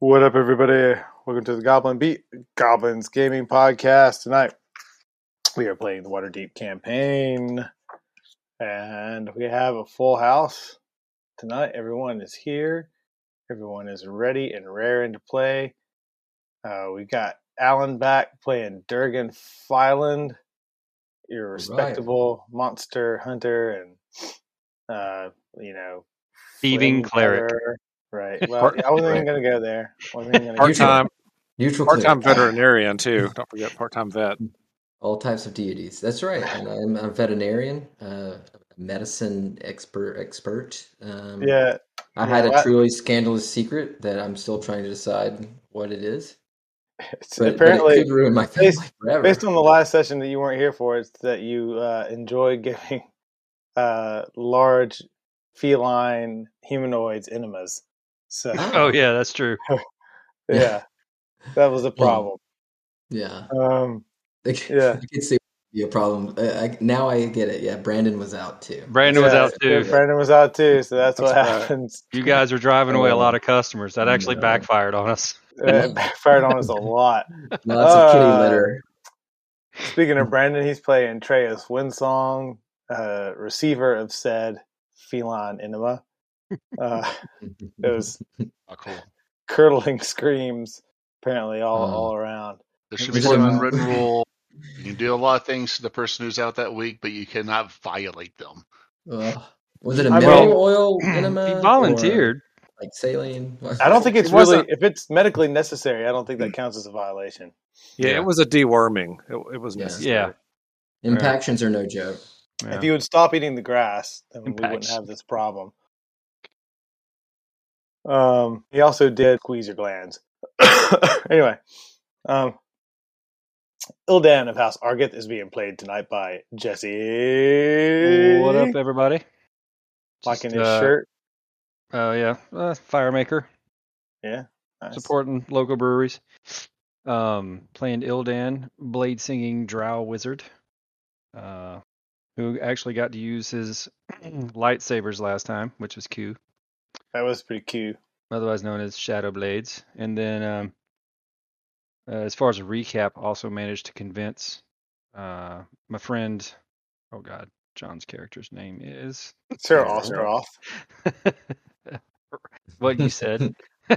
What up, everybody? Welcome to the Goblin Beat Goblins Gaming Podcast. Tonight, we are playing the Waterdeep campaign, and we have a full house tonight. Everyone is here. Everyone is ready and raring to play. Uh, we got Allen back playing Durgan Phylund, your respectable monster hunter, and uh, you know, Thieving cleric. Right. Well, I wasn't even gonna go there. Wasn't even gonna go Part time, Neutral part time veterinarian too. Don't forget part time vet. All types of deities. That's right. And I'm a veterinarian, uh, medicine expert. Expert. Um, Yeah, I had yeah, a that- truly scandalous secret that I'm still trying to decide what it is. it's But, apparently but it ruin my family based- forever. based on the last session that you weren't here for, it's that you uh, enjoy giving uh, large feline humanoids enemas. So Oh yeah, that's true. yeah, that was a problem. yeah. Um, Like, Yeah. I could see it would be a problem. I, I, now I get it. Yeah, Brandon was out too. Brandon was yeah, out yeah, too. Brandon was out too, so that's, what right. happens. You guys were driving away a lot of customers. That actually No. backfired on us. It backfired on us a lot. Lots of kitty Uh, litter. Speaking of Brandon, he's playing Treos Windsong, uh, receiver of said feline enema. Uh, it was Oh, cool. curdling screams apparently all, Oh. all around. There should be some unwritten rule. You can do a lot of things to the person who's out that week, but you cannot violate them. Ugh. Was it a mineral oil enema? He or, volunteered. like saline. I don't think it's It really wasn't- if it's medically necessary. I don't think that counts as a violation. Yeah, Yeah. it was a deworming. It, it was Yeah. necessary. Yeah. Impactions are no joke. Yeah. If you would stop eating the grass, then we wouldn't have this problem. Um, he also did squeeze your glands. anyway, um, Ildan of House Argith is being played tonight by Jesse. What up, everybody? Just, his uh, shirt. Oh yeah, uh, firemaker, Yeah. Nice. supporting local breweries. Um, playing Ildan, blade singing drow wizard, uh, who actually got to use his lightsabers last time, which was cool. That was pretty cute. otherwise known as Shadow Blades. And then, um, uh, as far as a recap, also managed to convince uh, my friend. Oh God, Jon's character's name is Sarah. Ostroff. what you said,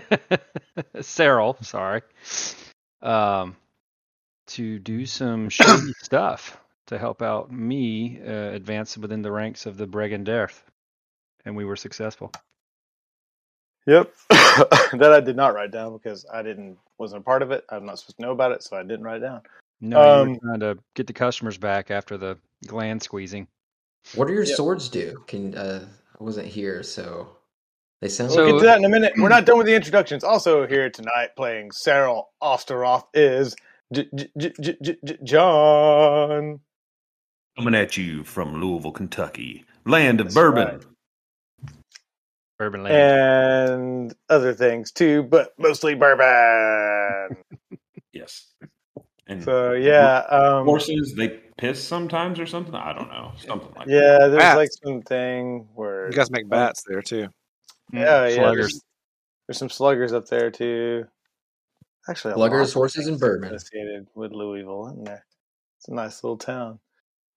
Sarril. Sorry. Um, to do some shady stuff to help out me uh, advance within the ranks of the Bregan D'aerthe, and we were successful. Yep. that I did not write down because I didn't wasn't a part of it. I'm not supposed to know about it, so I didn't write it down. No, you Um, were trying to get the customers back after the gland squeezing. What do your Yep. swords do? Can uh, I wasn't here, so they sound. So- We'll get to that in a minute. We're not done with the introductions. Also here tonight playing Sarah Ostoroth is J- J- J- Jon. Coming at you from Louisville, Kentucky, land of That's bourbon. right. Urban land. And other things too, but mostly bourbon. Yes. And so yeah, um, horses, they piss sometimes or something. I don't know, something like that. yeah, there's Bats. like something where You guys make bats there too. yeah, yeah, there's, there's some sluggers up there too. Actually, Sluggers, horses, and things bourbon. associated with Louisville, isn't there? It's a nice little town.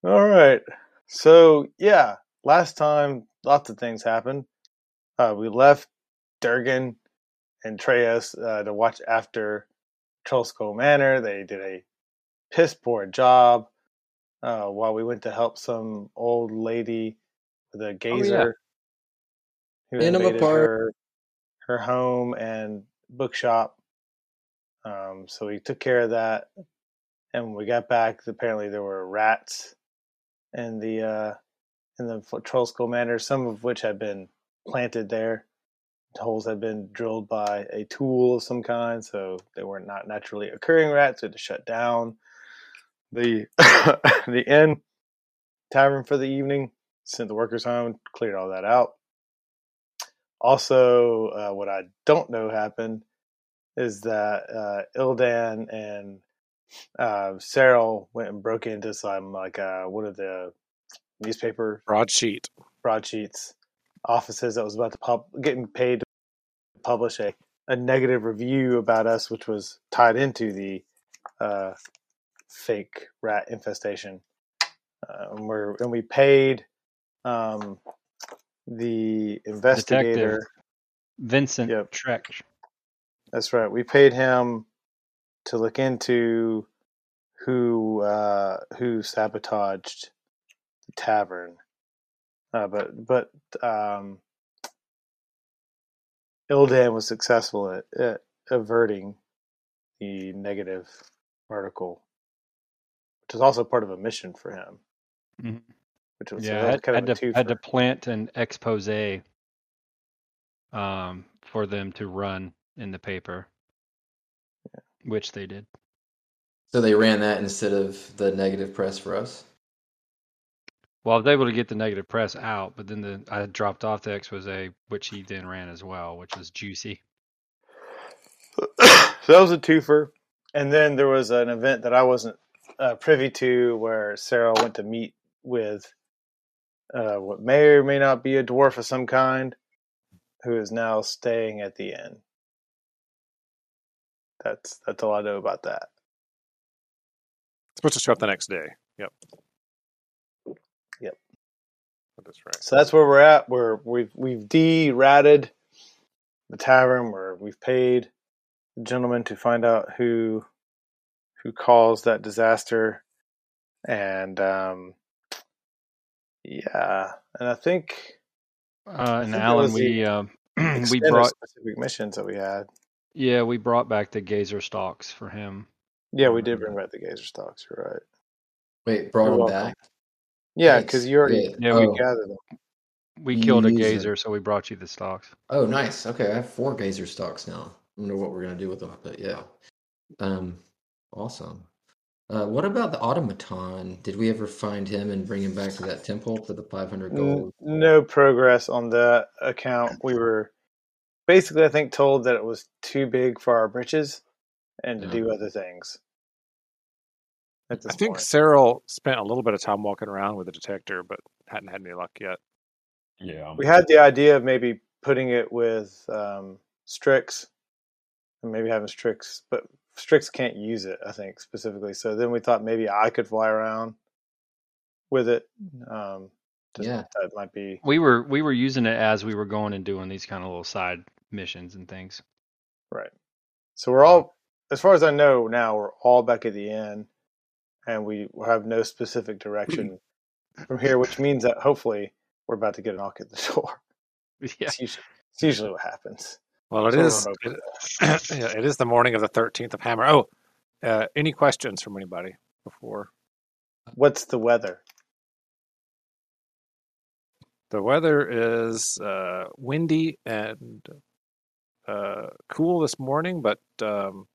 All right, so yeah, last time lots of things happened. Uh, we left Durgan and Treos uh, to watch after Trollskull Manor. They did a piss poor job uh, while we went to help some old lady with a gazer who In 'em invaded her, her home and bookshop. Um, so we took care of that. And when we got back, apparently there were rats in the uh, in the Trollskull Manor, some of which had been planted there. Holes had been drilled by a tool of some kind, so they were not naturally occurring rats. We had to shut down the the inn tavern for the evening. Sent the workers home, cleared all that out. Also, uh, what I don't know happened is that uh, Ildan and uh, Sarril went and broke into some like uh, what are the newspaper Broadsheet. broadsheets offices that was about to pub getting paid to publish a a negative review about us, which was tied into the uh, fake rat infestation. Uh, and, we're, and we paid um, the investigator. Vincent Yep. Trek. That's right. We paid him to look into who uh, who sabotaged the tavern. Uh, but but um, Ildan was successful at, at averting the negative article, which was also part of a mission for him. Mhm. Which was, Yeah, that had, kind had of a to, had to plant an expose um, for them to run in the paper, which they did. So they ran that instead of the negative press for us. Well, I was able to get the negative press out, but then the, I dropped off the expose, which he then ran as well, which was juicy. so that was a twofer. And then there was an event that I wasn't uh, privy to where Sarah went to meet with uh, what may or may not be a dwarf of some kind who is now staying at the inn. That's that's all I know about that. supposed to show up the next day. Yep. Yep. That's right. So that's where we're at. We're we've we've de-ratted the tavern where we've paid the gentleman to find out who who caused that disaster, and um, yeah, and I think Uh, and think Allen, was the we uh, we brought specific missions that we had. yeah we brought back the gazer stocks for him. Yeah, we did bring back the gazer stocks. You're right. Wait, brought You're him welcome. back. Yeah, because you already Yeah. Yeah, oh. we gathered them. we killed a Gazer. gazer, so we brought you the stocks. Oh, nice. Okay, I have four gazer stocks now. I don't know what we're gonna do with them, but yeah. Um, awesome. Uh, what about the automaton? Did we ever find him and bring him back to that temple for the 500 gold? No progress on that account. We were basically, I think, told that it was too big for our britches and to Yeah. do other things. At I think point. Sarril spent a little bit of time walking around with the detector, but hadn't had any luck yet. Yeah. we had the idea of maybe putting it with um, Strix and maybe having Strix, but Strix can't use it, I think, specifically. So then we thought maybe I could fly around with it. Um, Yeah. That might be. We were we were using it as we were going and doing these kind of little side missions and things. Right. So we're all, as far as I know now, we're all back at the inn, and we have no specific direction from here, which means that hopefully we're about to get a knock at the door. Yeah. It's usually, it's usually what happens. Well, it is. It, yeah, it is the morning of the thirteenth of Hammer. Oh, uh, any questions from anybody before What's the weather? the weather is uh, windy and uh, cool this morning, but um,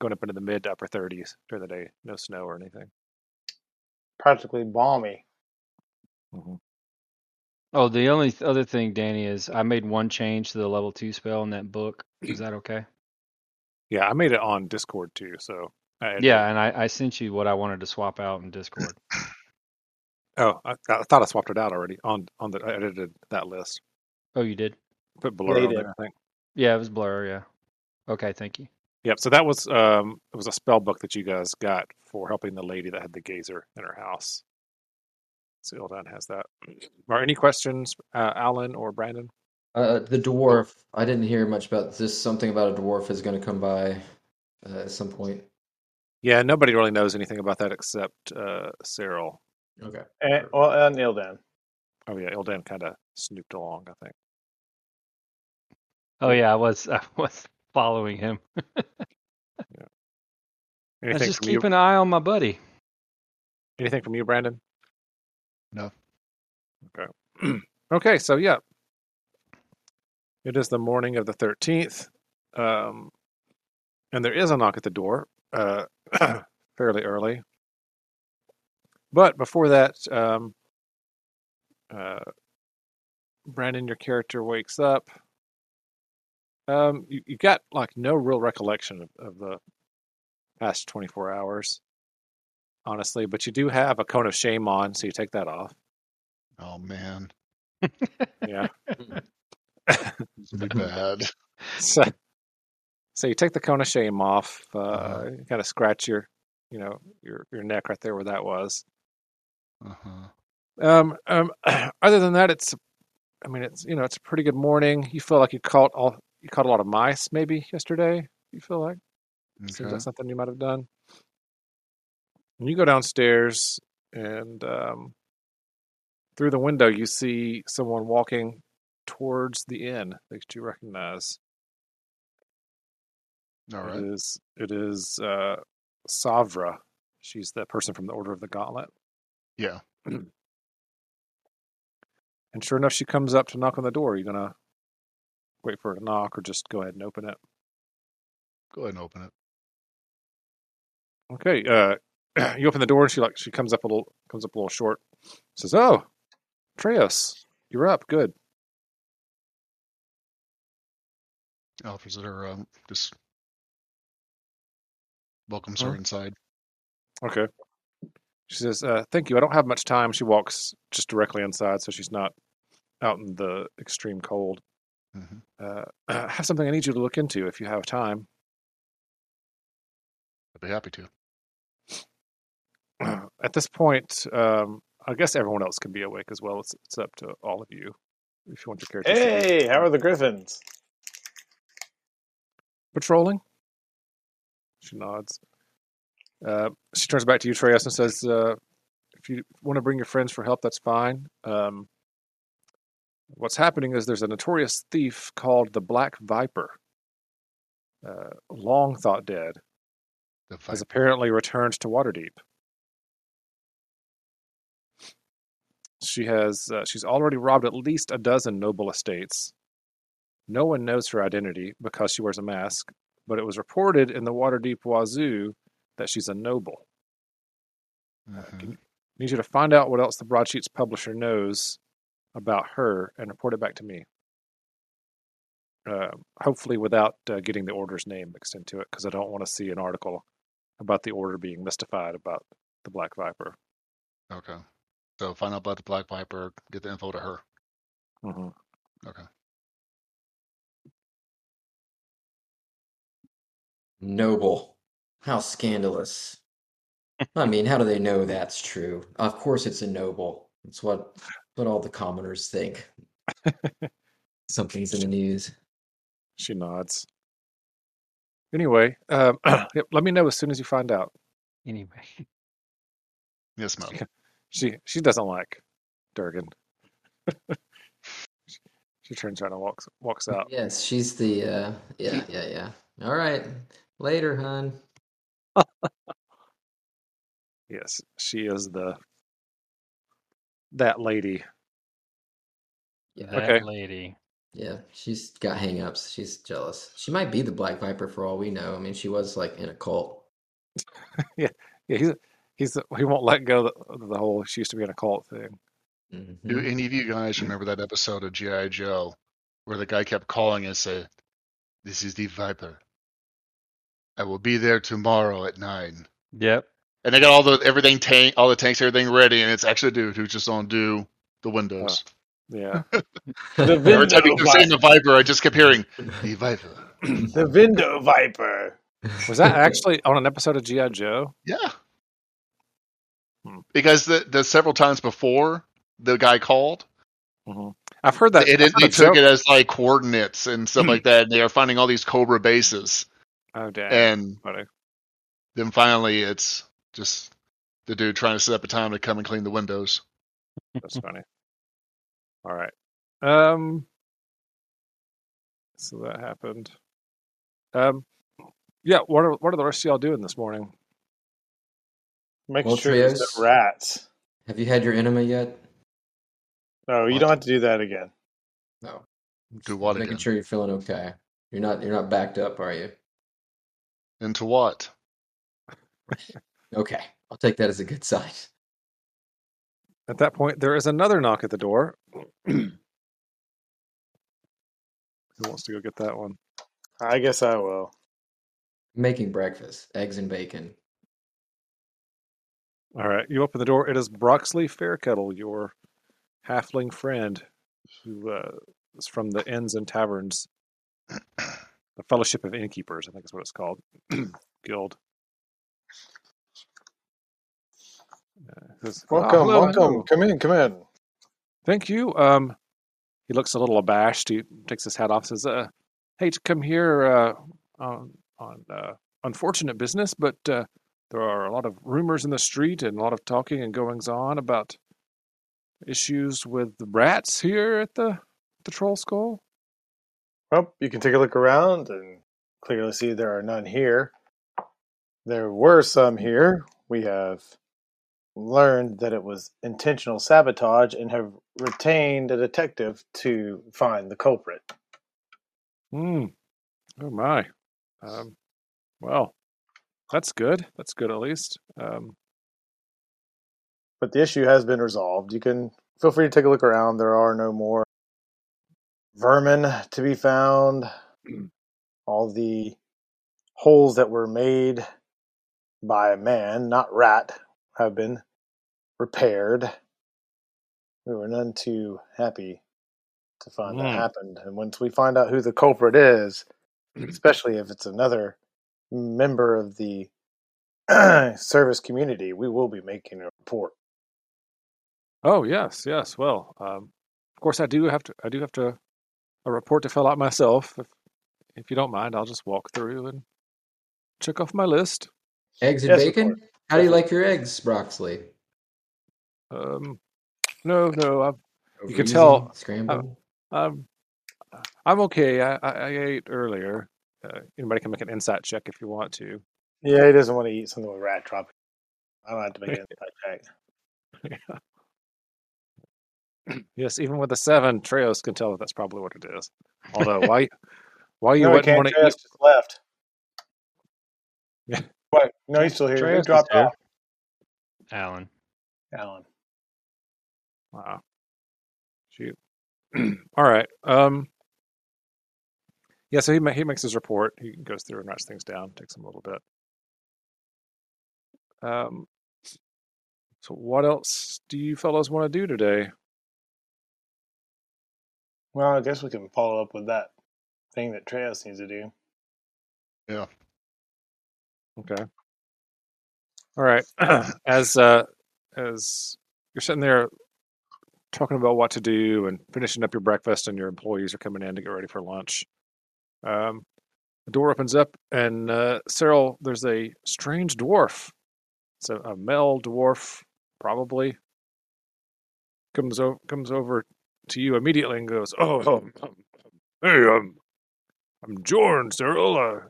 going up into the mid to upper thirties during the day. No snow or anything. Practically balmy. Mm-hmm. Oh, the only th- other thing, Danny, is I made one change to the level two spell in that book. Is that okay? Yeah, I made it on Discord too. So I edited- Yeah, and I, I sent you what I wanted to swap out in Discord. Oh, I, I thought I swapped it out already on on the. I edited that list. Oh, you did? Put blur you on did. there. I think. Yeah, it was blur. Yeah. Okay, thank you. Yep. So that was um it was a spell book that you guys got for helping the lady that had the gazer in her house. So Ildan has that. Are any questions, uh, Allen or Brandon? Uh, the dwarf. I didn't hear much about this. Something about a dwarf is going to come by uh, at some point. Yeah, nobody really knows anything about that except uh, Sarril. Okay. And, well, uh, Ildan. Oh yeah, Ildan kind of snooped along. I think. Oh yeah, I was I was following him. Let's Anything just keep you? an eye on my buddy. Anything from you, Brandon? No. Okay. okay. So yeah, it is the morning of the thirteenth, um, and there is a knock at the door, uh, fairly early. But before that, um, uh, Brandon, your character wakes up. Um, you, you got like no real recollection of, of the past 24 hours, honestly, but you do have a cone of shame on, so you take that off. Oh man, Yeah. bad. So, So you take the cone of shame off, uh, Uh-huh. kind of scratch your, you know, your your neck right there where that was. Uh-huh. Um, um, other than that, it's, I mean, it's you know, it's a pretty good morning. You feel like you caught all, you caught a lot of mice maybe yesterday. You feel like seems Okay. like something you might have done. And you go downstairs, and um, through the window you see someone walking towards the inn that you recognize. All right. It is it is uh, Savra. She's the person from the Order of the Gauntlet. Yeah. And sure enough, she comes up to knock on the door. Are you gonna wait for to knock, or just go ahead and open it? Go ahead and open it. Okay. Uh, you open the door, and she like she comes up a little comes up a little short. Says, "Oh, Treos, you're up. Good. Offers it her um, just welcomes her Huh? inside. Okay." She says, uh, "Thank you. I don't have much time." She walks just directly inside, so she's not out in the extreme cold. Hmm Uh, I have something I need you to look into if you have time. I'd be happy to. At this point, um, I guess everyone else can be awake as well. It's, it's up to all of you if you want your characters to be Hey, how are the Griffins? patrolling. She nods. Uh, she turns back to you, Treos, and says, uh, "If you want to bring your friends for help, that's fine. Um, what's happening is there's a notorious thief called the Black Viper, uh, long thought dead, The has apparently returned to Waterdeep. She has uh, she's already robbed at least a dozen noble estates. No one knows her identity because she wears a mask, but it was reported in the Waterdeep Wazoo that she's a noble. Mhm. Can- need you to find out what else the Broadsheets publisher knows about her and report it back to me. Uh, hopefully, without uh, getting the order's name mixed into it, because I don't want to see an article about the order being mystified about the Black Viper. Okay. So find out about the Black Viper. Get the info to her. hmm Okay. Noble. How scandalous. I mean, how do they know that's true? Of course it's a noble. It's what what all the commoners think. Something's in the news. She nods. Anyway, um, let me know as soon as you find out. Anyway, Yes, ma'am. She she doesn't like Durgan. she, she turns around and walks walks out. Yes, she's the uh yeah, yeah, yeah. All right. Later, hun. Yes, she is the that lady. Yeah. that Okay. lady. Yeah, she's got hangups. She's jealous. She might be the Black Viper for all we know. I mean, she was like in a cult. Yeah, yeah. he's he's he won't let go of the, the whole she used to be in a cult thing. Do Mhm. any of you guys remember that episode of G.I. Joe where the guy kept calling and said, This is the Viper. I will be there tomorrow at nine. Yep. And they got all the everything tank all the tanks, everything ready, and it's actually a dude who's just on do the windows. Yeah, The Every time he Vindo kept saying Viper. the Viper, I just kept hearing the Viper. The Vindo Viper. was that actually on an episode of GI Joe? Yeah. Hmm. Because the the several times before the guy called, hmm I've heard that. it, I've it, heard they took joke- it as like coordinates and stuff like that, and they are finding all these Cobra bases. Oh damn! And funny. then finally it's just the dude trying to set up a time to come and clean the windows. That's funny. All right. Um. So that happened. Um. Yeah. What are what are the rest of y'all doing this morning? Making Well, sure there's Treos- no rats. Have you had your enema yet? No, you What? don't have to do that again. No. Do what Making again? sure you're feeling okay. You're not you're not backed up, are you? Into what? Okay. I'll take that as a good sign. At that point, there is another knock at the door. Who wants to go get that one? I guess I will. Making breakfast, eggs and bacon. All right. You open the door. It is Broxley Fairkettle, your halfling friend, who uh, is from the inns and taverns. the Fellowship of Innkeepers, I think is what it's called, guild. Uh, says, "Ah, Welcome, hello, welcome. hello. Come in, come in. Thank you. Um, he looks a little abashed. He takes his hat off. Says, uh, "Hate to come here uh, on on uh, unfortunate business, but uh, there are a lot of rumors in the street and a lot of talking and goings on about issues with the rats here at the the Troll Skull." Well, you can take a look around and clearly see there are none here. There were some here. We have learned that it was intentional sabotage and have retained a detective to find the culprit. Hmm. Oh my. Um, well, that's good. That's good at least. Um, But the issue has been resolved. You can feel free to take a look around. There are no more vermin to be found. All the holes that were made by a man, not rat, have been repaired. We were none too happy to find that Mm. happened. And once we find out who the culprit is, especially if it's another member of the service community, we will be making a report. oh yes, yes. Well, um, of course I do have to. I do have to a report to fill out myself. If if you don't mind, I'll just walk through and check off my list. Eggs and Yes, bacon? How do you like your eggs, Broxley? Um, no, no, I'm You can tell- Scrambled? I'm I'm okay. I I, I ate earlier. Uh, anybody can make an insight check if you want to. Yeah, he doesn't want to eat something with rat dropping. I don't have to make an inside check. Yes, even with a seven, Treos can tell that that's probably what it is. Although why why you no, he wouldn't can't. want to Treos eat? just left. Yeah. What? No, he's still here. Treos he dropped off. Allen. Allen. Wow. Shoot. All right. Um. Yeah. So he he makes his report. He goes through and writes things down. Takes him a little bit. Um. So what else do you fellows want to do today? Well, I guess we can follow up with that thing that Treos needs to do. Yeah. Okay. All right. as uh, as you're sitting there talking about what to do and finishing up your breakfast, and your employees are coming in to get ready for lunch, um, the door opens up, and uh, Sarril, there's a strange dwarf. It's a, a male dwarf, probably. Comes o- comes over to you immediately and goes, "Oh, um, um, hey, um, I'm Jorn, Sarril. Uh,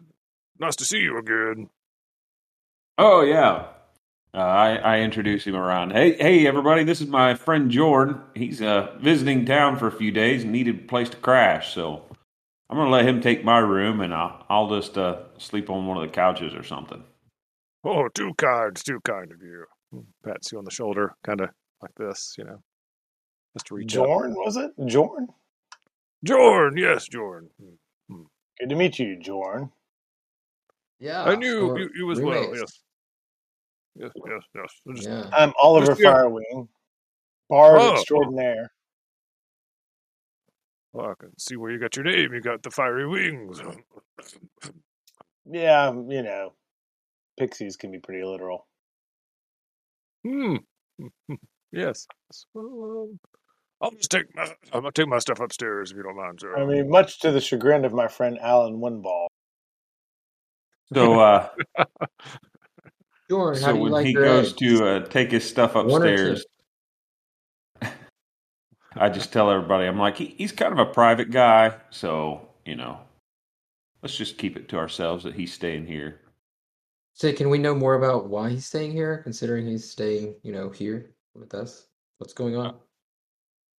nice to see you again." Oh yeah. Uh, I, I introduce him around. Hey, hey, everybody! This is my friend Jordan. He's uh, visiting town for a few days and needed a place to crash. So I'm gonna let him take my room, and I'll, I'll just uh, sleep on one of the couches or something. Oh, too kind, too kind of you. Pats you on the shoulder, kind of like this, you know, just to reach up. Jorn, was it? Jorn? Jorn, yes, Jorn. Good to meet you, Jorn. yeah. I knew you, you as well. Yes, yes, yes, yes. I just- Yeah. I'm Oliver Just the- Firewing, bard Oh. extraordinaire. Well, I can see where you got your name. You got the fiery wings. Yeah, you know, pixies can be pretty literal. hmm. Yes. Well, um, I'll just take my I'm gonna take my stuff upstairs if you don't mind, sir. I mean, much to the chagrin of my friend Alan Winball. So, uh, How so when like he goes eggs? to uh, take his stuff One or two? upstairs, I just tell everybody, I'm like, he, he's kind of a private guy, so you know, let's just keep it to ourselves that he's staying here. So can we know more about why he's staying here, considering he's staying, you know, here with us? What's going on?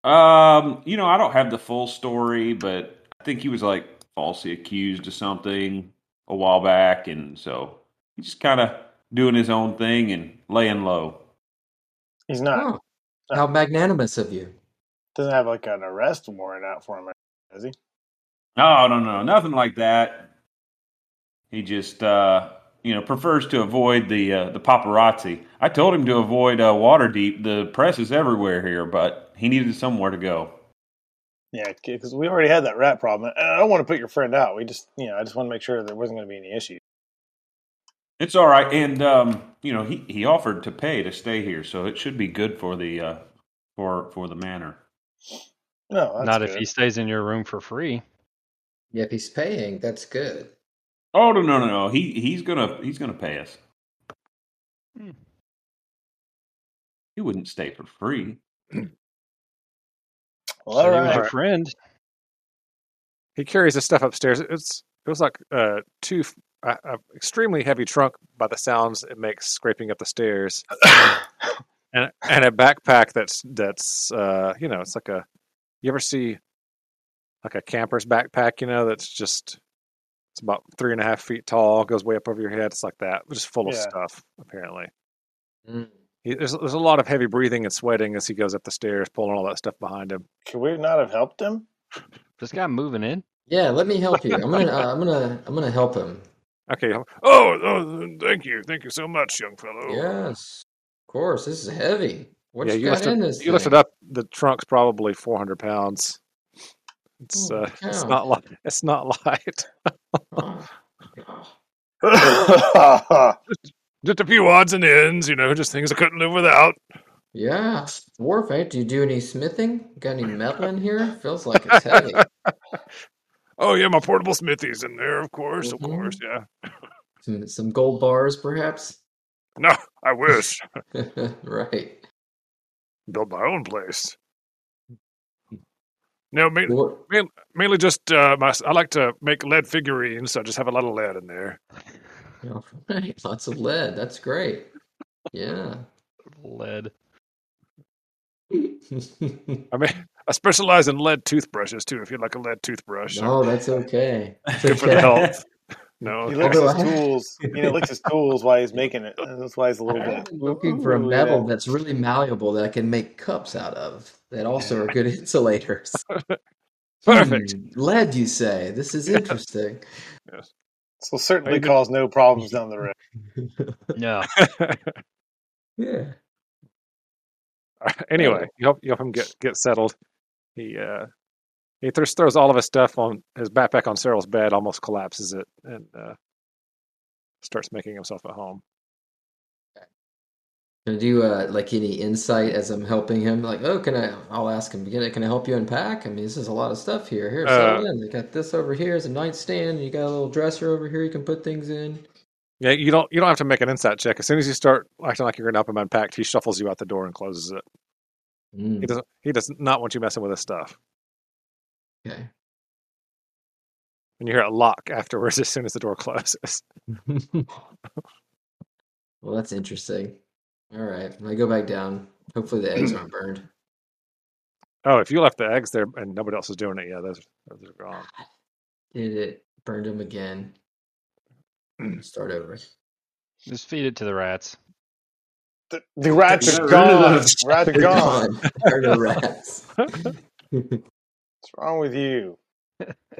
Um, you know, I don't have the full story, but I think he was like falsely accused of something a while back, and so he just kind of doing his own thing and laying low. He's not Oh, how magnanimous of you. doesn't have like an arrest warrant out for him, does he? No, no, no, nothing like that. He just, uh, you know, prefers to avoid the uh, the paparazzi. I told him to avoid uh, Waterdeep. The press is everywhere here, but he needed somewhere to go. Yeah, because we already had that rat problem. I don't want to put your friend out. We just, you know, I just want to make sure there wasn't going to be any issues. It's all right, and um, you know he, he offered to pay to stay here, so it should be good for the uh, for for the manor. No, that's Not good. if he stays in your room for free. Yeah, if he's paying, that's good. Oh no no no no he he's gonna he's gonna pay us. Hmm. He wouldn't stay for free. Well, all Said he was right. your friend. He carries his stuff upstairs. It's it was like uh, two a, a extremely heavy trunk by the sounds it makes scraping up the stairs, and and a backpack that's that's uh, you know it's like a you ever see like a camper's backpack you know that's just it's about three and a half feet tall goes way up over your head it's like that just full of stuff apparently Mm. he, there's, there's a lot of heavy breathing and sweating as he goes up the stairs pulling all that stuff behind him Could we not have helped him? This guy moving in. Yeah, let me help you. I'm gonna, uh, I'm gonna, I'm gonna help him. Okay oh, oh thank you thank you so much young fellow Yes, of course. This is heavy. What yeah, you, you got lifted, in this? you lifted up the trunk's probably 400 pounds. It's Holy uh, it's not light. It's not light. Oh, God. Just a few odds and ends, you know, just things I couldn't live without. Yeah, dwarf. Eh? Do you do any smithing? Got any metal in here? Feels like it's heavy. Oh yeah, my portable smithy's in there, of course, of Mhm. course, yeah. Some, some gold bars, perhaps. No, I wish right. build my own place. No, ma- What? mainly just uh, my. I like to make lead figurines, so I just have a lot of lead in there. All right. Lots of lead. That's great. Yeah. Lead. I mean, I specialize in lead toothbrushes too. If you'd like a lead toothbrush, no, that's okay. It's good for the health. No, he licks Although his tools. He know, licks his tools while he's making it. That's why he's a little bit. Looking for a metal yeah. that's really malleable that I can make cups out of that also are good insulators. perfect. Hmm, lead, you say? This is interesting. Yes. This will certainly Maybe- cause no problems down the road. No. yeah. anyway, you help you help him get get settled. He uh he just throws all of his stuff on his backpack on Sarril's bed, almost collapses it, and uh, starts making himself at home. Can I do uh, like any insight as I'm helping him? Like, oh, can I? I'll ask him. Can I, can I help you unpack? I mean, this is a lot of stuff here. Here, Uh, in. They got this over here as a nightstand. And you got a little dresser over here. You can put things in. Yeah, you don't you don't have to make an insight check. As soon as you start acting like you're going to help him unpack, he shuffles you out the door and closes it. Mm, He doesn't he does not want you messing with his stuff. okay. And you hear a lock afterwards as soon as the door closes. well, that's interesting. All right. I go back down, hopefully the eggs aren't burned. Oh, if you left the eggs there and nobody else is doing it, yeah, those, those are gone. Did it? Burned them again. Start over. Just feed it to the rats. The, the rats are gone. those. Rats are gone. gone. They're no rats. What's wrong with you?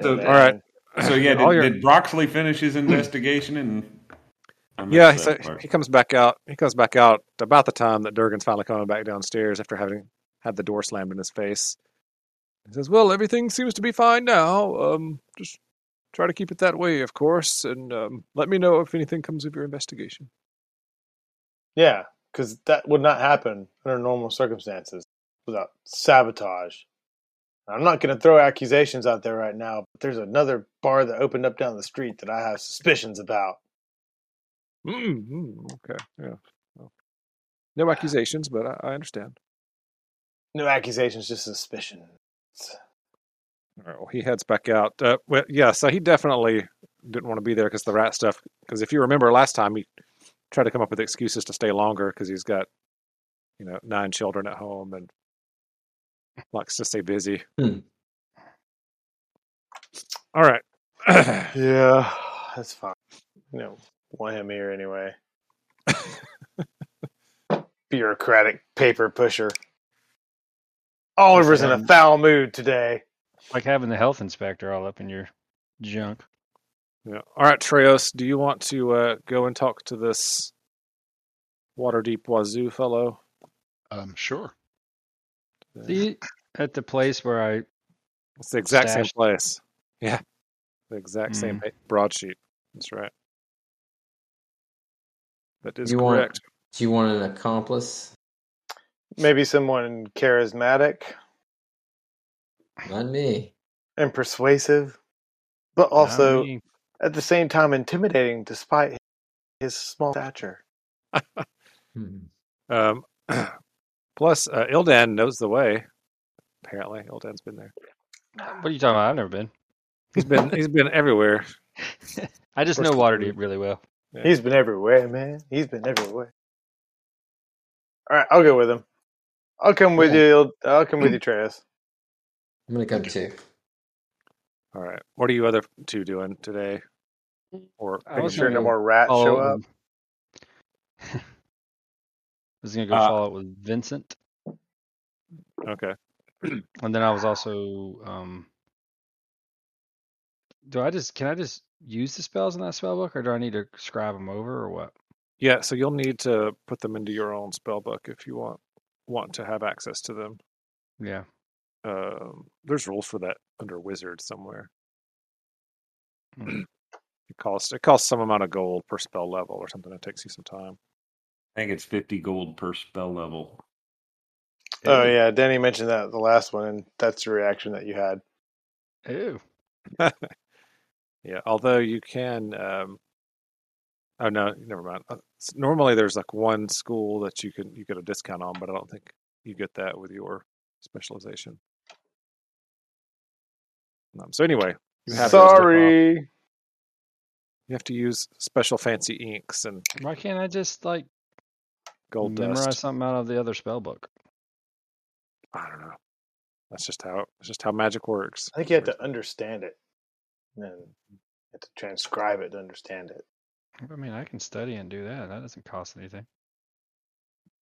So- all right. So yeah, did, your- did Broxley finish his investigation? And Yeah, he, said, he comes back out. He comes back out about the time that Durgan's finally coming back downstairs after having had the door slammed in his face. He says, "Well, everything seems to be fine now. Um, just try to keep it that way, of course, and um, let me know if anything comes of your investigation." Yeah, because that would not happen under normal circumstances without sabotage. I'm not going to throw accusations out there right now, but there's another bar that opened up down the street that I have suspicions about. mm mm, Okay, yeah. Well, no accusations, but I, I understand. No accusations, just suspicion. All right, well, he heads back out. Uh, well, yeah, so he definitely didn't want to be there because the rat stuff. Because if you remember last time, he tried to come up with excuses to stay longer because he's got, you know, nine children at home and likes to stay busy. Hmm. All right. Yeah, that's fine. You know, want him here anyway. Bureaucratic paper pusher. Oliver's in a foul mood today. Like having the health inspector all up in your junk. Yeah. All right, Treos, do you want to uh, go and talk to this Waterdeep Wazoo fellow? Um, sure. See, at the place where I It's the exact same place. Yeah, the exact same Mm. pa- broadsheet. That's right. That is You want- correct. Do you want an accomplice? Maybe someone charismatic Not me. and persuasive, but Not also me. At the same time intimidating despite his small stature. Hmm. Um, plus, uh, Ildan knows the way. Apparently, Ildan's been there. What are you talking about? I've never been. He's been he's been everywhere. I just know of all, Waterdeep really well. Yeah. He's been everywhere, man. He's been everywhere. All right, I'll go with him. I'll come with Yeah. you. I'll come with you, Travis. I'm gonna come too. All right. What are you other two doing today? Or I Making sure no gonna more rats follow show up with- I was gonna go Uh, follow up with Vincent, okay. and then I was also. Um, do I just can I just use the spells in that spell book, or do I need to scribe them over, or what? Yeah, so you'll need to put them into your own spell book if you want want to have access to them. Yeah. Um, there's rules for that under wizard somewhere. Hmm. It costs it costs some amount of gold per spell level or something. It takes you some time. I think it's 50 gold per spell level. Oh yeah, Danny mentioned that the last one, and that's the reaction that you had. Ew. Yeah, although you can. Um, oh no, never mind. Uh, Normally, there's like one school that you can you get a discount on, but I don't think you get that with your specialization. Um, so anyway, you have those Sorry. You have to use special fancy inks and Why can't I just like gold memorize dust. something out of the other spell book? I don't know. That's just how that's just how magic works. I think you have to understand it, and then you have to transcribe it to understand it. I mean, I can study and do that. That doesn't cost anything.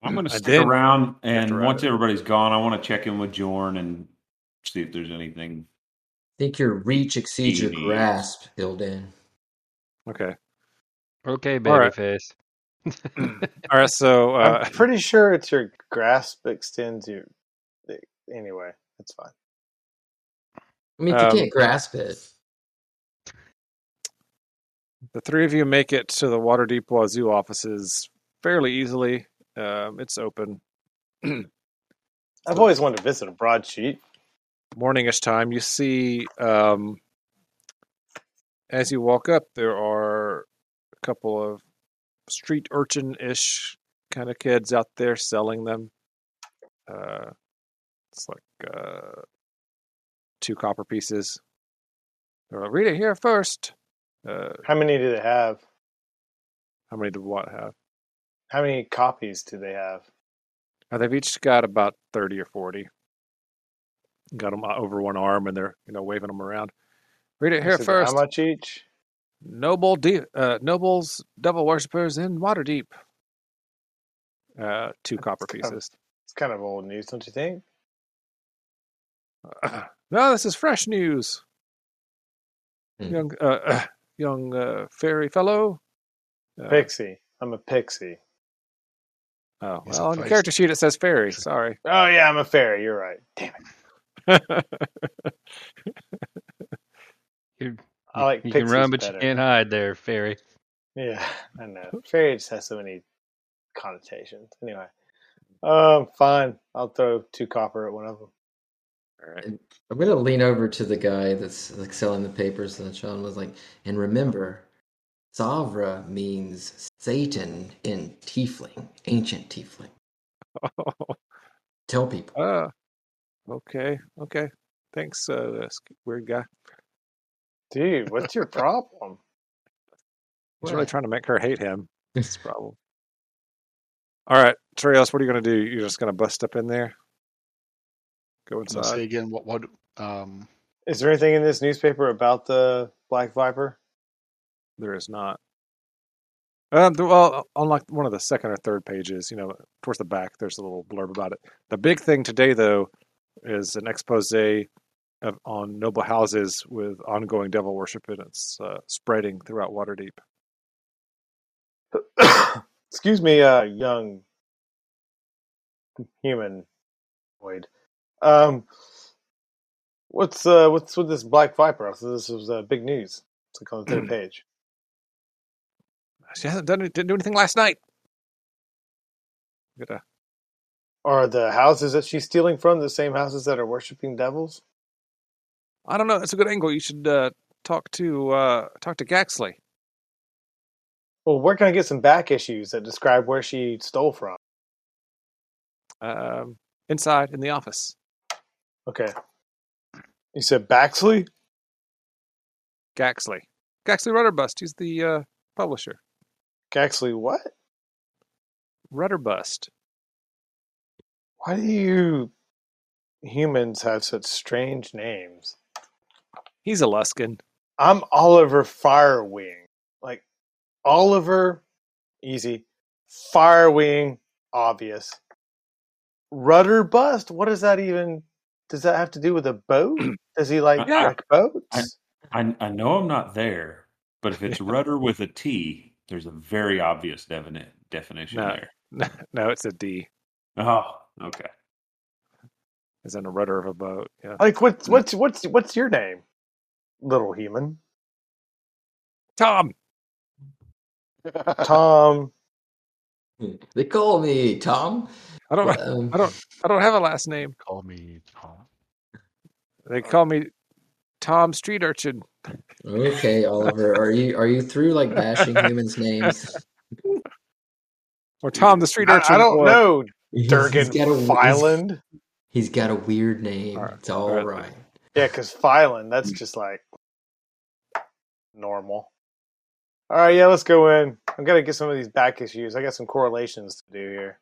I'm going to stick around, and once it. everybody's gone, I want to check in with Jorn and see if there's anything. I think your reach exceeds your grasp, Ildan. Okay. Okay, All right. babyface. All right. So uh, I'm pretty sure it's your grasp extends your. Anyway, it's fine. I mean, if you Um, can't grasp it, the three of you make it to the Waterdeep Wazoo offices fairly easily. Um, it's open. I've always wanted to visit a broadsheet. morningish time, you see um, as you walk up, there are a couple of street urchin ish kind of kids out there selling them. Uh, it's like uh, two copper pieces. They're like, read it here first. Uh, How many do they have? how many do what have? How many copies do they have? Uh, they've each got about 30 or 40. Got them over one arm and they're you know waving them around. Read it here said, first. How much each? Noble de- uh, nobles, devil worshippers in Waterdeep. Uh, two copper That's kind of- pieces. It's kind of old news, don't you think? no, this is fresh news. Hmm. Young, uh, uh, young uh, fairy fellow. Uh, Pixie. I'm a pixie. oh, He's well, on the character sheet it says fairy. Sorry. Oh yeah, I'm a fairy. You're right. Damn it. You, I like you can pixies run, but better. you can't hide there, fairy. Yeah, I know. Fairy just has so many connotations. Anyway, um, fine. I'll throw two copper at one of them. All right. And I'm gonna lean over to the guy that's like selling the papers, and Sean was like, "And remember, Savra means Satan in Tiefling, ancient Tiefling. Oh. Tell people." Ah, okay, okay. Thanks, uh, weird guy. Dude, what's your problem? He's really trying to make her hate him. That's the problem. All right, Treos, what are you going to do? You're just going to bust up in there? Go So say inside? again, what what um Is there anything in this newspaper about the Black Viper? There is not. Um, well, on like one of the second or third pages, you know, towards the back, there's a little blurb about it. The big thing today, though, is an expose on noble houses with ongoing devil worship, and it's uh, spreading throughout Waterdeep. Excuse me, uh, young human void. Um, What's uh what's with this Black Viper? So this was uh, big news. It's like on the third page. She hasn't done it, didn't do anything last night. Gotta, Are the houses that she's stealing from the same houses that are worshiping devils? I don't know. That's a good angle. You should uh, talk to uh, talk to Gaxley. Well, where can I get some back issues that describe where she stole from? Um, inside in the office. Okay. You said Baxley? Gaxley. Gaxley Rudderbust. He's the uh, publisher. Gaxley what? Rudderbust. Why do you humans have such strange names? He's a Luskan. I'm Oliver Firewing. Like Oliver, easy. Firewing, obvious. Rudder bust? What does that even does that have to do with a boat? Does he like Yeah. wreck boats? I, I know I'm not there, but if it's rudder with a T, there's a very obvious definite definition No. there. no, it's a D. Oh, okay. Is in a rudder of a boat. Yeah. Like what's mm. what's what's what's your name? Little human. Tom. Tom. They call me Tom. I don't. um, I don't. I don't have a last name. Call me Tom. They call me Tom Street Urchin. Okay, Oliver, are you are you through like bashing humans' names? Or Tom the Street I, Urchin. I don't or- know, Durgan he's got a- he's- He's got a weird name. All right, It's all all right. right. Yeah, because filing, that's just like normal. All right, yeah, let's go in. I'm gonna get some of these back issues. I got some correlations to do here.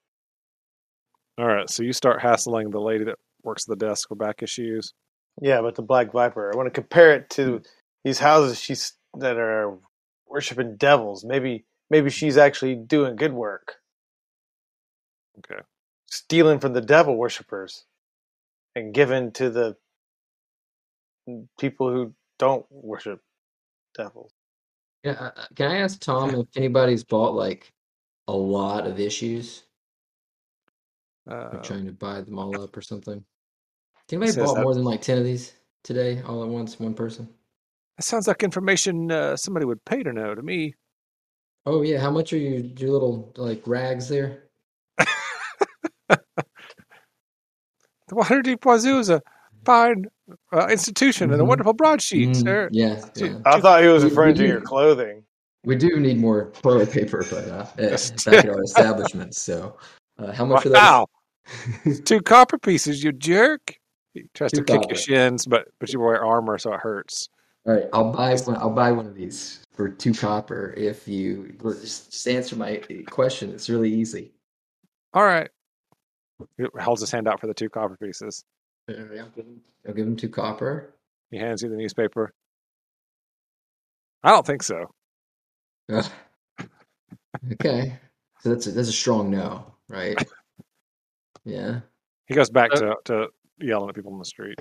All right. So you start hassling the lady that works at the desk for back issues. Yeah, but the Black Viper. I want to compare it to hmm. these houses she's that are worshiping devils. Maybe maybe she's actually doing good work, Okay. stealing from the devil worshippers, and giving to the people who don't worship devils. Yeah, uh, uh, can I ask Tom if anybody's bought like a lot of issues? Uh, Or trying to buy them all up or something? Anybody bought that- more than like ten of these today, all at once, one person? that sounds like information uh, somebody would pay to know to me. Oh yeah, how much are your your little like rags there? The Waterdeep Wazoo is a fine uh, institution and a Mhm. wonderful broadsheet, Mm, sir. yeah, Two- yeah. I thought he was referring to your clothing. We do need more toilet paper, but uh, back at our establishment. So, uh, how much Wow. for those? Two copper pieces, you jerk. He tries Two to kick your shins, but but you wear armor, so it hurts. All right, I'll buy one. I'll buy one of these for two copper if you just, just answer my question. It's really easy. All right. He holds his hand out for the two copper pieces. All right, I'll give him, I'll give him two copper. He hands you the newspaper. I don't think so. Ugh. okay, so that's a, that's a strong no, right? Yeah. He goes back Uh, to, to yelling at people in the street.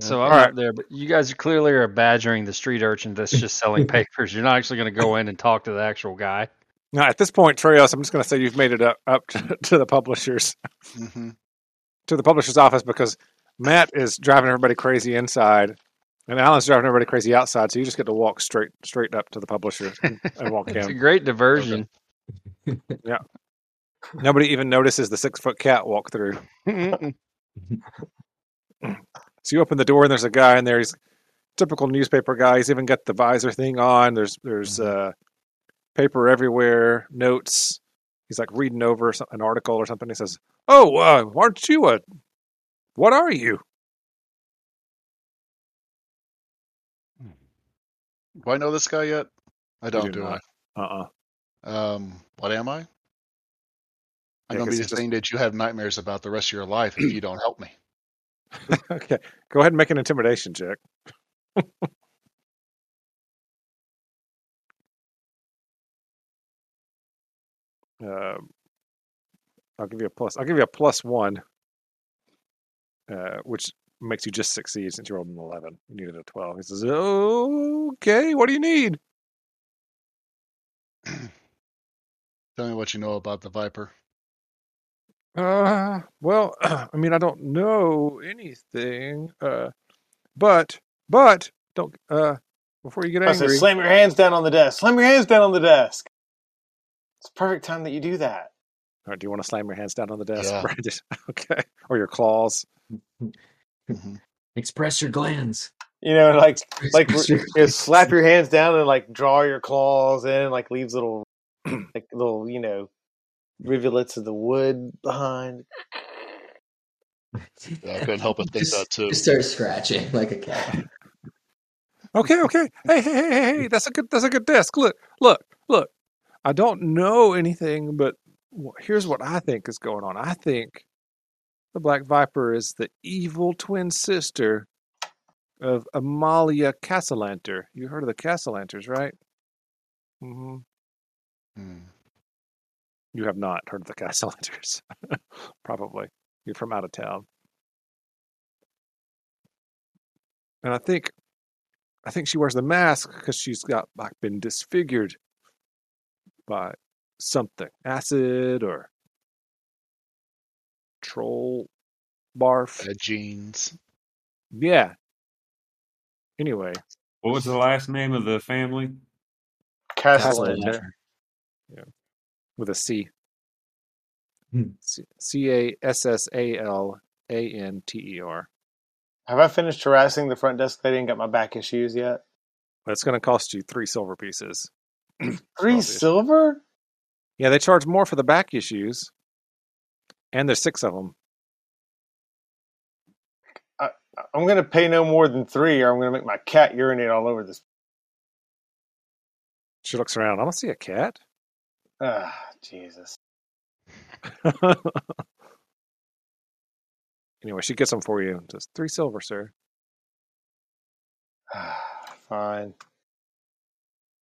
So I'm All not there, but you guys clearly are badgering the street urchin that's just selling papers. You're not actually going to go in and talk to the actual guy. Now, at this point, Treos, I'm just going to say you've made it up, up to, to the publishers, hmm to the publisher's office because Matt is driving everybody crazy inside, and Allen's driving everybody crazy outside. So you just get to walk straight straight up to the publisher and, and walk It's a in. great diversion. Yeah. Nobody even notices the six foot cat walk through. So you open the door and there's a guy in there. He's typical newspaper guy. He's even got the visor thing on. There's there's uh, paper everywhere, notes. He's like reading over some, an article or something. He says, "Oh, uh, aren't you a? What are you? Do I know this guy yet? I don't, do do, not. Uh-uh. I? Um, what am I? I'm going to be the thing that you have nightmares about the rest of your life if you don't help me. okay, go ahead and make an intimidation check. uh, I'll give you a plus. I'll give you a plus one, uh, which makes you just succeed since you rolled an eleven. You needed a twelve. He says, "Okay, what do you need?" Tell me what you know about the Viper. Uh, well, I mean, I don't know anything. Uh, but but don't uh before you get I said, angry. slam your hands down on the desk. Slam your hands down on the desk. It's the perfect time that you do that. Or do you want to slam your hands down on the desk, Yeah. Brandon? Okay, or your claws. Express your glands. You know, like like Express your you know, slap your hands down and like draw your claws in, like leaves little like little you know rivulets of the wood behind. Yeah, I couldn't help but think just, that too. Just start scratching like a cat. Okay, okay. Hey, hey, hey, hey, hey, that's a good that's a good desk. Look, look, look. I don't know anything, but here's what I think is going on. I think the Black Viper is the evil twin sister of Ammalia Cassalanter. You heard of the Cassalanters, right? hmm Hmm. You have not heard of the Cassalanters, probably. You're from out of town. And I think, I think she wears the mask because she's got like been disfigured by something, acid or troll barf. Bad jeans. Yeah. Anyway, What was the last name of the family? Cassalanter. with a C. Hmm. C- C A S S A L A N T E R. Have I finished harassing the front desk lady and got my back issues yet? It's going to cost you three silver pieces. Three silver? Yeah, they charge more for the back issues, and there's six of them. I'm gonna pay no more than three, or I'm gonna make my cat urinate all over this. She looks around. I don't see a cat. Ah, Jesus. anyway, she gets them for you. Just three silver, sir. Fine.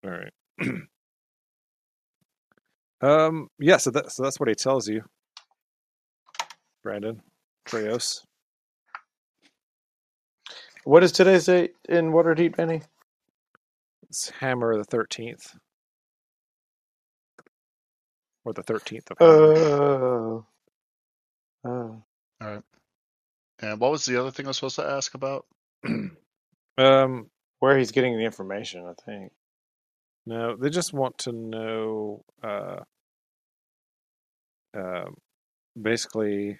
All right. um. Yeah. So that so that's what he tells you, Brandon Treos. What is today's date in Waterdeep, Benny? It's Hammer the thirteenth, or the thirteenth of Hammer. Oh. All right. And what was the other thing I was supposed to ask about? um. Where he's getting the information, I think. No, they just want to know. Uh. Um. basically,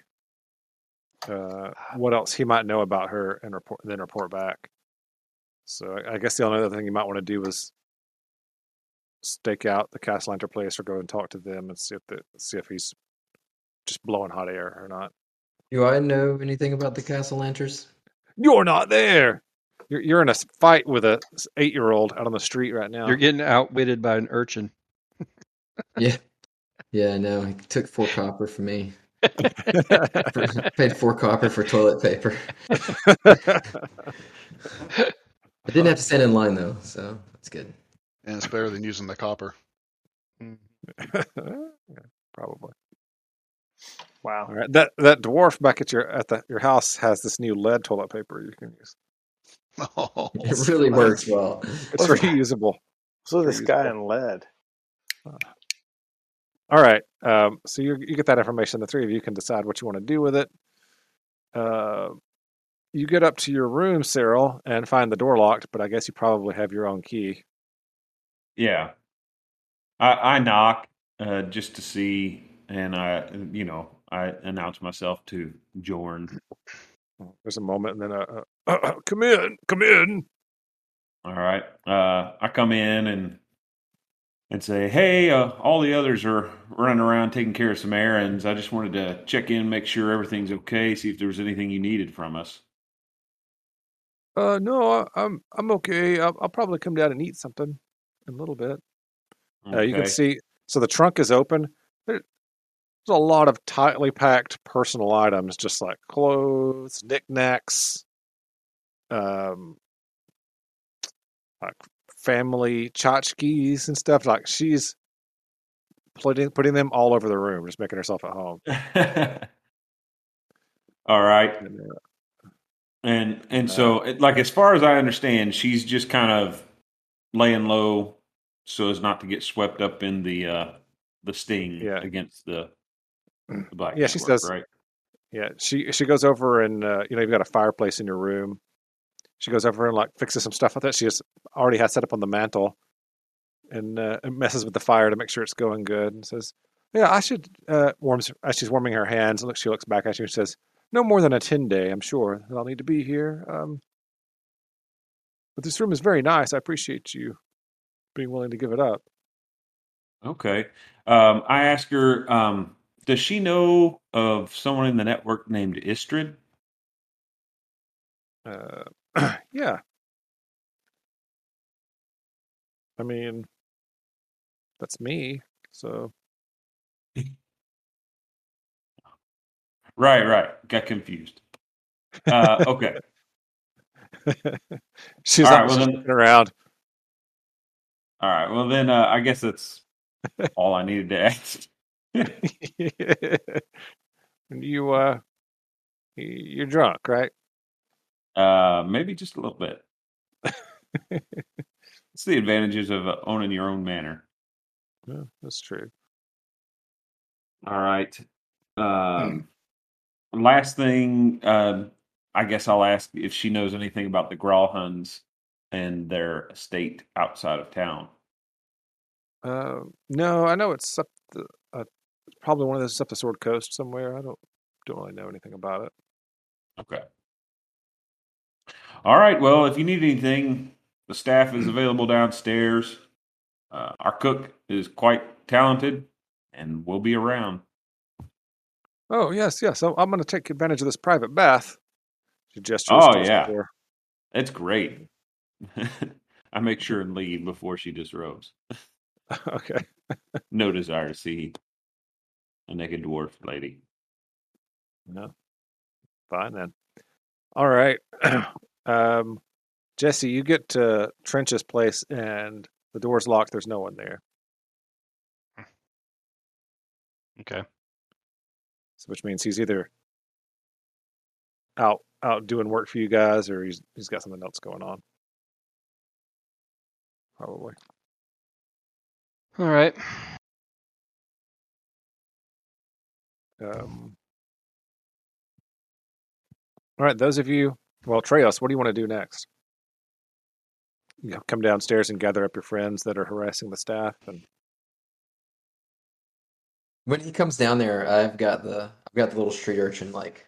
uh, what else he might know about her and report, then report back. So I, I guess the only other thing you might want to do is stake out the castle Cassalanter place or go and talk to them and see if the, see if he's just blowing hot air or not. Do I know anything about the Cassalanters? You're not there. You're you're in a fight with a eight year old out on the street right now. You're getting outwitted by an urchin. Yeah. Yeah, no, he took four copper from me. Paid four copper for toilet paper. I didn't have to stand in line though, so that's good. And it's better than using the copper. Mm-hmm. Yeah, probably. Wow. All right. That that dwarf back at your at the your house has this new lead toilet paper you can use. Oh, It really works well. It's reusable. So this Pretty guy in lead. Uh, All right. Um, so you you get that information. The three of you can decide what you want to do with it. Uh, you get up to your room, Sarril, and find the door locked. But I guess you probably have your own key. Yeah. I, I knock uh, just to see, and I, you know, I announce myself to Jorn. There's a moment, and then uh, uh, come in, come in. All right. Uh, I come in and and say, "Hey, uh, all the others are running around taking care of some errands. I just wanted to check in, make sure everything's okay, see if there was anything you needed from us." Uh, no, I, I'm I'm okay. I'll, I'll probably come down and eat something in a little bit. Uh, you can see, so the trunk is open. There, there's a lot of tightly packed personal items, just like clothes, knickknacks, um, like family tchotchkes and stuff. Like she's putting putting them all over the room, just making herself at home. all right. And, uh, And so, like as far as I understand, she's just kind of laying low so as not to get swept up in the uh, the sting Yeah. against the, the black. Yeah, she Network, says- right. Yeah, she she goes over and uh, you know you've got a fireplace in your room. She goes over and like fixes some stuff with it. She just already has set up on the mantle, and uh, and messes with the fire to make sure it's going good. And says, "Yeah, I should." Uh, warms as she's warming her hands. Look, she looks back at you and says, "No more than a ten day, I'm sure that I'll need to be here. Um, but this room is very nice. I appreciate you being willing to give it up." Okay. Um, I ask her, um, does she know of someone in the network named Istrid? Uh, yeah. I mean, that's me. So Right, right. Got confused. Uh, okay. she's All right, like well then- looking around. All right. Well, then uh, I guess that's all I needed to ask. and you, uh, you're drunk, right? Uh, maybe just a little bit. It's the advantages of uh, owning your own manor. Yeah, that's true. All right. Um, last thing, um, I guess I'll ask if she knows anything about the Gralhunds and their estate outside of town. Uh, no, I know it's up the, uh, probably one of those up the Sword Coast somewhere. I don't don't really know anything about it. Okay. All right. Well, if you need anything, the staff is available downstairs. Uh, our cook is quite talented and will be around. Oh yes, yes. I'm, I'm going to take advantage of this private bath. She gestures. Oh, the yeah. It's great. I make sure and leave before she disrobes. okay. No desire to see a naked dwarf lady. No. Fine then. All right. um, Jesse, you get to Trench's place and the door's locked. There's no one there. Okay. So which means he's either out out doing work for you guys or he's he's got something else going on. Probably. All right. Um, all right, those of you, well, Treos, what do you want to do next? You know, come downstairs and gather up your friends that are harassing the staff, and When he comes down there, I've got the I've got the little street urchin like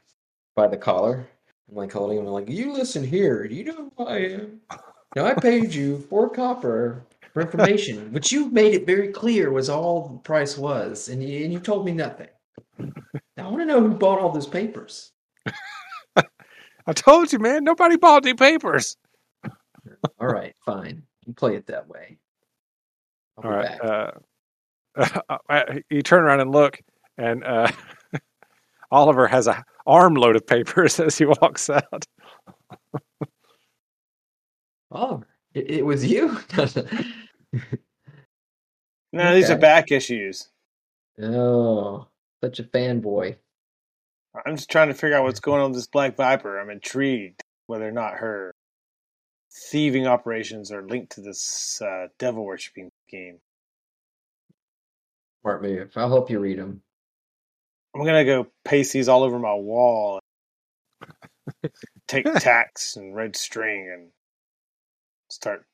by the collar. I'm like holding him. I'm like, you listen here. You know who I am. Now I paid you four copper for information, which you made it very clear was all the price was, and you and you told me nothing. Now I want to know who bought all those papers. I told you, man, nobody bought any papers. All right, fine. You play it that way. I'll All be right, back. uh, uh, you turn around and look, and uh, Oliver has a armload of papers as he walks out. Oliver, it, it was you. No, these are back issues. oh, such a fanboy. I'm just trying to figure out what's going on with this Black Viper. I'm intrigued whether or not her thieving operations are linked to this uh, devil worshipping scheme. Smart move. I'll help you read them. I'm gonna go paste these all over my wall. Take tacks and red string and start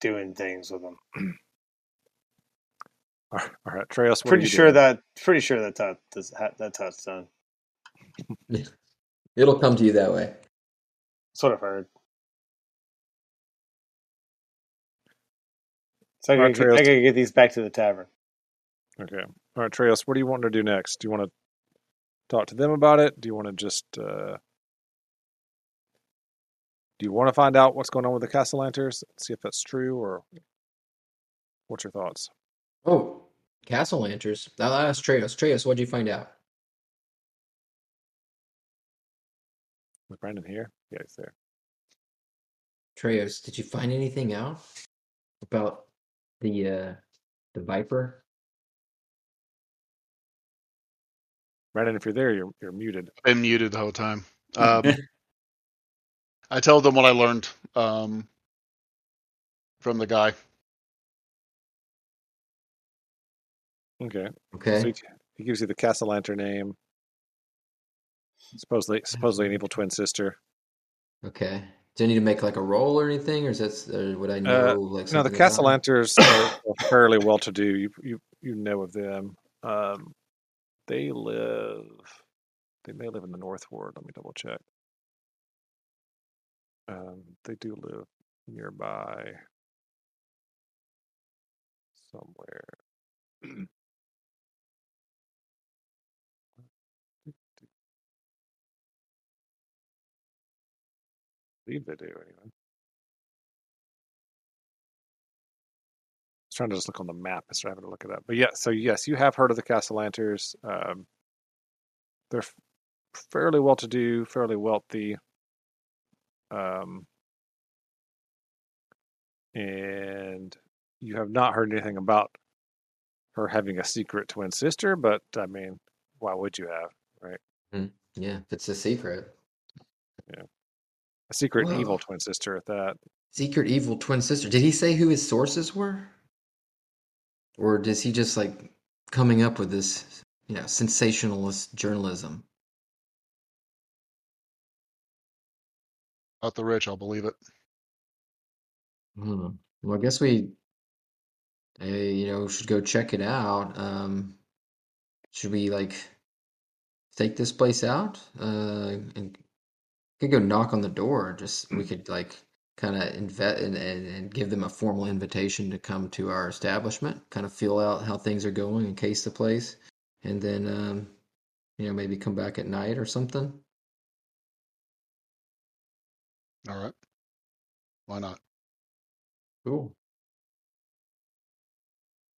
doing things with them. All right, all right Treos, what are Pretty you sure doing? that pretty sure that's how that's how that's how it's done. It'll come to you that way. Sort of I've heard. So I All gotta, right, get, I gotta get these back to the tavern. Okay. All right, Treos, what do you want to do next? Do you want to talk to them about it? Do you want to just uh do you want to find out what's going on with the castle Cassalanters? See if that's true or what's your thoughts? Oh, Castle Lanterns. I'll ask Treos. Treos, what'd you find out? Is Brandon here? Yeah, he's there. Treos, did you find anything out about the uh the Viper? Brandon, if you're there, you're you're muted. I've been muted the whole time. Um, I told them what I learned um, from the guy. Okay. Okay. So he, he gives you the Cassalanter name. Supposedly supposedly an evil twin sister. Okay. Do I need to make like a roll or anything, or is that or would I know Uh, like No, the? Cassalanters are, are fairly well to do. You you you know of them. Um, they live. They may live in the North Ward. Let me double check. Um, they do live nearby somewhere. believe they do anyway. I was trying to just look on the map instead of having to look it up. But yeah, so yes, you have heard of the Cassalanters. Um, they're f- fairly well to do, fairly wealthy. Um, and you have not heard anything about her having a secret twin sister, but I mean, why would you have, right? Yeah, if it's a secret. A secret evil twin sister at that. Secret evil twin sister. Did he say who his sources were? Or does he just like coming up with this, you know, sensationalist journalism? About the rich, I'll believe it. Hmm. Well, I guess we, uh, you know, should go check it out. Um, should we like take this place out? Uh, and could go knock on the door. Just we could like kind of invest and, and, and give them a formal invitation to come to our establishment, kind of feel out how things are going and case the place, and then um, you know, maybe come back at night or something. All right. Why not? Cool.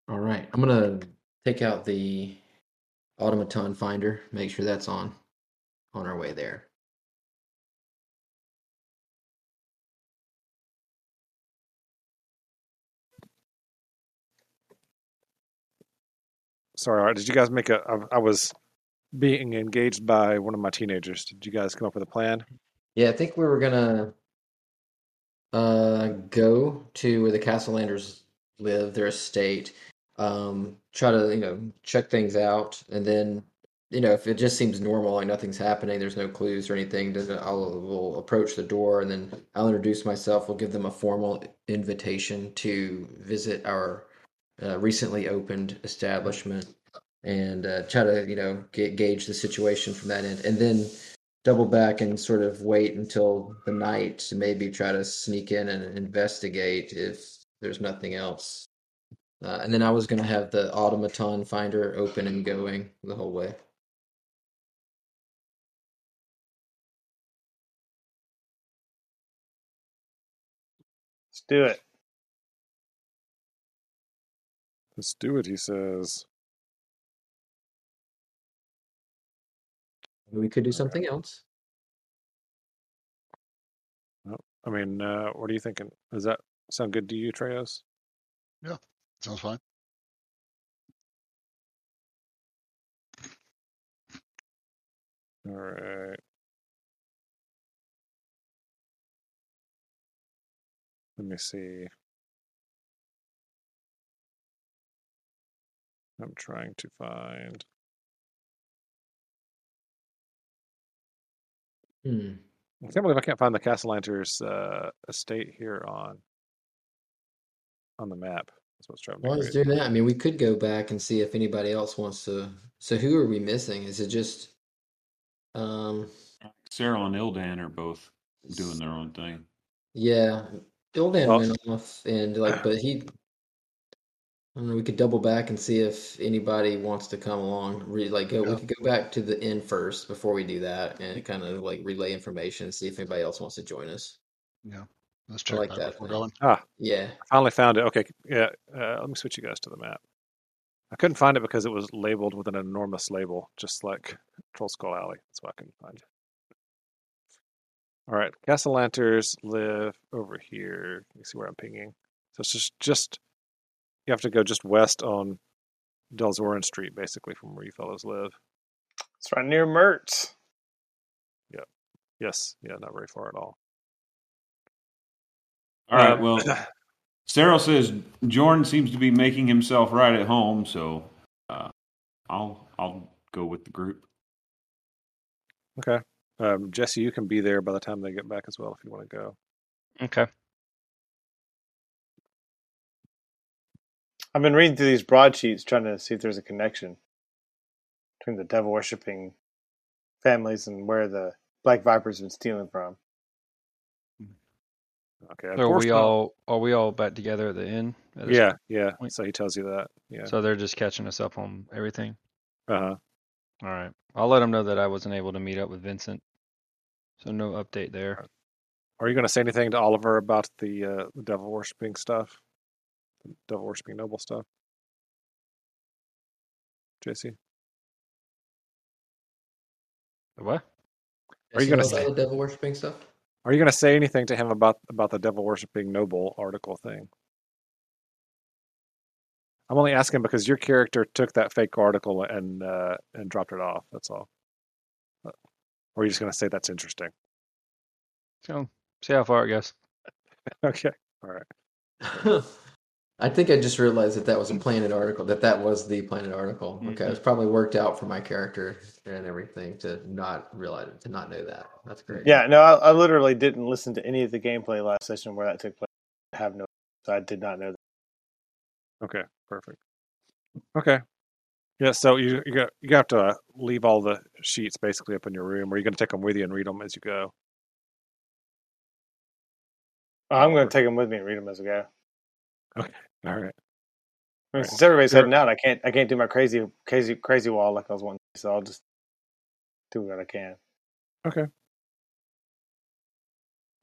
All right, I'm gonna take out the automaton finder, make sure that's on on our way there. Sorry, right, did you guys make a? I, I was being engaged by one of my teenagers. Did you guys come up with a plan? Yeah, I think we were gonna uh go to where the Cassalanters live, their estate, um, try to, you know, check things out, and then, you know, if it just seems normal, like nothing's happening, there's no clues or anything, then I'll we'll approach the door and then I'll introduce myself. We'll give them a formal invitation to visit our uh, recently opened establishment and uh, try to, you know, ga- gauge the situation from that end, and then double back and sort of wait until the night to maybe try to sneak in and investigate if there's nothing else. Uh, and then I was going to have the automaton finder open and going the whole way. Let's do it. Let's do it, he says. We could do something else. I mean, uh, what are you thinking? Does that sound good to you, Treos? Yeah, sounds fine. All right. Let me see. I'm trying to find. Hmm. I can't believe I can't find the Cassalanters uh, estate here on on the map. That's what's driving Well, let's do that. I mean, we could go back and see if anybody else wants to. So, who are we missing? Is it just, um, Sarril and Ildan are both doing their own thing. yeah, Ildan Well- went off and like, but he, I don't know. We could double back and see if anybody wants to come along. Re, like, go, we Yeah. could go back to the end first before we do that, and kind of like relay information and see if anybody else wants to join us. Yeah. Let's I check like that, that before plan. going. Ah, Yeah. I finally found it. Okay, yeah. Uh, let me switch you guys to the map. I couldn't find it because it was labeled with an enormous label, just like Troll Skull Alley. That's why I couldn't find it. All right, Cassalanters live over here. You see where I'm pinging? So it's just just you have to go just west on Delzorin Street, basically, from where you fellows live. It's right near Mertz. Yep. Yes, yeah, not very far at all. All right. Um, Well, Sarril says Jordan seems to be making himself right at home, so uh, I'll I'll go with the group. Okay. Um, Jesse, you can be there by the time they get back as well if you want to go. Okay. I've been reading through these broadsheets trying to see if there's a connection between the devil worshipping families and where the Black Viper's been stealing from. Okay. of So are course we all are we all back together at the inn? at this Yeah, yeah. point? So he tells you that. Yeah. So they're just catching us up on everything. Uh huh. All right. I'll let them know that I wasn't able to meet up with Vincent. So no update there. Are you going to say anything to Oliver about the uh, the devil worshipping stuff? The devil worshipping noble stuff? JC? What? Are you gonna say- the devil worshipping stuff? Are you going to say anything to him about about the devil worshipping noble article thing? I'm only asking because your character took that fake article and uh, and dropped it off. That's all. Or are you just going to say that's interesting? So see how far it goes. Okay. All right. I think I just realized that that was a planet article. That that was the planet article. Okay, Mhm. it's probably worked out for my character and everything to not realize to not know that. That's great. Yeah, no, I, I literally didn't listen to any of the gameplay last session where that took place. I have no, so I did not know that. Okay. Perfect. Okay. Yeah. So you you got you have to uh, leave all the sheets basically up in your room. Or are you going to take them with you and read them as you go? I'm going to take them with me and read them as we go. All right. I since everybody's Sure. heading out, I can't I can't do my crazy crazy crazy wall like I was wanting, to, so I'll just do what I can. Okay.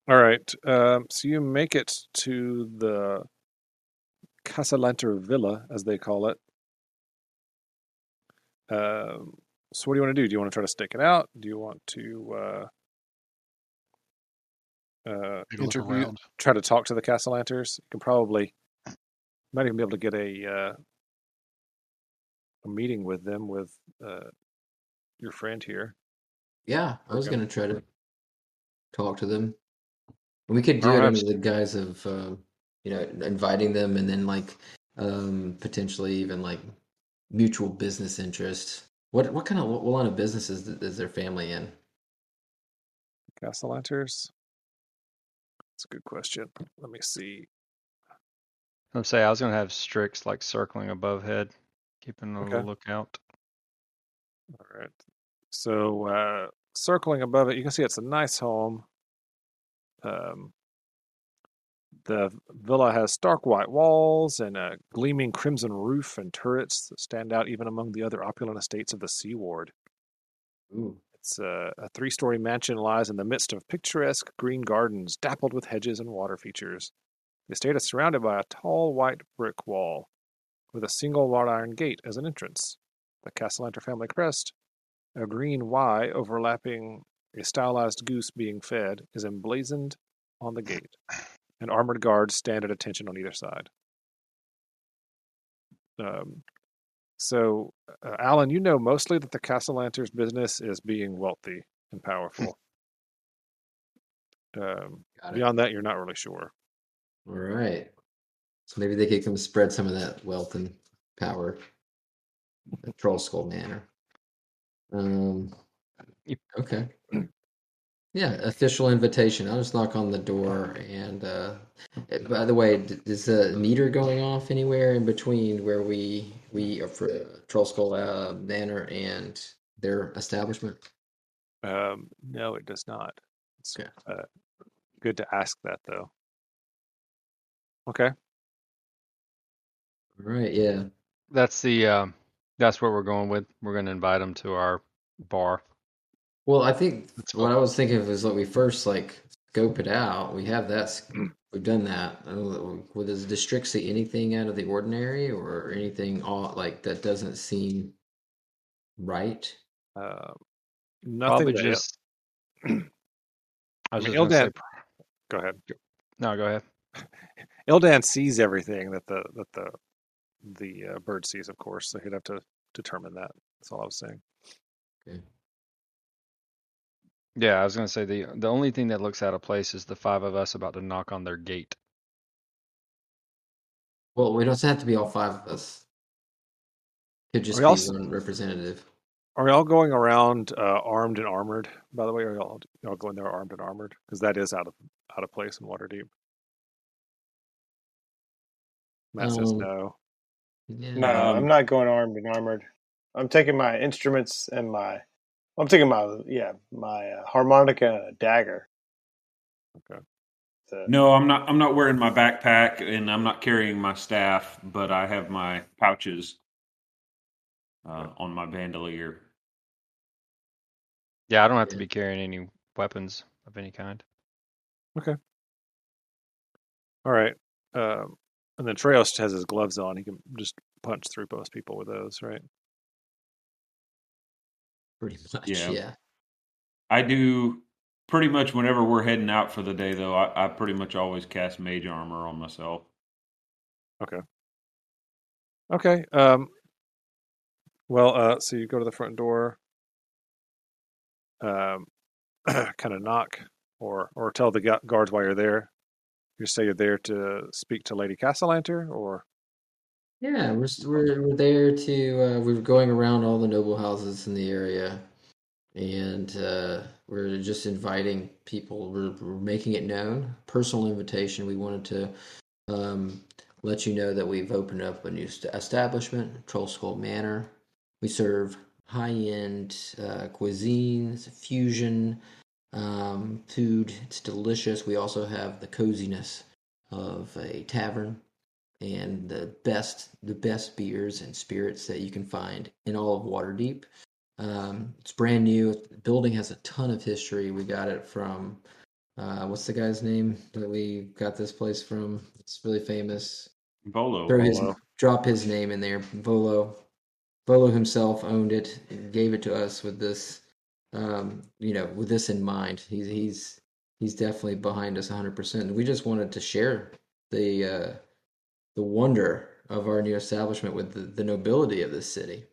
All right. Um, so you make it to the Cassalanter Villa, as they call it. Um, so what do you want to do? Do you want to try to stake it out? Do you want to uh, uh, Take a look interview, try to talk to the Cassalanters? You can probably might even be able to get a uh, a meeting with them with uh, your friend here. Yeah, I was Okay. gonna try to talk to them. We could do All it right. under the guise of, uh, you know, inviting them, and then like um, potentially even like mutual business interest. What what kind of what line of business is, is their family in? Cassalanters. That's a good question. Let me see. Let's say I was gonna have Strix like circling above head, keeping a Okay. little lookout. All right. So uh, circling above it, you can see it's a nice home. Um, the villa has stark white walls and a gleaming crimson roof and turrets that stand out even among the other opulent estates of the Sea Ward. Ooh, It's a, a three-story mansion lies in the midst of picturesque green gardens dappled with hedges and water features. The estate is surrounded by a tall white brick wall with a single wrought iron gate as an entrance. The Cassalanter family crest, a green Y overlapping a stylized goose being fed, is emblazoned on the gate, and armored guards stand at attention on either side. Um, so, uh, Allen, you know mostly that the Cassalanter's business is being wealthy and powerful. um, beyond that, you're not really sure. All right. So maybe they could come spread some of that wealth and power at Troll Skull Manor. Um. Okay. Yeah, official invitation. I'll just knock on the door. And uh, eh, by the way, d- is the meter going off anywhere in between where we we are for Troll Skull uh, Manor and their establishment? Um, no, it does not. It's Okay. uh, good to ask that, though. Okay. Right, Yeah. That's the um, that's what we're going with. We're gonna invite them to our bar. Well, I think That's what. I was thinking of is that we first like scope it out. We have that. s- We've done that. I don't know, Well, does District see anything out of the ordinary or anything all like that doesn't seem right? Um, nothing. Probably that- just. I was I mean, just gonna say, Ildan- Go ahead. no, go ahead. Ildan sees everything that the that the the uh, bird sees, of course. So he'd have to determine that. That's all I was saying. Okay. Yeah, I was gonna say the the only thing that looks out of place is the five of us about to knock on their gate. Well, we don't have to be all five of us. Could just We be also- one representative. Are we all going around uh, armed and armored? By the way, are y'all, y'all going there armed and armored? Because that is out of out of place in Waterdeep? Matt says Um, no. Yeah. No, Um, I'm not going armed and armored. I'm taking my instruments and my. I'm taking my yeah my uh, harmonica and a dagger. Okay. So, No, I'm not. I'm not wearing my backpack, and I'm not carrying my staff, but I have my pouches uh, on my bandolier. Yeah, I don't have to be carrying any weapons of any kind. Okay. All right. Um, and then Treos has his gloves on. He can just punch through most people with those, right? Pretty much. Yeah. Yeah. I do pretty much whenever we're heading out for the day, though. I, I pretty much always cast mage armor on myself. Okay. Okay. Um, well, uh, so you go to the front door, um, kind of knock, or or tell the guards why you're there. You say you're there to speak to Lady Cassalanter, or Yeah, we're we're we're there to uh, we're going around all the noble houses in the area, and uh, we're just inviting people. We're, we're making it known, personal invitation. We wanted to um, let you know that we've opened up a new st- establishment, Troll Skull Manor. We serve high-end uh, cuisine, it's a fusion um, food. It's delicious. We also have the coziness of a tavern and the best the best beers and spirits that you can find in all of Waterdeep. Um, it's brand new. The building has a ton of history. We got it from uh, what's the guy's name that we got this place from? It's really famous. Volo. Throw his, Volo. drop his name in there. Volo. Volo himself owned it and gave it to us with this, um, you know, with this in mind. He's he's he's definitely behind us 100%. We just wanted to share the uh, the wonder of our new establishment with the, the nobility of this city.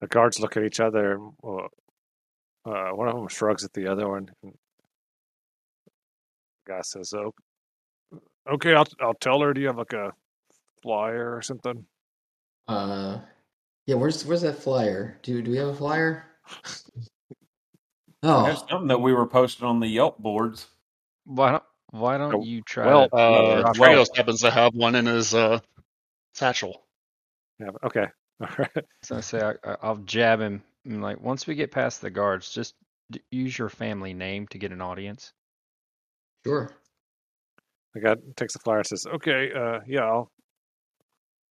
the guards look at each other. well, Uh, one of them shrugs at the other one. And the guy says, "Oh, okay, I'll I'll tell her. Do you have like a flyer or something?" Uh, yeah, where's where's that flyer? Do do we have a flyer? That's Oh, something that we were posting on the Yelp boards. Why don't Why don't Oh, you try well, to? Uh, drop well- Trails happens to have one in his uh, satchel. Yeah. Okay. All right. So I say I, I- I'll jab him. And like once we get past the guards, just d- use your family name to get an audience. sure. The guy takes the flyer and says, "Okay, uh, yeah, I'll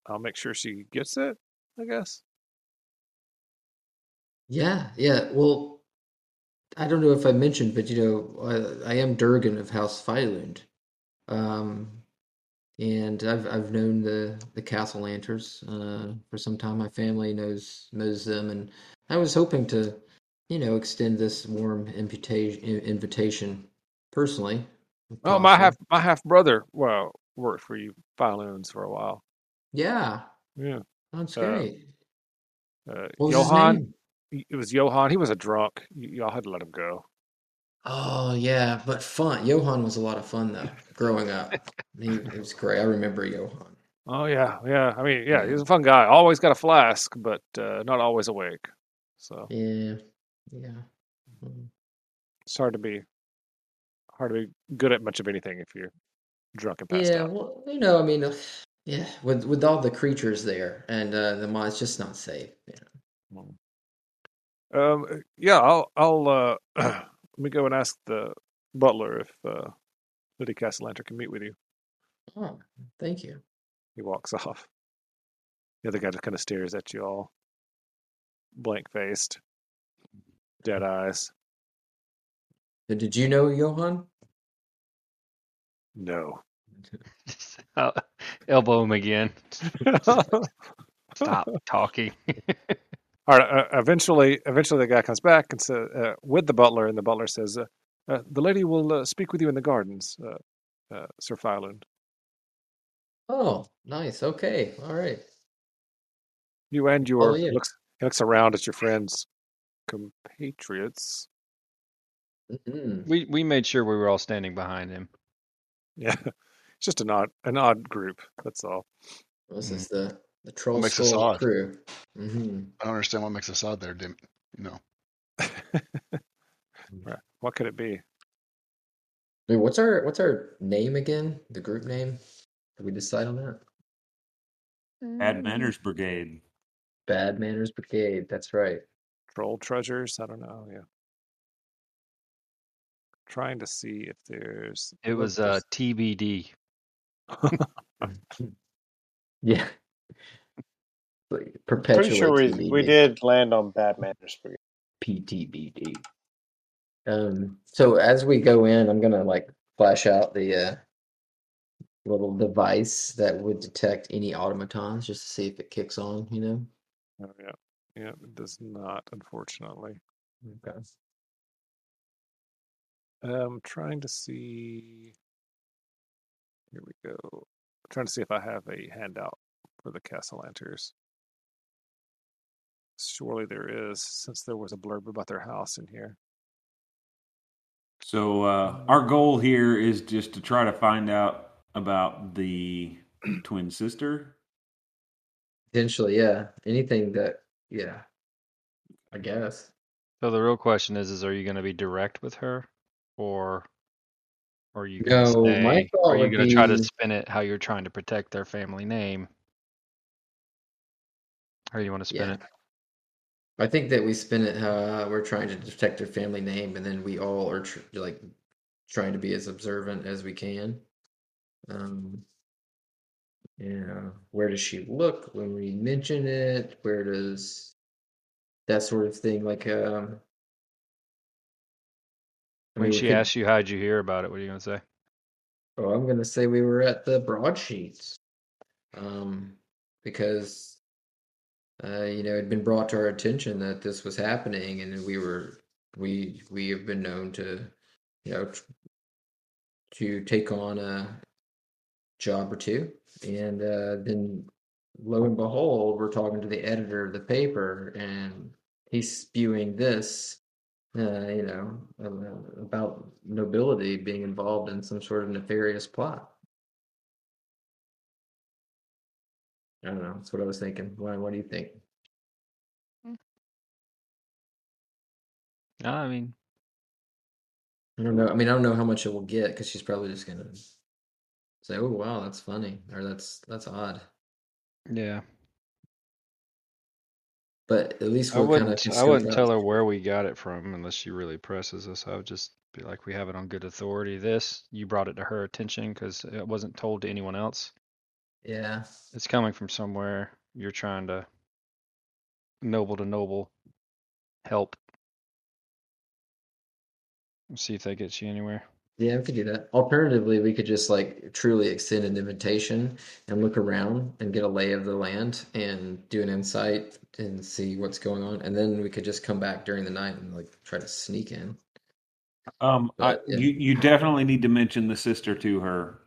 I'll make sure she gets it. I guess." Yeah, yeah. Well, I don't know if I mentioned, but you know, I, I am Durgan of House Phylund. Um, and I've I've known the the Cassalanters uh, for some time. My family knows knows them, and I was hoping to, you know, extend this warm invitation invitation personally. Oh, my half my half brother, well, worked for you Phylunds for a while. Yeah, Yeah. that's Uh, great. Uh, What was his Johan, it was Johan. He was a drunk. Y- y'all had to let him go. Oh yeah, but fun. Johan was a lot of fun though. Growing up, he it was great. I remember Johan. Oh yeah, yeah. I mean, yeah, Yeah. he was a fun guy. Always got a flask, but uh, not always awake. So Yeah, yeah. Mm. it's hard to be hard to be good at much of anything if you're drunk and passed Yeah, out. well, you know, I mean, uh, yeah, with with all the creatures there and uh, the mod, it's just not safe. You Um, yeah, I'll I'll uh, let me go and ask the butler if uh, Lady Cassalanter can meet with you. Oh, thank you. He walks off. The other guy just kind of stares at you all, blank faced, dead eyes. Did did you know Johan? No. I'll elbow him again. Stop talking. All right. Uh, eventually, eventually, the guy comes back and says, uh, with the butler, and the butler says, uh, uh, "The lady will uh, speak with you in the gardens, uh, uh, Sir Phylund. Oh, nice. Okay, all right. You and your Oh, yeah. looks he looks around at your friends, compatriots. Mhm. we we made sure we were all standing behind him. Yeah, it's just an odd, an odd group. That's all. This is the the troll makes us skull odd? crew. hmm I don't understand what makes us odd there, Dim. You know, Right. What could it be? Wait, what's our what's our name again? The group name? Did we decide on that? Bad Manners Brigade. Bad Manners Brigade. That's right. Troll treasures. I don't know. Yeah. Trying to see if there's. It look, was uh, TBD. Yeah. Like, Pretty sure we TBD. we did land on Bad Manners Brigade. PTBD. Um, so as we go in, I'm gonna like flash out the uh, little device that would detect any automatons just to see if it kicks on, you know? Oh, yeah. Yeah, it does not, unfortunately. Okay. I'm trying to see. Here we go. trying to see if I have a handout for the Cassalanters. Surely there is, since there was a blurb about their house in here. So uh, our goal here is just to try to find out about the twin sister. Potentially, yeah. Anything that, yeah. I guess. So the real question is: Is are you going to be direct with her, or, or are you going to No, say, are you going to try to spin it how you're trying to protect their family name? How do you want to spin Yeah. it? I think that we spin it how we're trying to protect their family name, and then we all are tr like trying to be as observant as we can. Um, yeah, where does she look when we mention it? Where does that sort of thing? Like, um, I When mean, we she could- asks you, how'd you hear about it? What are you going to say? Oh, I'm gonna say we were at the broadsheets, um, because uh, you know it'd been brought to our attention that this was happening, and we were we we have been known to, you know, to take on a job or two, and uh, then lo and behold, we're talking to the editor of the paper, and he's spewing this uh, you know, about nobility being involved in some sort of nefarious plot. I don't know. That's what I was thinking. What, what do you think? Hmm. No, I mean, I don't know. I mean, I don't know how much it will get because she's probably just gonna say, "Oh, wow, that's funny," or "That's that's odd." yeah. But at least I we'll kind of wouldn't. I wouldn't tell her where we got it from unless she really presses us. I would just be like, we have it on good authority. This you brought it to her attention because it wasn't told to anyone else. Yeah, It's coming from somewhere. You're trying to noble to noble help. See if that gets you anywhere. yeah, we could do that. Alternatively, we could just like truly extend an invitation and look around and get a lay of the land and do an insight and see what's going on, and then we could just come back during the night and like try to sneak in. Um, I, yeah. you you definitely need to mention the sister to her.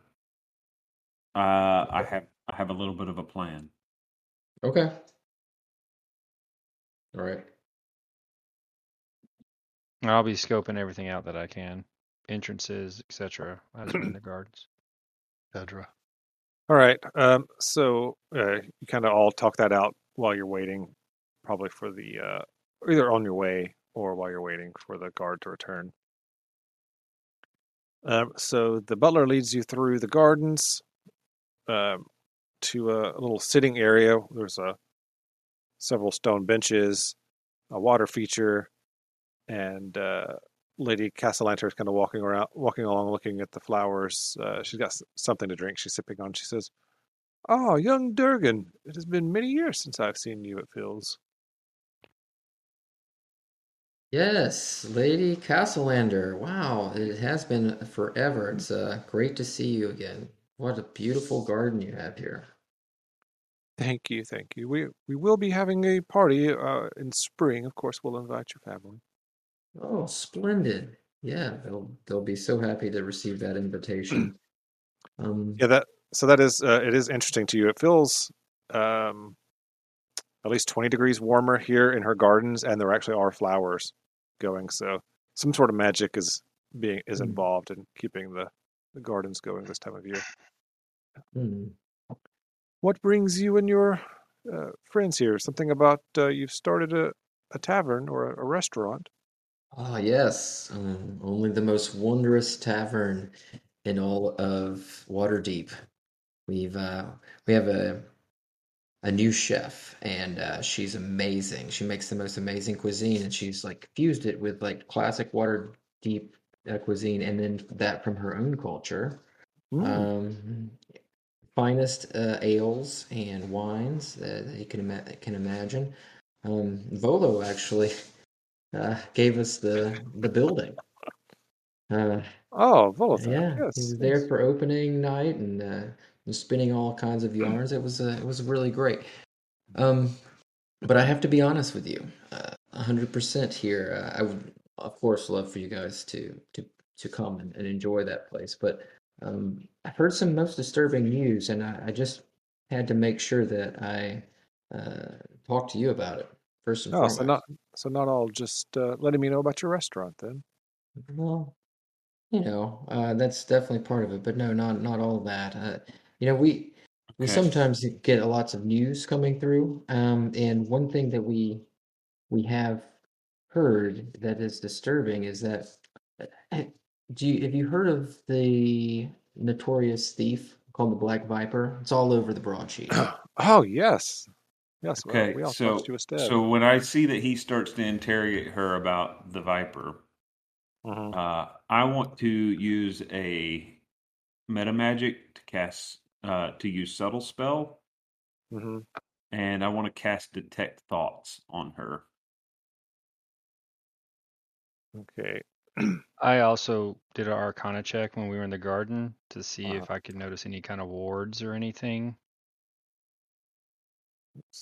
Uh, I have I have a little bit of a plan. Okay. All right. I'll be scoping everything out that I can, entrances, etc. As we're in the gardens. Edra. All right. Um, so uh, you kind of all talk that out while you're waiting, probably for the uh, either on your way or while you're waiting for the guard to return. Um, so the butler leads you through the gardens um, to a, little sitting area. There's a several stone benches, a water feature, and uh, Lady Cassalanter is kind of walking around, walking along, looking at the flowers. Uh, she's got something to drink. She's sipping on. She says, "Ah, young Durgan, it has been many years since I've seen you. It feels." Yes, Lady Cassalanter. Wow, it has been forever. It's uh, great to see you again. What a beautiful garden you have here. Thank you, thank you. We we will be having a party uh, in spring. Of course, we'll invite your family. Oh, splendid. Yeah, they'll they'll be so happy to receive that invitation. Um, Yeah, that so that is uh, it is interesting to you. It feels um, at least twenty degrees warmer here in her gardens, and there actually are flowers going. So some sort of magic is being is Hmm. involved in keeping the, the gardens going this time of year. Hmm. What brings you and your uh, friends here? Something about uh, you've started a, a tavern or a, a restaurant. Ah, yes. Um, only the most wondrous tavern in all of Waterdeep. We've uh, we have a a new chef, and uh, she's amazing. She makes the most amazing cuisine, and she's like fused it with like classic Waterdeep uh, cuisine, and then that from her own culture. Mm. Um, finest uh, ales and wines that you can ima- can imagine. Um, Volo actually uh, gave us the the building. Uh, oh, Volothamp. yeah, he Yes. was there for opening night and uh, spinning all kinds of yarns. It was uh, it was really great. Um, but I have to be honest with you, uh, a hundred percent here. Uh, I would, of course, love for you guys to to to come and, and enjoy that place. But um, I've heard some most disturbing news, and I, I just had to make sure that I uh, talk to you about it first and Oh, so foremost. not so not all just uh, letting me know about your restaurant then. Well, you know, uh, that's definitely part of it, but no, not not all of that. Uh, you know, we we Okay. sometimes get lots of news coming through, um, and one thing that we we have heard that is disturbing is that do you have you heard of the notorious thief called the Black Viper? It's all over the broadsheet. oh yes, yes. Well, Okay, we all so thought she so when I see that he starts to interrogate her about the Viper, Mhm. uh, I want to use a meta magic to cast uh, to use subtle spell, Mhm. and I want to cast detect thoughts on her. Okay. I also did an Arcana check when we were in the garden to see Uh-huh. if I could notice any kind of wards or anything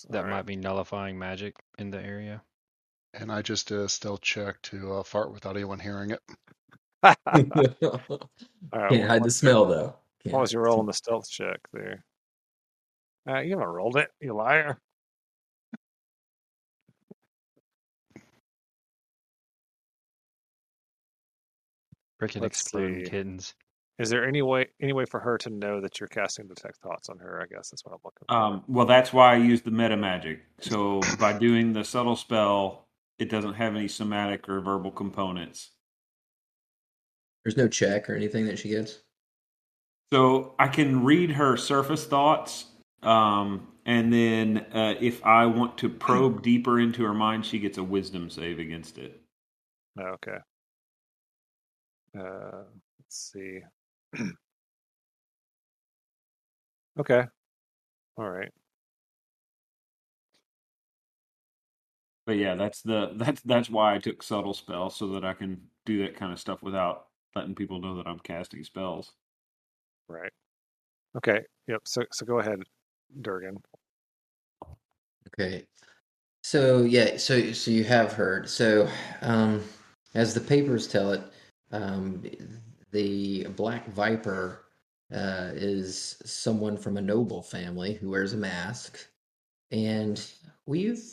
that All might be nullifying magic in the area. And I just did a stealth check to uh, fart without anyone hearing it. All right. Can't well, hide the what- smell though. Can't What was hide you the rolling the stealth check there? Uh, you haven't rolled it, you liar. Freaking Let's exploding see. kittens. Is there any way any way for her to know that you're casting detect thoughts on her? I guess that's what I'm looking for. Um, well, that's why I use the meta magic. So by doing the subtle spell, it doesn't have any somatic or verbal components. There's no check or anything that she gets. So I can read her surface thoughts, um, and then uh, if I want to probe deeper into her mind, she gets a wisdom save against it. Okay. Uh, let's see. okay. All right. But yeah, that's the that's that's why I took subtle spell so that I can do that kind of stuff without letting people know that I'm casting spells. Right. Okay. Yep. So so go ahead, Durgan. Okay. So yeah, so so you have heard. So um as the papers tell it, um the Black Viper uh is someone from a noble family who wears a mask. And we've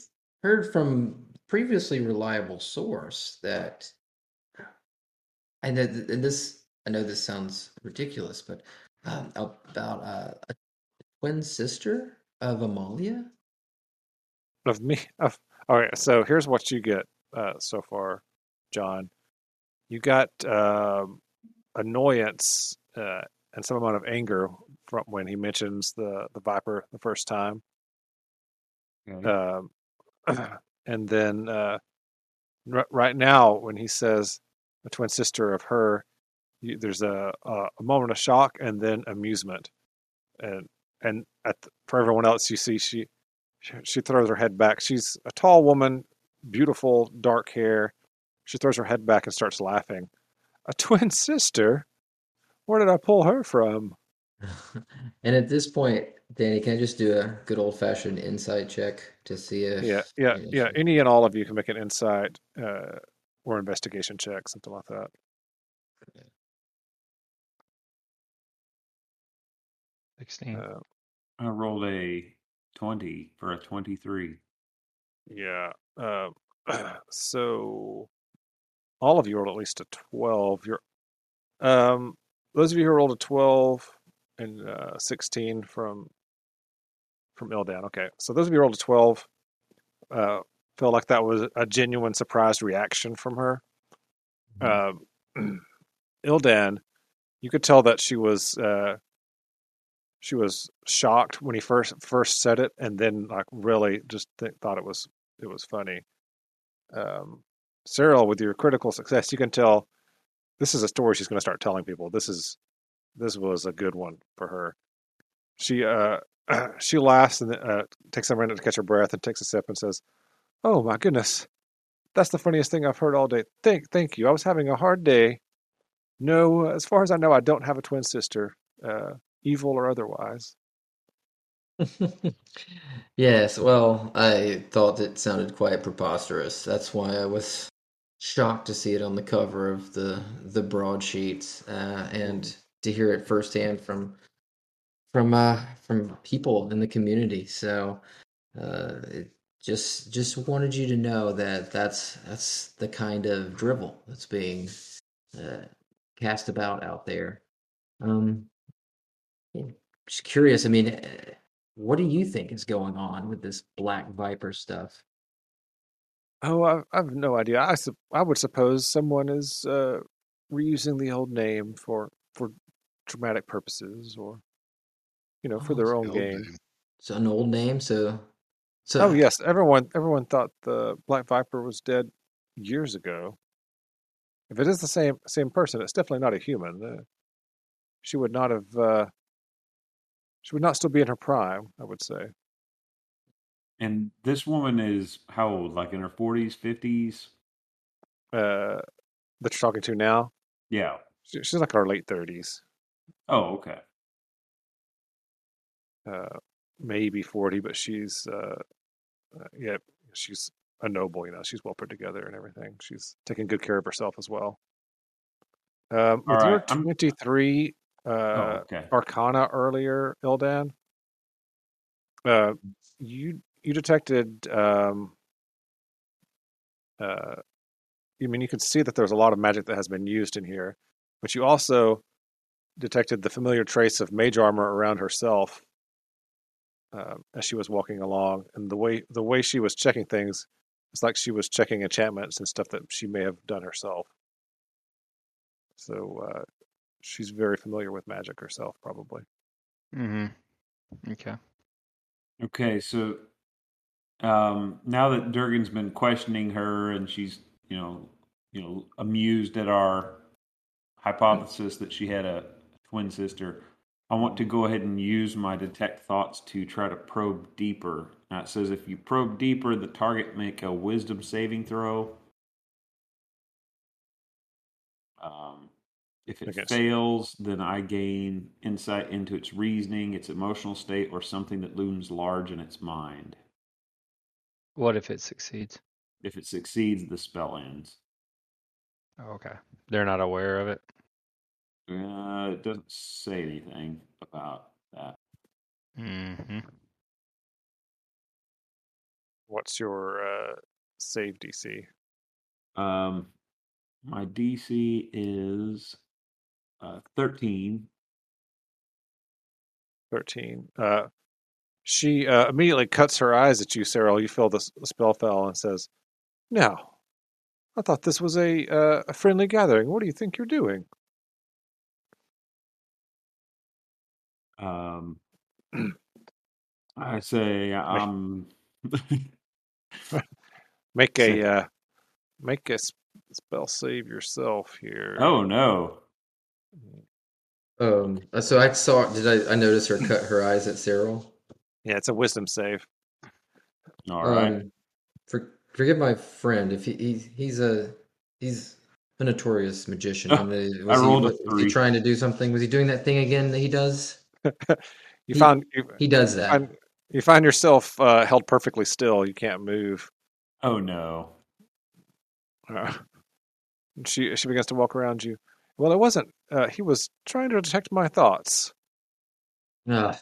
heard from previously reliable source that I know and this I know this sounds ridiculous, but um, about uh, a twin sister of Ammalia. Of me. Of, all right. So here's what you get uh, so far, Jon. You got um, annoyance uh, and some amount of anger from when he mentions the the Viper the first time. Okay. Um, and then uh, r- right now, when he says a twin sister of her, you, there's a, a a moment of shock and then amusement, and and at the, for everyone else, you see she- she throws her head back. She's a tall woman, beautiful dark hair. She throws her head back and starts laughing. A twin sister? Where did I pull her from? and at this point, Danny, can I just do a good old fashioned insight check to see if Yeah, yeah, you know, yeah. Any and all of you can make an insight uh, or investigation check, something like that. Sixteen. Uh, I rolled a twenty for a twenty-three. Yeah. Uh, so all of you rolled at least a twelve. You're um those of you who rolled a twelve and uh, sixteen from from Ildan. Okay, so those of you who rolled a twelve uh, felt like that was a genuine surprised reaction from her. uh, Ildan, you could tell that she was uh, she was shocked when he first first said it, and then like really just th- thought it was it was funny. Um, Sarril, with your critical success, you can tell this is a story she's going to start telling people. This is this was a good one for her. She uh she laughs and uh, takes a minute to catch her breath and takes a sip and says, "Oh my goodness, that's the funniest thing I've heard all day. Thank thank you. I was having a hard day. No, as far as I know, I don't have a twin sister, uh, evil or otherwise." yes, well, I thought it sounded quite preposterous. That's why I was shocked to see it on the cover of the the broadsheets uh, and to hear it firsthand from from uh, from people in the community. So, uh, just just wanted you to know that that's that's the kind of drivel that's being uh, cast about out there. Um, just curious. I mean eh, what do you think is going on with this Black Viper stuff? Oh, I, I have no idea. I sup- I would suppose someone is uh, reusing the old name for for dramatic purposes, or you know, for Oh, their The own old gain. name. It's an old name, so so Oh yes, everyone everyone thought the Black Viper was dead years ago. If it is the same same person, it's definitely not a human. Uh, she would not have. Uh, she would not still be in her prime. I would say. And this woman is how old? Like in her forties, fifties? Uh, that you're talking to now, Yeah. she, she's like in her late thirties, Oh, okay. uh, maybe forty, but she's uh, uh, yeah, she's a noble. You know, she's well put together and everything. She's taking good care of herself as well. Um, All right, twenty three Oh, uh, okay. Arcana earlier, Ildan, uh, you you detected. Um, uh, I mean, you can see that there's a lot of magic that has been used in here, but you also detected the familiar trace of mage armor around herself uh, as she was walking along, and the way the way she was checking things, it's like she was checking enchantments and stuff that she may have done herself. So uh, she's very familiar with magic herself, probably. Mm-hmm. Okay. Okay, so um, now that Durgan's been questioning her and she's, you know, you know, amused at our hypothesis that she had a twin sister, I want to go ahead and use my detect thoughts to try to probe deeper. Now it says if you probe deeper, the target make a wisdom saving throw. Um, if it fails, then I gain insight into its reasoning, its emotional state, or something that looms large in its mind. What if it succeeds? If it succeeds, the spell ends. Oh, okay. They're not aware of it. Uh, it doesn't say anything about that. Mm-hmm. What's your uh, save DC? Um, my DC is uh, 13. 13. Uh, she uh, immediately cuts her eyes at you, Sarril. You feel the spell fell and says, Now, I thought this was a, uh, a friendly gathering. What do you think you're doing? Um, I say, um, Make a uh, make a s- spell save yourself here. oh no. um uh, so I saw did I I notice her cut her eyes at Sarril? Yeah, it's a wisdom save. All right. Um, for, forgive my friend if he, he he's a he's a notorious magician. Oh, and, uh, I was he, rolled a was he three. trying to do something? Was he doing that thing again that he does? You He- found you, He does that. find, you find yourself uh, held perfectly still. You can't move. Oh no. Uh, she she begins to walk around you. Well, it wasn't. Uh, he was trying to detect my thoughts. Ugh,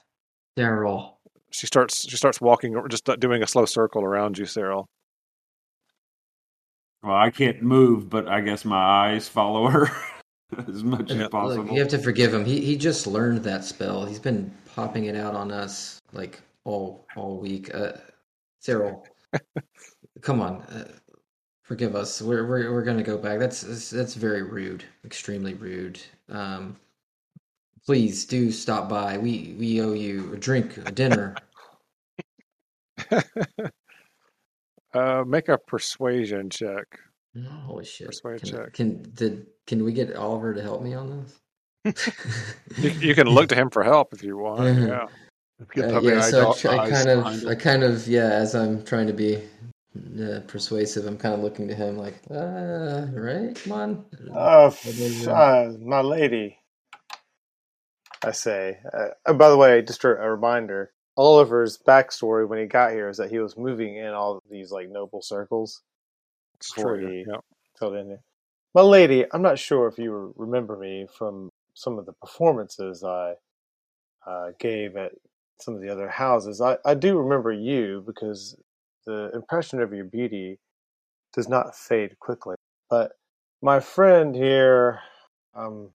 Daryl. She starts. She starts walking, or just doing a slow circle around you, Sarril. Well, I can't move, but I guess my eyes follow her as much Yeah, as possible. Look, you have to forgive him. He he just learned that spell. He's been popping it out on us like all all week. Uh, Sarril, come on. Uh, Forgive us. We're we're we're gonna go back. That's that's, that's very rude. Extremely rude. Um, please do stop by. We we owe you a drink, a dinner. uh, make a persuasion check. Holy shit! Persuade Can, check. can did can we get Oliver to help me on this? You, you can look to him for help if you want. Mhm. Yeah. Get Uh, yeah, so I, tr- I kind behind of, I kind of, yeah. As I'm trying to be uh, persuasive, I'm kind of looking to him like, uh, right? Come on. Uh, f- uh, uh, my lady, I say. Uh, oh, by the way, just a, a reminder: Oliver's backstory when he got here is that he was moving in all these like noble circles It's true. he Yeah. filled in there. My lady, I'm not sure if you remember me from some of the performances I uh, gave at some of the other houses. I, I do remember you because the impression of your beauty does not fade quickly. But my friend here um,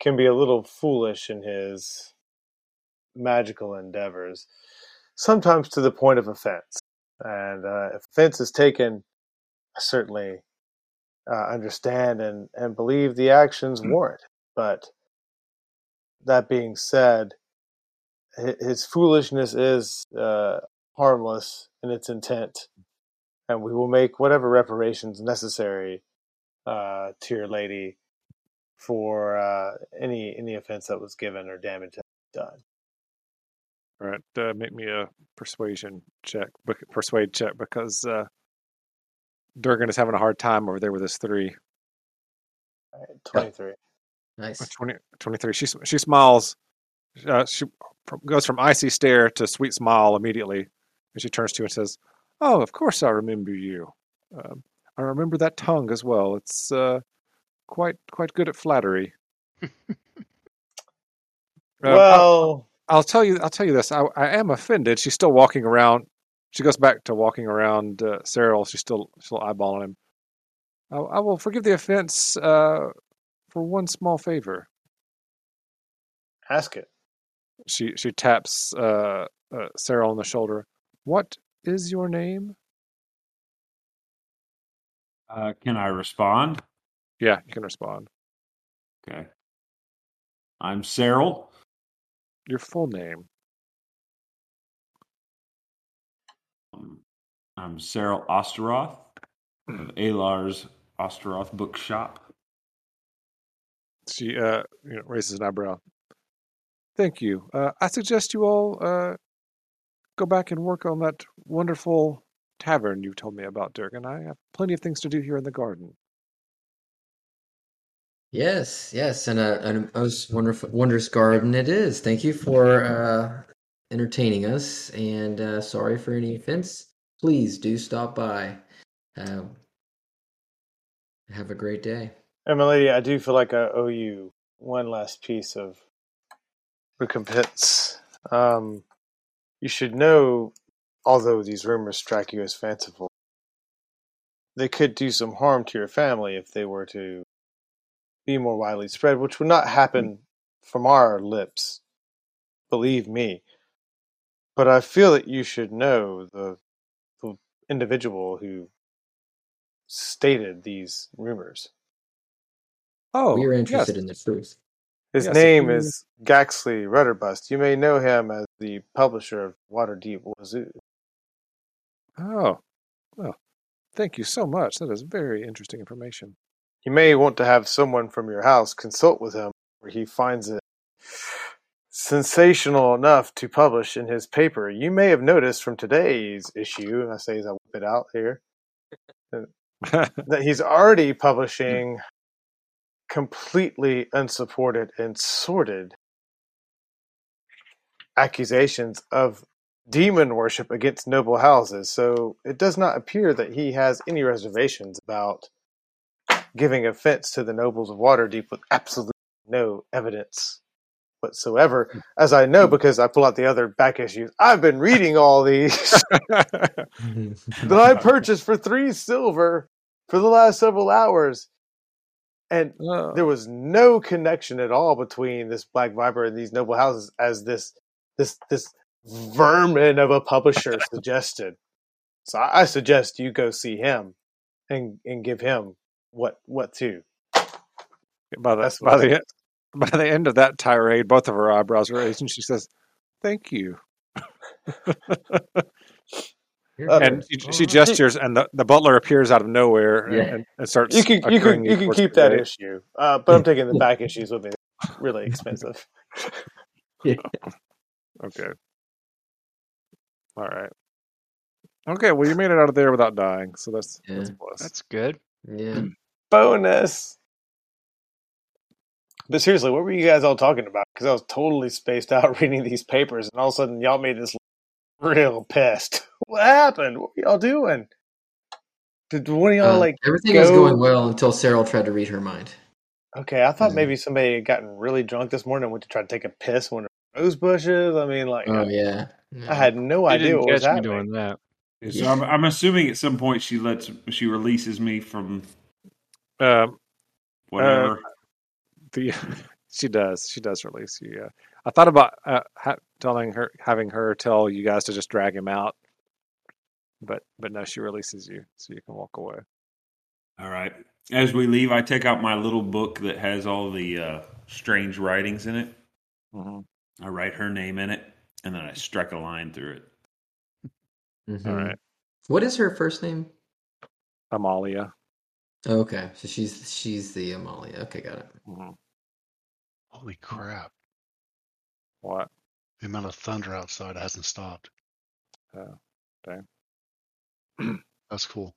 can be a little foolish in his magical endeavors, sometimes to the point of offense. And uh, if offense is taken, I certainly uh, understand and, and believe the actions warrant. But that being said, his foolishness is uh, harmless in its intent, and we will make whatever reparations necessary uh, to your lady for uh, any any offense that was given or damage done. All right. Uh, make me a persuasion check. Persuade check because uh, Durgan is having a hard time over there with his three. All right, Twenty-three. Nice. Uh, 20, 23. She she smiles. Uh, she goes from icy stare to sweet smile immediately, and she turns to you and says, "Oh, of course I remember you. Um, I remember that tongue as well. It's uh, quite quite good at flattery." I'll, well, I'll tell you. I'll tell you this. I, I am offended. She's still walking around. She goes back to walking around uh, Sarril. She's still still eyeballing him. I, I will forgive the offense uh, for one small favor. ask it. She she taps uh, uh, Sarril on the shoulder. What is your name? Uh, can I respond? Yeah, you can respond. Okay. I'm Sarril. Your full name. Um, I'm Sarril Ostoroth of Alar's Ostoroth Bookshop. She uh, you know, raises an eyebrow. Thank you. Uh, I suggest you all uh, go back and work on that wonderful tavern you told me about, Durgan. I have plenty of things to do here in the garden. Yes, yes, and a, and a most wonderful, wondrous garden it is. Thank you for uh, entertaining us, and uh, sorry for any offense. Please do stop by. Uh, have a great day. And my lady, I do feel like I owe you one last piece of recompense. Um, you should know, although these rumors strike you as fanciful, they could do some harm to your family if they were to be more widely spread, which would not happen from our lips, believe me. But I feel that you should know the, the individual who stated these rumors. Oh, we are yes. interested in the truth. His Yes, name you- is Gaxley Rudderbust. You may know him as the publisher of Waterdeep Wazoo. Oh, well, thank you so much. That is very interesting information. You may want to have someone from your house consult with him where he finds it sensational enough to publish in his paper. You may have noticed from today's issue, and I say as I whip it out here, that he's already mm. publishing completely unsupported and sordid accusations of demon worship against noble houses. So it does not appear that he has any reservations about giving offense to the nobles of Waterdeep with absolutely no evidence whatsoever. Mm. As I know mm. because I pull out the other back issues. I've been reading all these that I purchased for three silver for the last several hours. And Oh, there was no connection at all between this Black Viper and these noble houses as this this this vermin of a publisher suggested. So I I suggest you go see him and and give him what what to. By the That's by what- the by the end of that tirade, both of her eyebrows are raised, and she says, "Thank you." And she, she gestures, and the, the butler appears out of nowhere Yeah. and, and starts. You can you can you can keep that gate. issue, uh, but I'm taking the back issues with me. Really expensive. yeah. Okay. All right. Okay. Well, you made it out of there without dying, so that's that's a Yeah. plus. That's good. Yeah. Bonus. But seriously, what were you guys all talking about? Because I was totally spaced out reading these papers, and all of a sudden y'all made this real pissed. What happened? What were y'all doing? Did one of y'all Uh, like everything was going well until Sarril tried to to read her mind. Okay, I thought Mhm. maybe somebody had gotten really drunk this morning and went to try to take a piss when rose bushes. I mean, like, Oh I, yeah. I had no You idea didn't what was me happening. doing that. So I'm, I'm assuming at some point she lets she releases me from Um, whatever. the she does she does release you. Yeah. I thought about uh, ha- telling her, having her tell you guys to just drag him out, but but no, she releases you, so you can walk away. All right. As we leave, I take out my little book that has all the uh, strange writings in it. hmm I write her name in it, and then I strike a line through it. Mhm. All right, What is her first name? Ammalia. Okay, so she's she's the Ammalia. Okay, got it. hmm Holy crap. What? The amount of thunder outside hasn't stopped. Oh, dang. That's cool.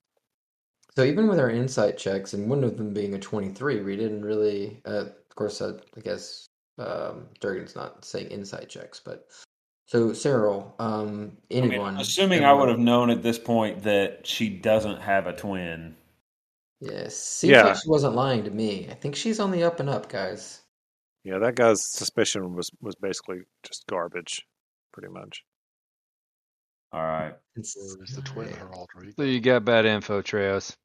So even with our insight checks, and one of them being a twenty-three, we didn't really. Uh, of course, uh, I guess um, Durgan's not saying insight checks, but so Sarril, um, I mean, anyone, assuming I would have known at this point that she doesn't have a twin. Yes, seems Yeah. like she wasn't lying to me. I think she's on the up and up, guys. Yeah, that guy's suspicion was was basically just garbage, pretty much. All right. It's, Or the twin alright. her alter? So you got bad info, Treos.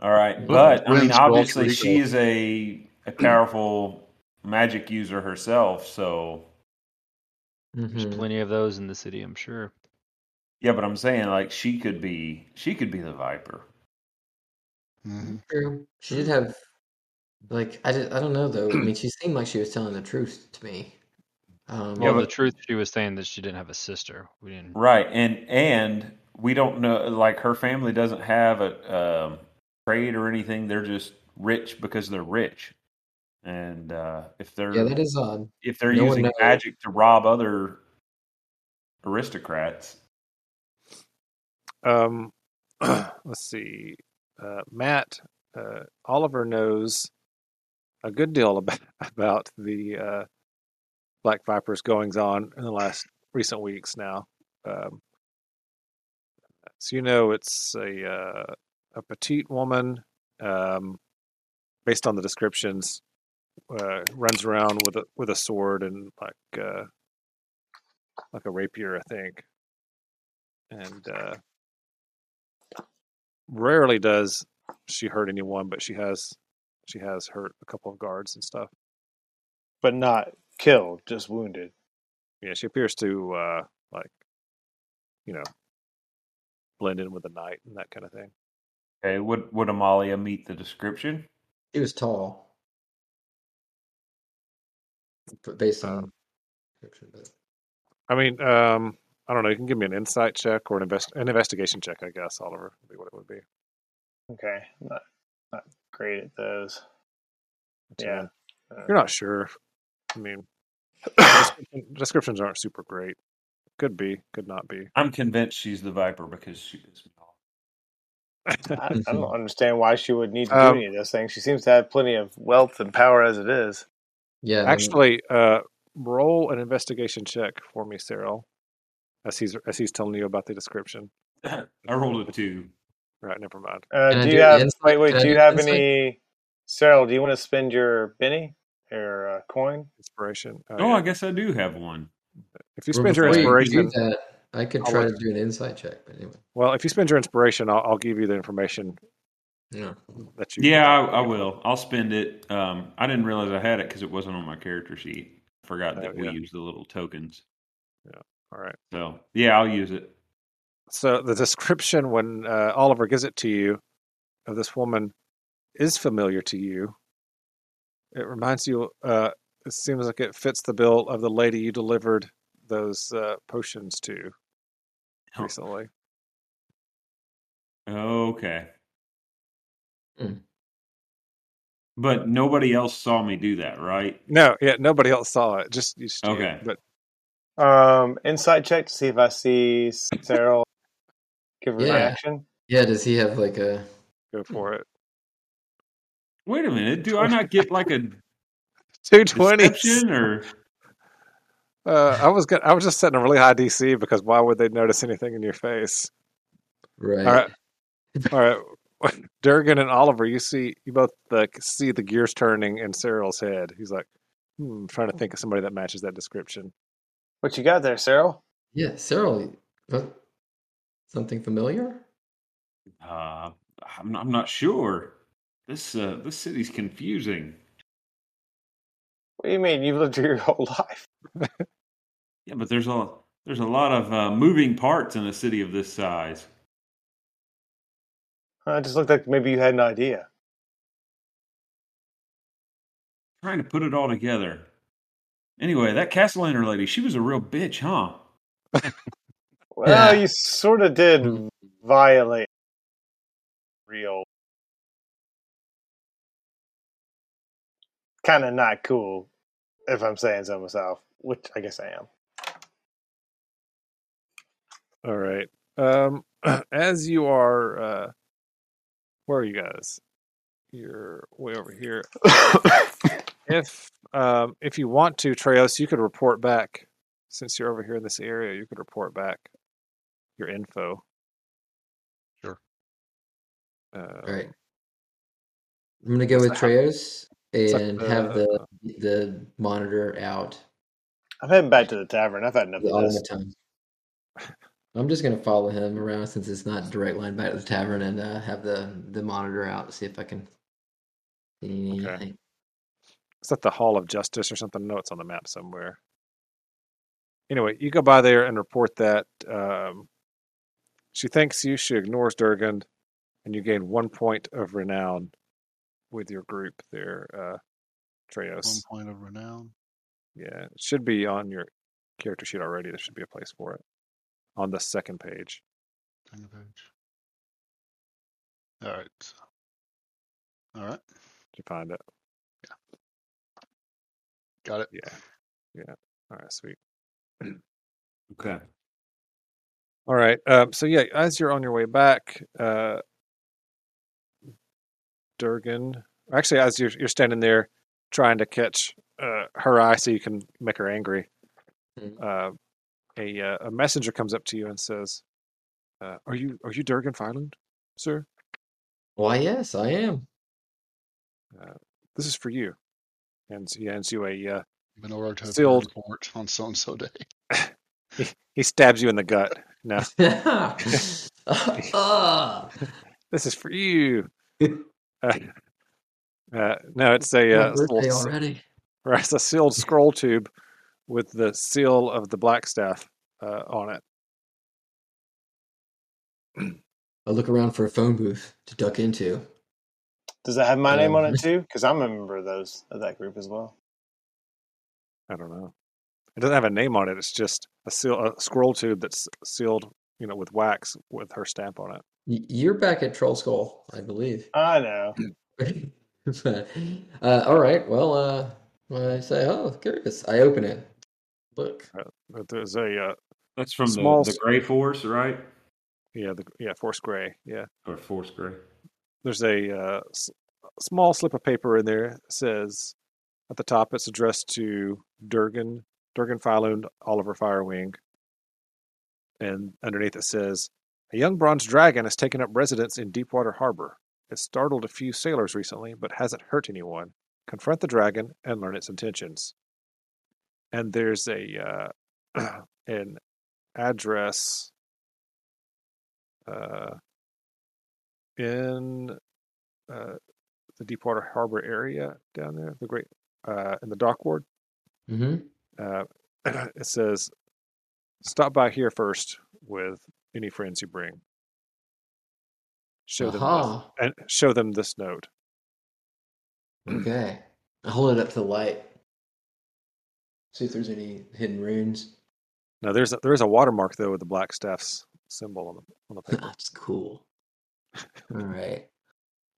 All right. But I mean, twins are alter obviously, ego. she is a, a powerful magic user herself. So, There's Mhm. plenty of those in the city, I'm sure. Yeah, but I'm saying, like, she could be she could be the Viper. hmm True. She did have, like, I, did, I don't know though. I mean, she seemed like she was telling the truth to me. Um, Well, but- the truth, she was saying that she didn't have a sister. We didn't. Right. And and we don't know, like, her family doesn't have a um, trade or anything. They're just rich because they're rich. And uh, if they're yeah, that is odd. if they're no using magic to rob other aristocrats, Um, let's see. Uh, Matt uh, Oliver knows a good deal about about the uh, Black Vipers goings on in the last recent weeks. Now, um, so you know it's a uh, a petite woman, um, based on the descriptions, uh, runs around with a with a sword and like uh, like a rapier, I think, and. Rarely does she hurt anyone, but she has she has hurt a couple of guards and stuff. but not killed, just wounded. Yeah, she appears to uh like you know blend in with the night and that kind of thing. okay, would would Ammalia meet the description? She was tall, but based on Um, description. But I mean, um I don't know, you can give me an insight check or an invest an investigation check, I guess, Oliver would be what it would be. Okay, not not great at those. It's, Yeah, uh, You're not sure. I mean descriptions aren't super great. Could be, could not be. I'm convinced she's the Viper because she is. I, I don't understand why she would need to do Um, any of those things. She seems to have plenty of wealth and power as it is. yeah, then- Actually, uh, roll an investigation check for me, Sarril, as he's as he's telling you about the description. I rolled a two. Right, never mind. Uh, Can I do do you have? insight? Wait, wait. Can I Do you do have insight? any? Sarril, do you want to spend your Benny or uh, coin? Inspiration. Oh, Oh, yeah. I guess I do have one. if you well, spend your before you do inspiration, that, I could try to do an insight check. But anyway, well, if you spend your inspiration, I'll, I'll give you the information Yeah, that you. Yeah, I, I will. I'll spend it. Um, I didn't realize I had it because it wasn't on my character sheet. I forgot Oh, that yeah. we use the little tokens. All right. So yeah, I'll use it. so the description when uh, Oliver gives it to you of this woman is familiar to you. It reminds you. Uh, it seems like it fits the bill of the lady you delivered those uh, potions to Oh. recently. Okay. Hmm. But nobody else saw me do that, right? No, yeah, nobody else saw it. Just, just you. Okay. But Um, insight check to see if I see Sarril give a Yeah. reaction. Yeah, does he have like a go for it. Wait a minute. Do I not get like a two twenty deception or? Uh, I was gonna, I was just setting a really high DC because why would they notice anything in your face? right? All right. All right, Durgan and Oliver, you see, you both like see the gears turning in Cyril's head. He's like, hmm, trying to think of somebody that matches that description. What you got there, Sarril? Yeah, Sarril. what- Something familiar? Uh, I'm, I'm not sure. This uh, this city's confusing. What do you mean? You've lived here your whole life. Yeah, but there's a there's a lot of uh, moving parts in a city of this size. Uh, it just looked like maybe you had an idea. Trying to put it all together. Anyway, that Cassalanter lady, she was a real bitch, huh? Well, Yeah. you sort of did violate real. Kind of not cool, if I'm saying so myself, which I guess I am. All right. Um, as you are, uh, where are you guys? You're way over here. If um, if you want to, Treos, you could report back. Since you're over here in this area, you could report back your info. Sure. Uh, All right. I'm gonna go with Treos it's like and have the the- the monitor out. I'm heading back to the tavern. I've had enough The of this. automaton. I'm just gonna follow him around since it's not direct line back to the tavern and uh, have the the monitor out. See if I can see Okay. It's at the Hall of Justice or something. No, it's on the map somewhere. Anyway, you go by there and report that um, she thanks you. She ignores Durgan, and you gain one point of renown with your group there, uh, One point of renown. Yeah, it should be on your character sheet already. There should be a place for it on the second page. The page. All right. All right. Did you find it? Got it. Yeah. Yeah. All right, sweet. Okay. All right. Um, so yeah, as you're on your way back, uh, Durgan. Actually, as you're you're standing there trying to catch uh, her eye so you can make her angry, Mhm. uh, a uh, a messenger comes up to you and says, uh, "Are you are you Durgan Phylund, sir? Why, yes, I am. This is for you." And he hands you a. Uh, Been over to Still- the report on so and so day. he, he stabs you in the gut. No, Ah, this is for you. Uh, uh, no, it's a uh, little birthday s- already. Right, it's a sealed scroll tube with the seal of the black staff uh, on it. I look around for a phone booth to duck into. Does that have my name on Um, it too? Because I'm a member of those of that group as well. I don't know. It doesn't have a name on it. It's just a seal, a scroll tube that's sealed, you know, with wax with her stamp on it. You're back at Troll Skull, I believe. I know. But, uh, all right. Well, uh, I say, oh, curious. I open it. Look. But there's a uh, That's from Small the, the Gray Force, right? yeah, the yeah, Force Gray. Yeah, Or Force Gray. There's a uh, s- small slip of paper in there. It says at the top, it's addressed to Durgan, Durgan Phylund, Oliver Firewing, and underneath it says, "A young bronze dragon has taken up residence in Deepwater Harbor. It startled a few sailors recently, but hasn't hurt anyone. Confront the dragon and learn its intentions." And there's a uh, an address uh, in uh, the Deepwater Harbor area down there, the great uh, in the dock ward. hmm Uh, it says, "Stop by here first with any friends you bring. Show them this, and show them this note. Okay. I hold it up to the light. See if there's any hidden runes. Now there's a, there is a watermark though with the black staff's symbol on the on the paper. That's cool. All right.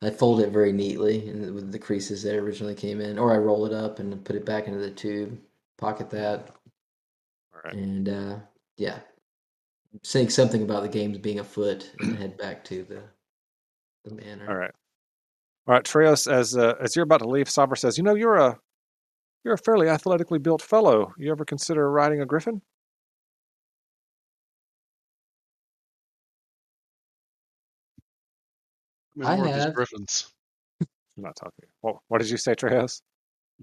I fold it very neatly and with the creases that originally came in, or I roll it up and put it back into the tube, pocket that, All right. and uh, yeah, saying something about the games being afoot, and head back to the the manor. All right. All right, Treos, as uh, as you're about to leave, Sabra says, "You know, you're a you're a fairly athletically built fellow. You ever consider riding a griffin?" I more of these have. griffins. I'm not talking. What, what did you say, Treos?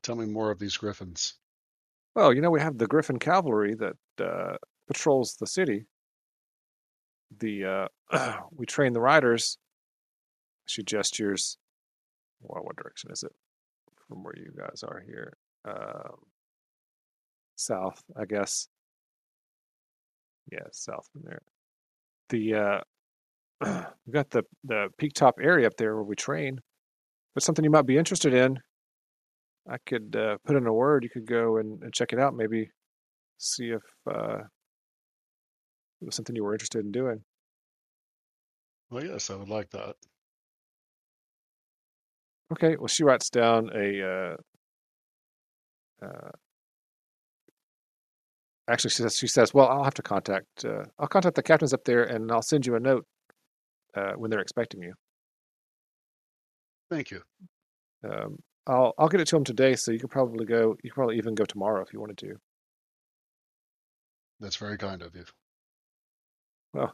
Tell me more of these griffins. Well, you know, we have the Griffin Cavalry that uh, patrols the city. The uh, we train the riders. She gestures. Well, what direction is it from where you guys are here? Um, south, I guess. Yeah, south from there. The uh, we got the the peak top area up there where we train. But something you might be interested in. I could uh, put in a word. You could go and, and check it out. Maybe see if uh, it was something you were interested in doing. Well, yes, I would like that. Okay. Well, she writes down a. Uh, uh, actually, she says, she says, "Well, I'll have to contact. Uh, I'll contact the captains up there, and I'll send you a note uh, when they're expecting you. Thank you. Um, I'll I'll get it to them today, so you could probably go. You could probably even go tomorrow if you wanted to. That's very kind of you. Well,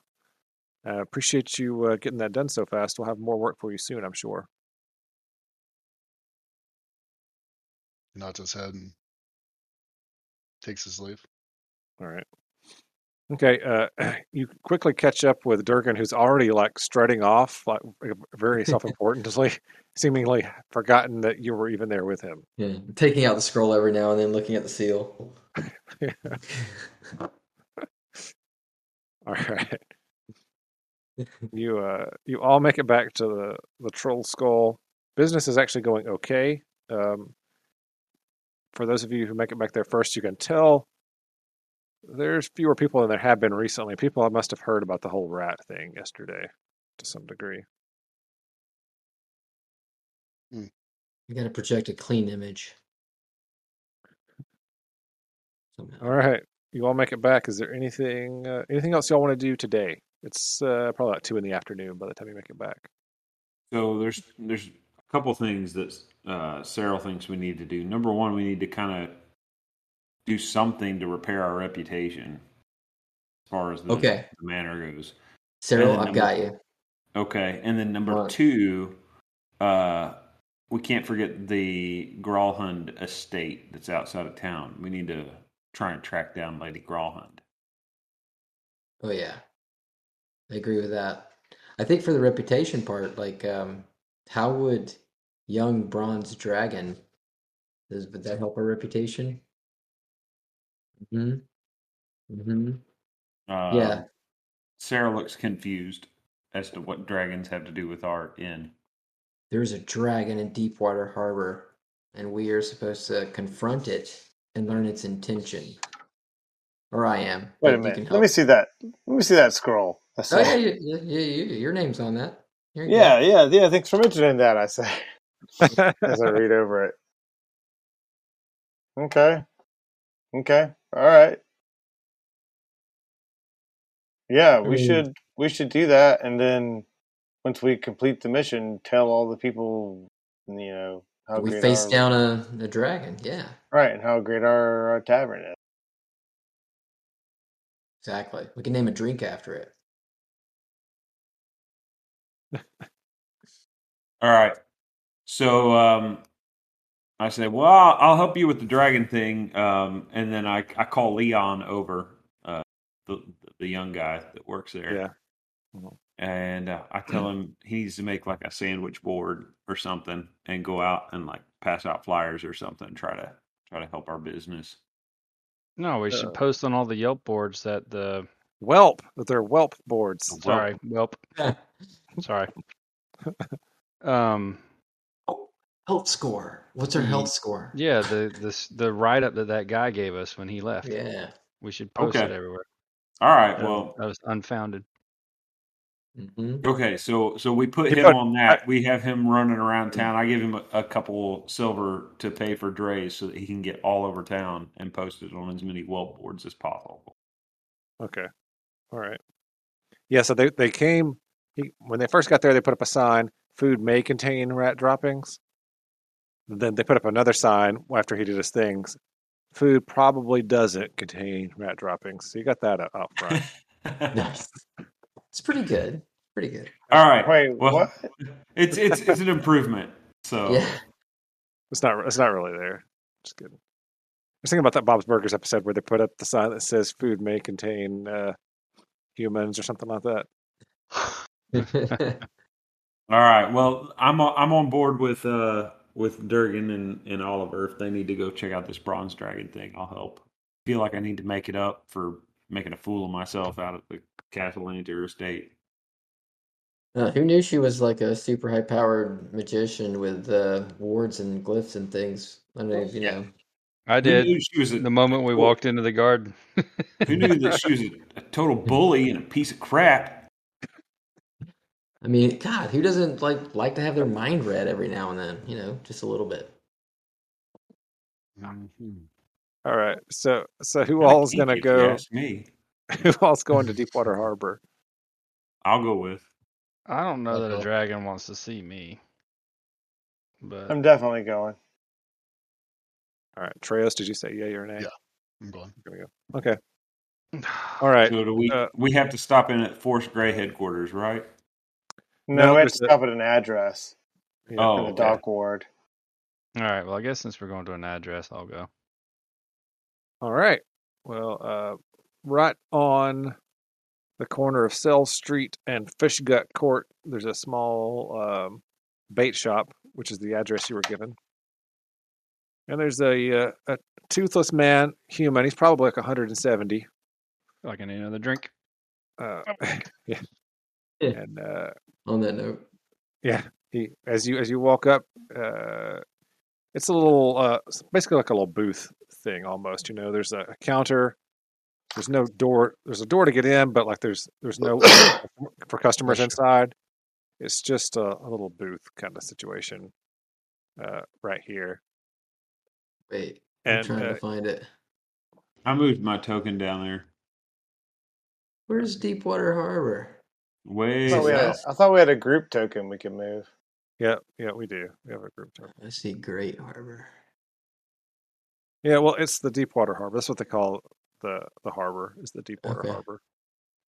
I appreciate you uh, getting that done so fast. We'll have more work for you soon, I'm sure. He nods his head and takes his leave. All right. Okay, uh, you quickly catch up with Durgan, who's already like strutting off, like very self-importantly, seemingly forgotten that you were even there with him. Yeah, taking out the scroll every now and then, looking at the seal. All right. You uh, you all make it back to the the troll skull. Business is actually going okay. Um, for those of you who make it back there first, you can tell there's fewer people than there have been recently. People must have heard about the whole rat thing yesterday to some degree. You got to project a clean image. Somehow. All right, you all make it back. Is there anything uh, anything else y'all want to do today? It's uh, probably about two in the afternoon by the time you make it back. So there's there's a couple things that uh, Sarril thinks we need to do. Number one, we need to kind of do something to repair our reputation as far as the, Okay. the manor goes. Sarril, I've got you. Okay, and then number Alright. two, uh, we can't forget the Gralhund estate that's outside of town. We need to try and track down Lady Gralhund. Oh yeah, I agree with that. I think for the reputation part, like, um, how would young bronze dragon does would that help our reputation? Hmm. Hmm. Um, Yeah. Sarril looks confused as to what dragons have to do with our inn. There's a dragon in Deepwater Harbor, and we are supposed to confront it and learn its intention. Or I am. Wait but a you minute. can Let help. me see that. Let me see that scroll. I Oh say. yeah, you, yeah, yeah, you, your name's on that. Here you go. yeah, yeah, yeah. Thanks for mentioning that. I say as I read over it. Okay. Okay. All right. Yeah, we mean- should we should do that, and then once we complete the mission, tell all the people, you know, how we great face our, down a, a dragon. Yeah, right, and how great our, our tavern is. exactly. We can name a drink after it. All right. So um, I say, well, I'll, I'll help you with the dragon thing, um, and then I I call Leon over, uh, the the young guy that works there. Yeah. And uh, I tell him he needs to make like a sandwich board or something, and go out and like pass out flyers or something. Try to try to help our business. No, we should Uh, post on all the Yelp boards that the Whelp. That they're whelp boards. Sorry, Welp. Sorry. Um, Oh, health score. What's our health score? yeah, the this the write up that that guy gave us when he left. Yeah. We should post it everywhere. All right. That- Well, that was unfounded. hmm okay. So so we put He him put- on that. We have him running around town. I give him a, a couple silver to pay for drays so that he can get all over town and post it on as many web boards as possible. Okay. All right. Yeah, so they, they came he, when they first got there they put up a sign, food may contain rat droppings. Then they put up another sign after he did his things. Food probably doesn't contain rat droppings. So you got that up, up front. Nice. It's pretty good. Pretty good. All right. Wait, Well, what? It's it's it's an improvement. So Yeah. It's not it's not really there. Just kidding. I was thinking about that Bob's Burgers episode where they put up the sign that says food may contain uh, humans or something like that. All right. Well, I'm on- I'm on board with uh with Durgan and, and Oliver. If they need to go check out this bronze dragon thing, I'll help. feel like I need to make it up for making a fool of myself out of the Cassalanter estate. Uh, who knew she was like a super high powered magician with uh, wards and glyphs and things? I don't know if you Yeah. know. I Who did knew she was a, the moment we walked into the garden. who knew that she was a, a total bully and a piece of crap? I mean, God, who doesn't like like to have their mind read every now and then? You know, just a little bit. All right. So so who Kinda all's gonna go me. who all's going to Deepwater Harbor? I'll go with. I don't know that a dragon wants to see me, but I'm definitely going. All right. Treos, did you say yay or nay? Yeah. I'm going. Gonna go. Okay. All right. So do we uh, we have to stop in at Force Grey headquarters, right? No, No, we have to stop at an address Yeah. Oh, in the okay. dock ward. all right. Well, I guess since we're going to an address, I'll go. All right. Well, uh, right on the corner of Cell Street and Fish Gut Court, there's a small um, bait shop, which is the address you were given. And there's a, uh, a toothless man, human. He's probably like 170. Like any other drink. Uh, yeah. Yeah. And uh, On that note, Yeah, he as you as you walk up, uh, it's a little uh, basically like a little booth thing almost. You know, there's a, a counter. There's no door. There's a door to get in, but like there's there's no for customers inside. It's just a, a little booth kind of situation uh, right here. wait, I'm And trying uh, to find it. I moved my token down there. Where's Deepwater Harbor? I Way thought, we had, south. I thought we had a group token we could move. yeah, yeah, we do. We have a group tour. I see Great Harbor. Yeah, well, it's the Deepwater Harbor. That's what they call the the harbor. Is the Deepwater Okay. Harbor,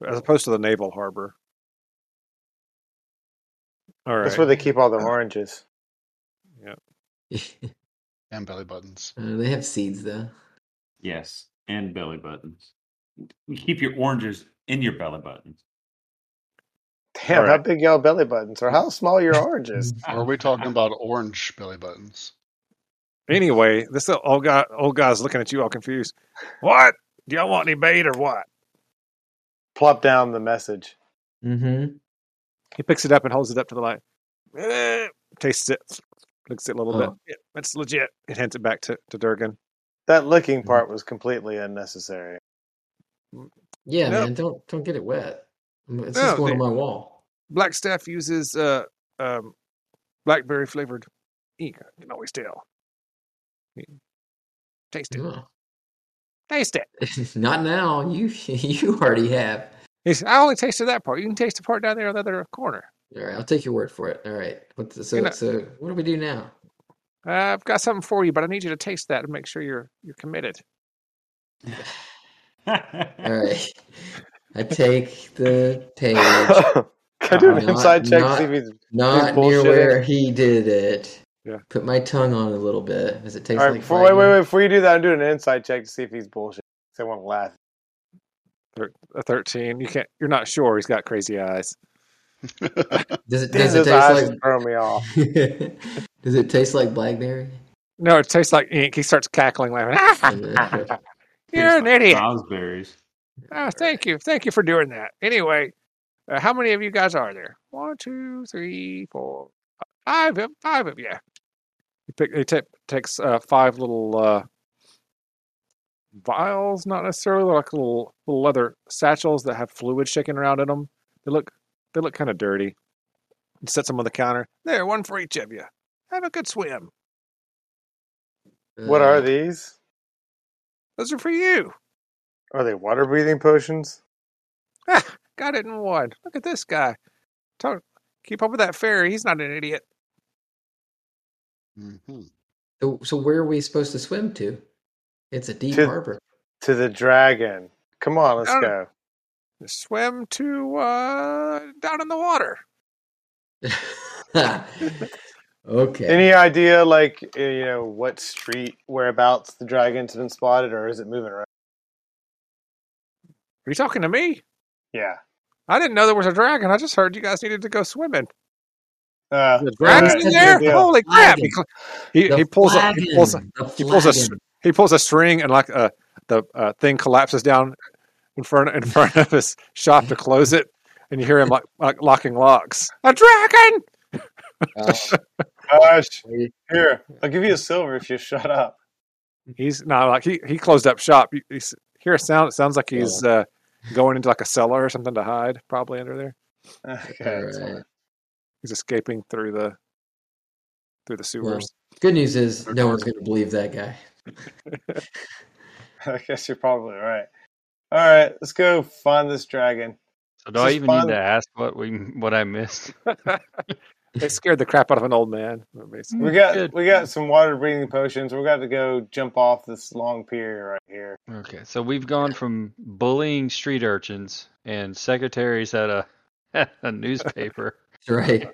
as opposed to the naval harbor. All right. That's where they keep all the oranges. Yep. And belly buttons. Uh, they have seeds though. Yes, and belly buttons. You keep your oranges in your belly buttons. Damn, All how big y'all belly buttons, or how small your oranges? Or are we talking about orange belly buttons? Anyway, this old guy, old guy's looking at you all confused. What? Do y'all want any bait or what? Plop down the message. Mm-hmm. He picks it up and holds it up to the light. Eh, tastes it, looks it a little bit. Oh. Yeah, that's legit. It hands it back to, to Durgan. That licking part was completely unnecessary. Yeah, No. man, don't don't get it wet. It's No, just going they- on my wall. Blackstaff uses uh, um, blackberry flavored ink. I can always tell. Taste it. Oh. Taste it. Not now. You you already have. I only tasted that part. You can taste the part down there in the other corner. All right, I'll take your word for it. All right. What so You know- so what do we do now? I've got something for you, but I need you to taste that and make sure you're you're committed. All right. I take the page. Can I do an Not- inside check not- see if he's. Not He's near where he did it. Yeah. Put my tongue on it a little bit. Does it takes. All right, like before, wait, wait, wait. Before you do that, I'm doing an inside check to see if he's bullshit. 'cause I want to laugh. A thirteen. You can't. You're not sure. He's got crazy eyes. Does it does it eyes taste is throwing me off. Does it taste like blackberry? No, it tastes like ink. He starts cackling, laughing. You're an idiot. Raspberries. Ah, thank you, thank you for doing that. Anyway, uh, how many of you guys are there? One, two, three, four, five, of- five of you. He, pick, he ta- takes uh, five little uh, vials, not necessarily like little little leather satchels that have fluid shaking around in them. They look they look kind of dirty. He sets them on the counter. There, one for each of you. Have a good swim. What Uh, are these? Those are for you. Are they water breathing potions? Ah, got it in one. Look at this guy. Talk, keep up with that fairy. He's not an idiot. hmm So, so where are we supposed to swim to? It's a deep To- harbor. To the dragon. Come on, let's Oh. go. Swim to uh, down in the water. okay. Any idea, like, uh, you know, what street, whereabouts the dragon's been spotted, or is it moving around? Are you talking to me? Yeah. I didn't know there was a dragon. I just heard you guys needed to go swimming. Uh, The dragon alright, in there? deal. Holy crap! He, he, The he pulls a he pulls a, he pulls a he pulls a string and like uh, the uh, thing collapses down in front in front of his shop to close it, and you hear him like, like locking locks. A dragon! Uh, Gosh, here, I'll give you a silver if you shut up. He's not like he he closed up shop. You, you hear a sound. It sounds like he's uh, going into like a cellar or something to hide, probably under there. Okay, right. He's escaping through the through the sewers. Good news is no one's going to believe that guy. I guess you're probably right. All right, let's go find this dragon. So do This I even need to ask what we what I missed? They scared the crap out of an old man. Basically. We got Good. we got some water breathing potions. We're got to go jump off this long pier right here. Okay, so we've gone from bullying street urchins and secretaries at a at a newspaper right.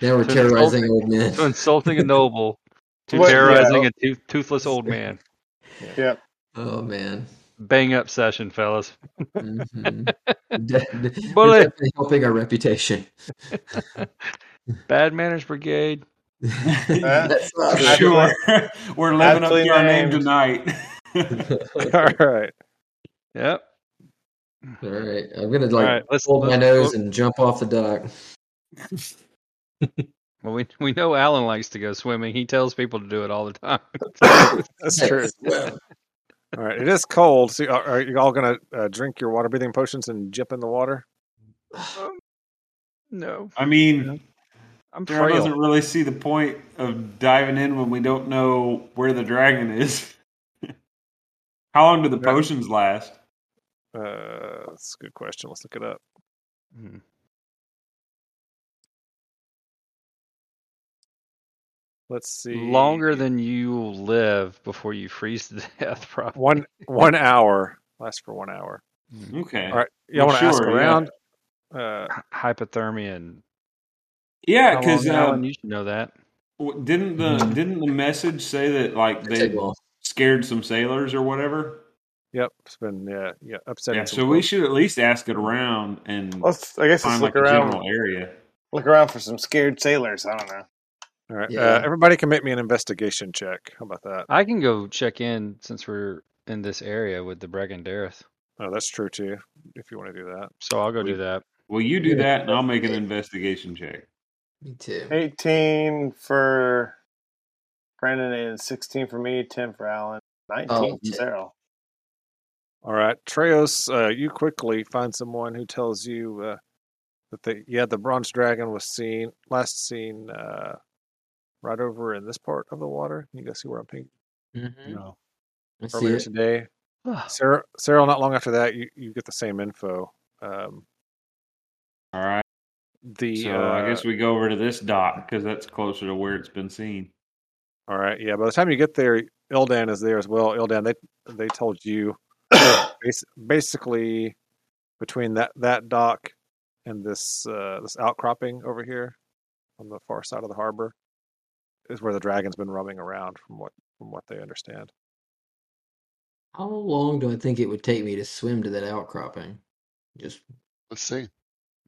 Now we're terrorizing old men. to insulting a noble to What- terrorizing yeah. a tooth, toothless old man. Yep. Oh man. Bang up session, fellas. Mhm. De- de- Bully. definitely helping our reputation. Bad Manners Brigade. That's not Sure. We're living up Aptly to our name tonight. All right. Yep. All right, I'm gonna like right, let's- hold my let's- nose and jump off the dock. Well, we we know Allen likes to go swimming. He tells people to do it all the time. That's true. Well, All right. It is cold. So are, are you all gonna uh, drink your water breathing potions and jump in the water? no, I mean, I'm Daryl frail. doesn't really see the point of diving in when we don't know where the dragon is. How long do the Yeah. potions last? Uh, that's a good question. Let's look it up. Hmm. Let's see. Longer than you live before you freeze to death, probably. one one hour. Lasts for one hour. Okay. All right. Y'all Well, want to ask sure, yeah. around? Uh, Hypothermia and Yeah, because long, uh, Allen, you should know that. didn't the Mhm. didn't the message say that like they scared some sailors or whatever? yep. It's been yeah yeah upsetting. Yeah, some so we should at least ask it around and Let's. I guess let's find look like a around. general area. Look around for some scared sailors. I don't know. All right. Yeah. Uh, everybody can make me an investigation check. How about that? I can go check in since we're in this area with the Bregan D'aerthe. Oh, that's true too. If you want to do that. So I'll go do that. Well, you do Yeah. that, and I'll make an investigation check. Me too. 18 for Brandon and 16 for me, 10 for Allen, 19 Oh, for yeah. All right, Treos, uh, you quickly find someone who tells you uh, that the yeah the bronze dragon was seen last seen uh, right over in this part of the water. You guys see where I'm pink Mhm. No. I earlier it. today. Sarril, Sarril, not long after that, you, you get the same info. Um, All right. The So uh, I guess we go over to this dock because that's closer to where it's been seen. all right, yeah. By the time you get there, Ildan is there as well. Ildan, they they told you basically between that that dock and this uh, this outcropping over here on the far side of the harbor is where the dragon's been roaming around from what from what they understand. How long do I think it would take me to swim to that outcropping? Just Let's see.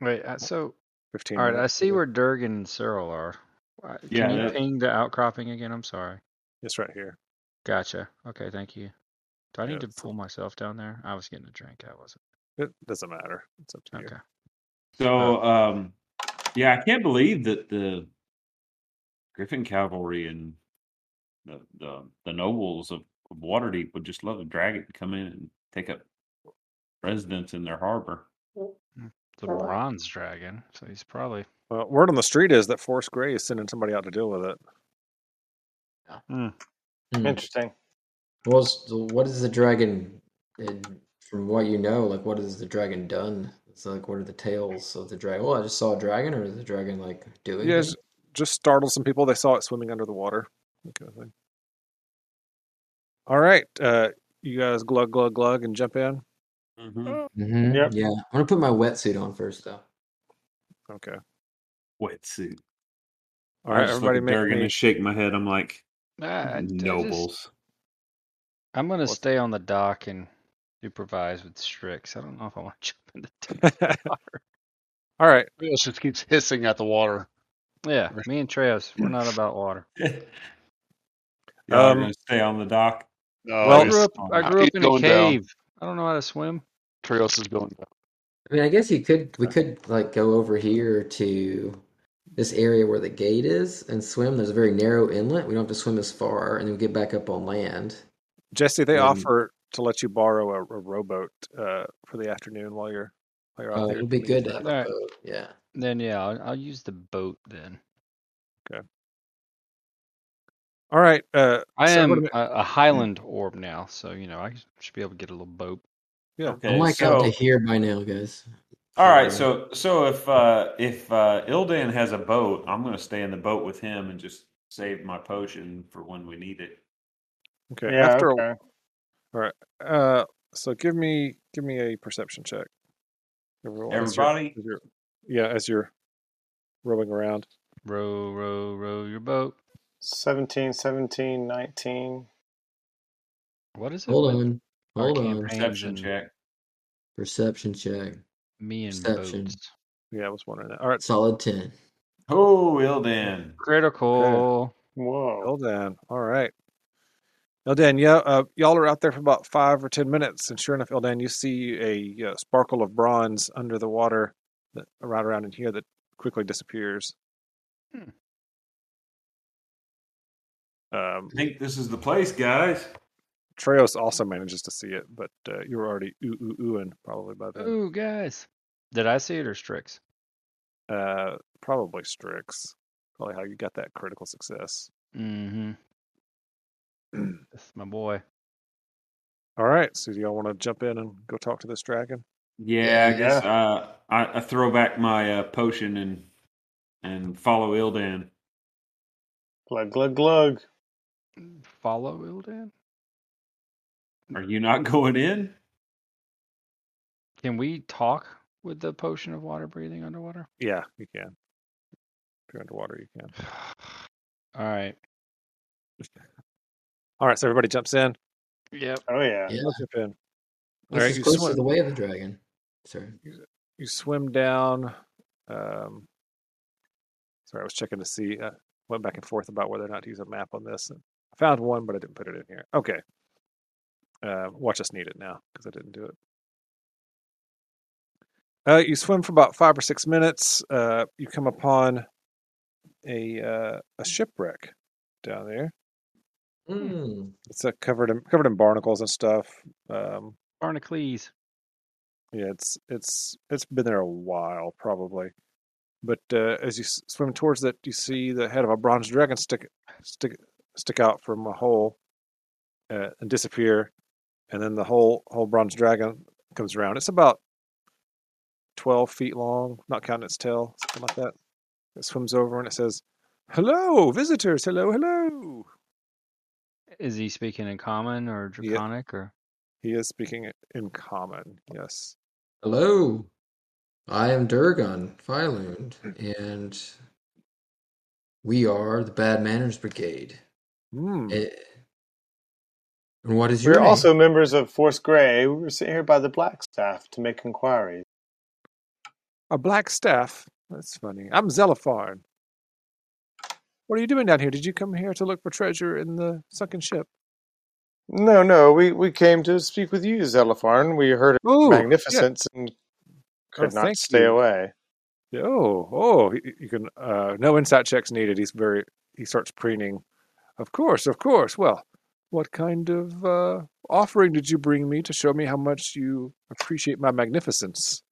Wait, uh, so Fifteen. all right, I see where Durgan and Sarril are. Uh, Can Yeah, you that- ping the outcropping again? I'm sorry. it's right here. Gotcha. Okay, thank you. Do I need Yeah, to so- pull myself down there? I was getting a drink. I wasn't. It doesn't matter. It's up to you. Okay. So, um, yeah, I can't believe that the Griffin cavalry and the the, the nobles of, of Waterdeep would just love a dragon to come in and take up residence in their harbor. It's a bronze dragon, so he's probably. Well, word on the street is that Force Grey is sending somebody out to deal with it. Hmm. Interesting. Well, so what is the dragon? And from what you know, like what has the dragon done? It's like what are the tales of the dragon? Well, I just saw a dragon, or is the dragon like doing? Yeah, things? just, just startled some people. They saw it swimming under the water. Kind of thing. All right, uh, you guys glug glug glug and jump in. Mm-hmm. Mhm, Yep. Yeah, I'm gonna put my wetsuit on first, though. Okay. Wetsuit. All right, I right, just look everybody at make Durgan me. and shake my head. I'm like, Ah, I- I just- nobles. I'm gonna What's- stay on the dock and supervise with Strix. I don't know if I want to jump into the water. All right. Rios just keeps hissing at the water. Yeah, me and Treos, we're not about water. Y'all are Um, gonna stay on the dock. No, Well- I grew up. I grew up in a going down. cave. I don't know how to swim. Treos is going down. I mean, I guess you could. We could like go over here to this area where the gate is and swim. There's a very narrow inlet. We don't have to swim as far, and then we get back up on land. Jesse, they Um, offer to let you borrow a, a rowboat uh, for the afternoon while you're while you're out Uh, there. it would be good to have a Alright. boat. Yeah. Then yeah, I'll, I'll use the boat then. Okay. All right. Uh, I so am a, a Highland orb now, so you know I should be able to get a little boat. Ma- yeah. Okay, I'm like out to here by now, guys. all right, so so if uh, if uh, Ildan has a boat, I'm gonna stay in the boat with him and just save my potion for when we need it. Okay. Yeah. After okay. a, uh, so give me give me a perception check. Everyone, as you're- Everybody? as you're- yeah, as you're rowing around. Row, row, row your boat. 17, 17, 19. What is it? Hold on. Hold on. Perception check. Perception check. Me and Perception. boats. Yeah, I was wondering that. All right. Solid 10. Oh, Ildan. Critical. Whoa. Ildan. All right. Ildan, yeah, uh, y'all are out there for about five or ten minutes, and sure enough, Ildan, you see a uh, sparkle of bronze under the water that right around in here that quickly disappears. Hmm. Um, I think this is the place, guys. Treos also manages to see it, but uh, you were already ooh ooh oohing probably by then. Ooh, guys. Did I see it or Strix? Uh, probably Strix. Probably how you got that critical success. Mm-hmm. That's my boy. All right, so do y'all want to jump in and go talk to this dragon? Yeah, I guess uh, I, I throw back my uh, potion and and follow Ildan. Glug, glug, glug. Follow Ildan? Are you not going in? Can we talk with the potion of water breathing underwater? Yeah, you can. If you're underwater, you can. All right. All right, so everybody jumps in. Yep. Oh, yeah. Yeah. Let's jump in. This Alright, is you close swim. to the way of the dragon. Sorry. You swim down. Um, sorry, I was checking to see. Uh, went back and forth about whether or not to use a map on this. I found one, but I didn't put it in here. Okay. Uh, watch us need it now because I didn't do it. Uh, you swim for about five or six minutes. Uh, you come upon a uh, a shipwreck down there. Mm. It's uh, covered in covered in barnacles and stuff. Um, Barnacles. Yeah, it's it's it's been there a while, probably. But uh, as you s- swim towards it, you see the head of a bronze dragon stick stick stick out from a hole uh, and disappear, and then the whole whole bronze dragon comes around. It's about twelve feet long, not counting its tail, something like that. It swims over and it says, "Hello, visitors! Hello, hello." Is he speaking in common or Yeah. draconic or? He is speaking in common. Yes. Hello. I am Durgan Phylund, and we are the Bad Manners Brigade. Hmm. Eh, And what is your We're name? also members of Force Grey. We were sent here by the Black Staff to make inquiries. A black staff. That's funny. I'm Zelifarn. What are you doing down here? Did you come here to look for treasure in the sunken ship? No, no, we, we came to speak with you, Zelifarn. We heard of Ooh, magnificence and could Oh, not stay you. away. Oh, oh, you- you can. Uh, no insight checks needed. He's very. He starts preening. Of course, of course. Well, what kind of uh, offering did you bring me to show me how much you appreciate my magnificence?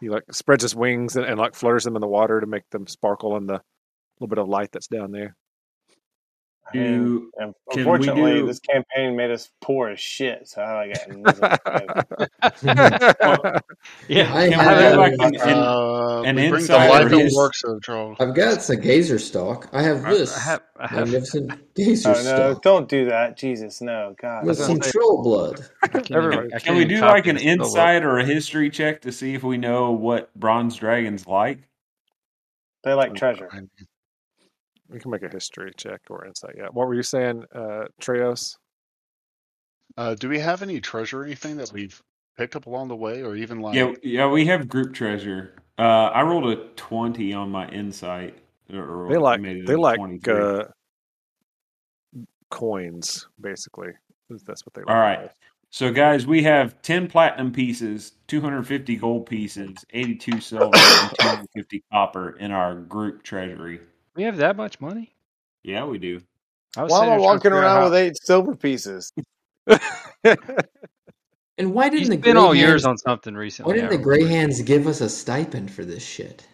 He like spreads his wings and, and like flutters them in the water to make them sparkle in the little bit of light that's down there. And, Do and can we unfortunately, do- this campaign made us poor as shit, so i got yeah I have, do like an, an, Uh, an we bring the inside and his- works of Joel. I've got some gazer stock. I have I, this I have. I have. magnificent gazer oh no! stock Don't do that, Jesus! No, God. with some troll blood. Can't Everybody- even- I can we do like an this insight or a history check to see if we know what bronze dragons like? They like treasure. We can make a history check or insight. Yeah. What were you saying, uh, Treos? Uh, do we have any treasure or anything that we've picked up along the way, or even like? Yeah, yeah, we have group treasure. Uh, I rolled a twenty on my insight. Or, or They like made it they like 23. uh, coins, basically. That's what they like. All right. So, guys, we have 10 platinum pieces, 250 gold pieces, 82 silver, and 250 copper in our group treasury. We have that much money? Yeah, we do. I was Why am I there trying to walking around with eight silver pieces? And why didn't the spent all Grey yours on something recently? why didn't the Grey. Hands give us a stipend for this shit?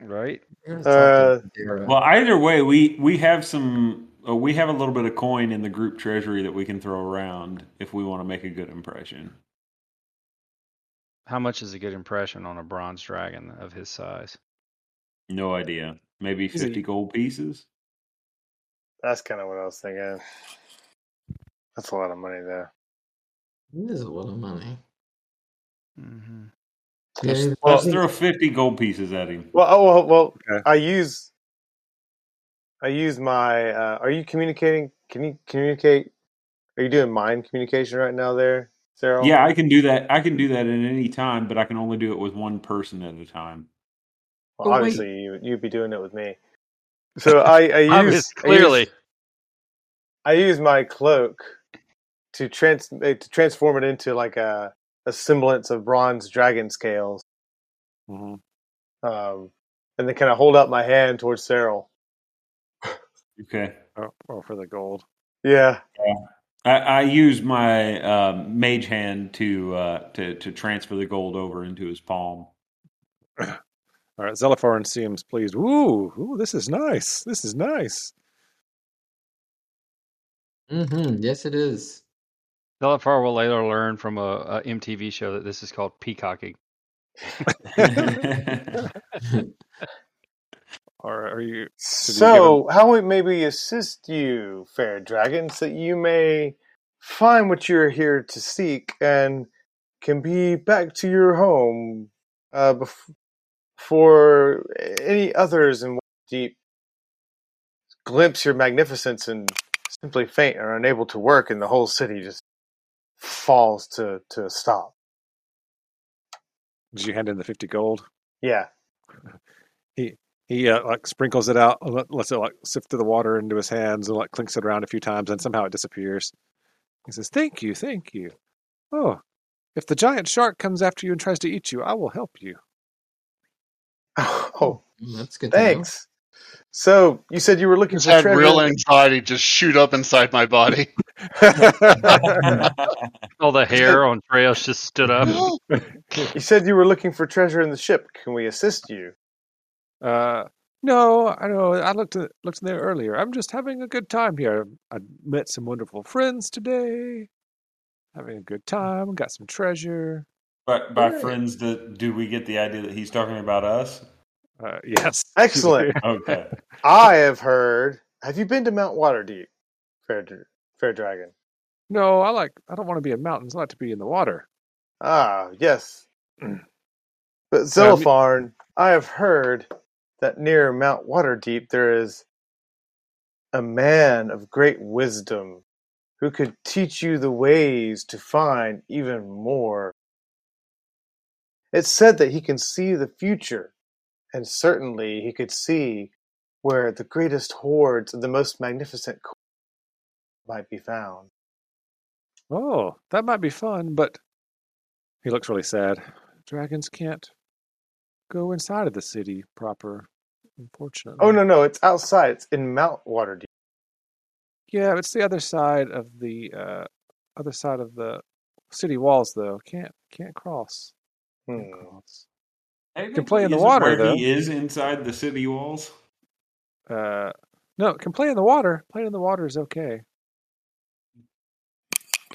Right? We're gonna talk to Dara. Well, either way, we, we have some. Uh, we have a little bit of coin in the group treasury that we can throw around if we want to make a good impression. How much is a good impression on a bronze dragon of his size? No idea. Maybe He's a- 50 gold pieces? That's kind of what I was thinking. That's a lot of money, though. It is a lot of money. Mm-hmm. Yeah, Let's, Well- let's throw 50 gold pieces at him. Well, oh well, well Okay. I use, I use my. Uh, are you communicating? Can you communicate? Are you doing mind communication right now, there, Sarril? Yeah, I can do that. I can do that at any time, but I can only do it with one person at a time. Well, Oh, obviously, you you'd be doing it with me. So I, I use Obvious, I clearly. use- I use my cloak to trans eh, to transform it into like a a semblance of bronze dragon scales, Mhm. um, and then kind of hold up my hand towards Sarril. Okay. oh, oh, for the gold. Yeah, I, I use my um, mage hand to uh, to to transfer the gold over into his palm. All right, Zelifarn seems pleased. Ooh, ooh, this is nice. This is nice. Mm-hmm. Yes, it is. Delafar will later learn from a, a MTV show that this is called peacocking. Or are you? you So, how we maybe assist you, fair dragons, that you may find what you're here to seek and can be back to your home uh, bef- before any others in deep glimpse your magnificence and simply faint or unable to work, and the whole city just falls to, to a stop. Did you hand in the fifty gold? Yeah. He uh, like sprinkles it out, let- lets it like sift through the water into his hands, and like clinks it around a few times, and somehow it disappears. He says, "Thank you, thank you. Oh, if the giant shark comes after you and tries to eat you, I will help you." Oh, Mm, That's good. To know. thanks. So, you said you were looking Just for had treasure. real anxiety just shoot up inside my body. All the hair on Treos just stood up. You said you were looking for treasure in the ship. Can we assist you? Uh, no, I know. I looked at, looked in there earlier. I'm just having a good time here. I met some wonderful friends today. Having a good time. Got some treasure. But by Right. friends, do, do we get the idea that he's talking about us? Uh, yes. Excellent. Okay. I have heard. Have you been to Mount Waterdeep, Fair, Fair Dragon? no, I like. I don't want to be in mountains. I like to be in the water. Ah, yes. But Yeah, I mean- Zelfarn, I have heard that near Mount Waterdeep there is a man of great wisdom who could teach you the ways to find even more. It's said that he can see the future, and certainly he could see where the greatest hoards of the most magnificent might be found. Oh, that might be fun, but he looks really sad. Dragons can't go inside of the city proper, unfortunately. Oh no, no, it's outside. It's in Mount Waterdeep. Yeah, it's the other side of the uh, other side of the city walls, though. Can't can't cross. Can't Hmm. Can play in the water, where though. He is inside the city walls. Uh, no, can play in the water. Playing in the water is okay.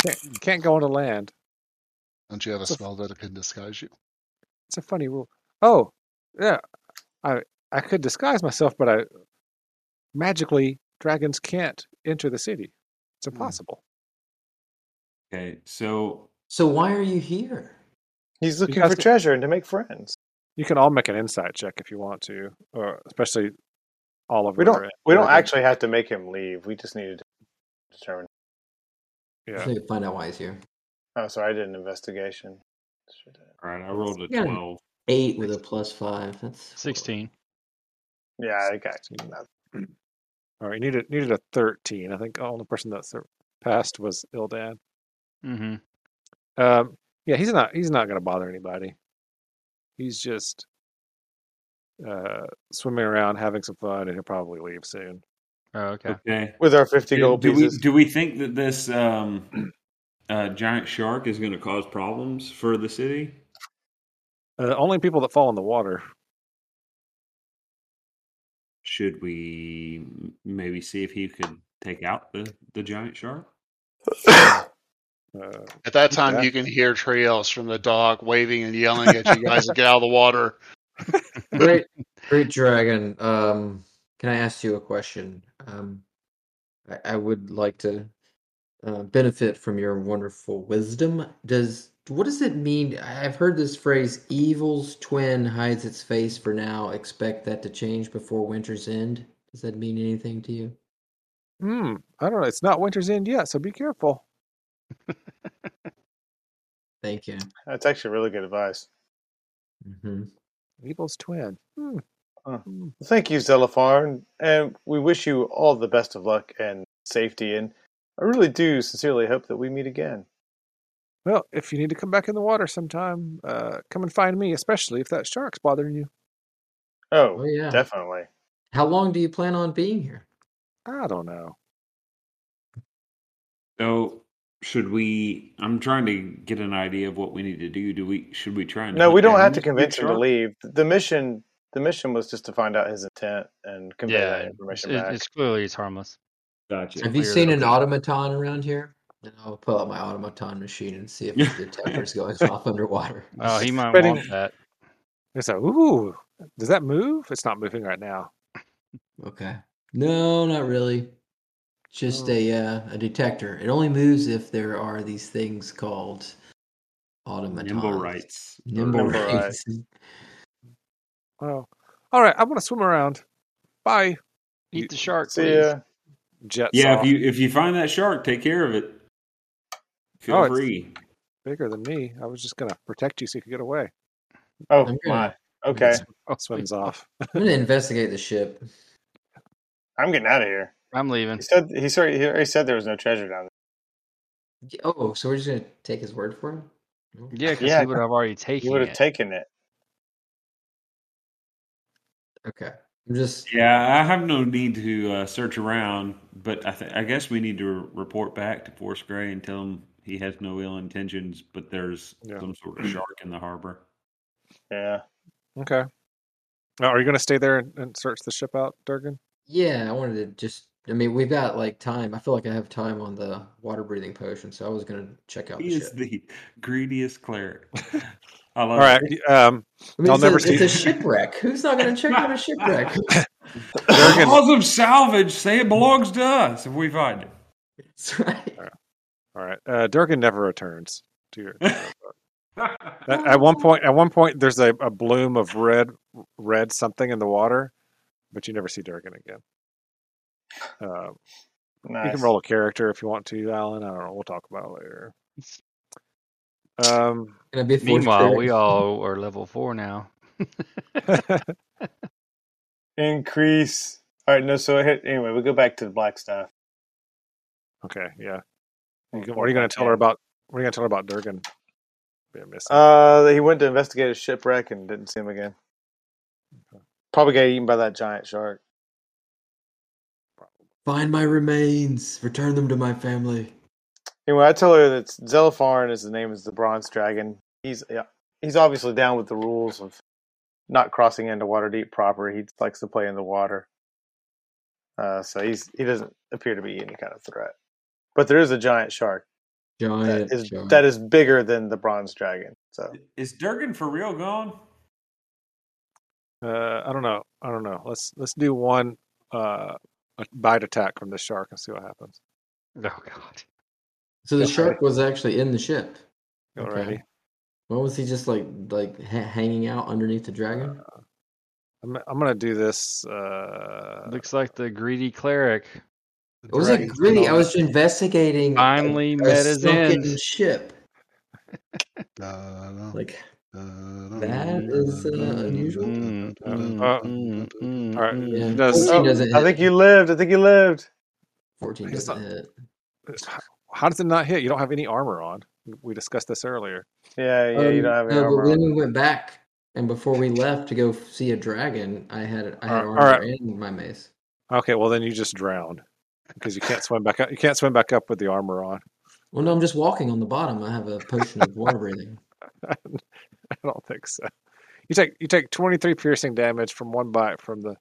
Can't can't go on the land. Don't you have a So- spell that can disguise you? It's a funny rule. Oh, yeah. I I could disguise myself, but I magically dragons can't enter the city. It's Hmm. impossible. Okay, so So why are you here? He's looking Because for treasure and to make friends. You can all make an insight check if you want to, or especially all of We don't. are- We don't are- actually have to make him leave. We just needed to determine. Yeah. Just need to find out why he's here. Oh, sorry, I did an investigation. Should all right, I rolled a Yeah. twelve. Eight with a plus five. That's 16. Yeah, I got All right, you needed needed a thirteen. I think the only person that passed was Ildan. Mm-hmm. Um, yeah, he's not he's not going to bother anybody. He's just uh, swimming around, having some fun, and he'll probably leave soon. Oh, okay. Okay. with our fifty Do, gold do we pieces. do we think that this um, uh, giant shark is going to cause problems for the city? Uh, only people that fall in the water. Should we maybe see if he could take out the, the giant shark? Uh, At that time, Yeah. you can hear Treos from the dog waving and yelling at you guys to get out of the water. Great, great dragon. Um, can I ask you a question? Um, I, I would like to uh, benefit from your wonderful wisdom. Does what does it mean? I've heard this phrase: "Evil's twin hides its face for now. Expect that to change before winter's end." Does that mean anything to you? hmm, I don't know. It's not winter's end yet, so be careful. Thank you. That's actually really good advice. hmm Evil's twin. Hmm. Huh. Hmm. Thank you, Zelifarn, and we wish you all the best of luck and safety. And I really do sincerely hope that we meet again. Well, if you need to come back in the water sometime, uh, come and find me, especially if that shark's bothering you. Oh, Oh yeah. definitely. How long do you plan on being here? I don't know. So should we? I'm trying to get an idea of what we need to do. Do we? Should we try and? No, we don't have to convince him to leave. The mission, the mission was just to find out his intent and convey Yeah, that information it- back. it's clearly it's harmless. Gotcha. Have you seen an automaton around here? And I'll pull out my automaton machine and see if the detector's going off underwater. Oh, he might Spreading- want that. It's a ooh. Does that move? It's not moving right now. Okay. No, not really. Just Oh. a uh, a detector. It only moves if there are these things called automatons. Nimble rights. Nimble Nimble rights. Oh, all right. I want to swim around. Bye. Eat the shark, See please. ya. Jets Yeah, off. if you if you find that shark, take care of it. Feel Oh, it's- free. bigger than me. I was just gonna protect you so you could get away. Oh I'm my. gonna- Okay, Swims off. I'm gonna investigate the ship. I'm getting out of here. I'm leaving. He said he sorry. He already said there was no treasure down there. Oh, so we're just gonna take his word for it? Yeah, because Yeah. he would have already there. taken You would have it. taken it. Okay. I'm just Yeah, I have no need to uh, search around, but I th- I guess we need to re- report back to Force Grey and tell him he has no ill intentions, but there's Yeah. some sort of shark in the harbor. Yeah. Okay. Now, are you gonna stay there and, and search the ship out, Durgan? yeah, I wanted to just I mean we've got like time. I feel like I have time on the water breathing potion, so I was gonna check out He the is ship. the greediest cleric. I love All right. it. Um, I mean, I'll it's, never a, see- it's a shipwreck. Who's not gonna check out a shipwreck? Durgan. Cause of salvage, say it belongs to us if we find it. That's right. all right. Uh, Durgan never returns to your. At, at one point, at one point, there's a, a bloom of red, red something in the water, but you never see Durgan again. Uh, Nice. You can roll a character if you want to, Allen. I don't know. We'll talk about it later. Um, a force Meanwhile, cleric. we all are level four now. Increase. All right. No. So hit, anyway, we go back to the Blackstaff. okay, yeah. You What are you going to tell her about? What are you going to tell her about Durgan being missing? Uh, he went to investigate a shipwreck and didn't see him again. Probably got eaten by that giant shark. Find my remains. Return them to my family. Anyway, I tell her that Zelifarn is the name is the bronze dragon. He's yeah, he's obviously down with the rules of not crossing into Waterdeep proper. He likes to play in the water. Uh, so he's he doesn't appear to be any kind of threat. But there is a giant shark Giant. that is shark. that is bigger than the bronze dragon. So Is Durgan for real gone? Uh, I don't know. I don't know. Let's let's do one uh, a bite attack from the shark and see what happens. Oh God. So the Okay. shark was actually in the ship. Go Okay. What was he just like like ha- hanging out underneath the dragon? I'm I'm gonna do this. Uh, Looks like the greedy cleric It wasn't greedy. I was investigating. finally a met his sunken ends. ship. Da-da, Like da-da, that is uh, unusual. Mm, Uh, mm, uh, mm, mm, all right. Yeah, Does- 14 Oh, I think you lived. I think you lived. 14 doesn't hit. how does it not hit? You don't have any armor on. We discussed this earlier. Yeah, yeah. you Um, don't have any no, armor but then on. we went back, and before we left to go see a dragon, I had I had All armor right. and my mace. Okay, well then you just drowned because you can't swim back up. You can't swim back up with the armor on. Well, no, I'm just walking on the bottom. I have a potion of water breathing. I don't think so. You take you take 23 piercing damage from one bite from the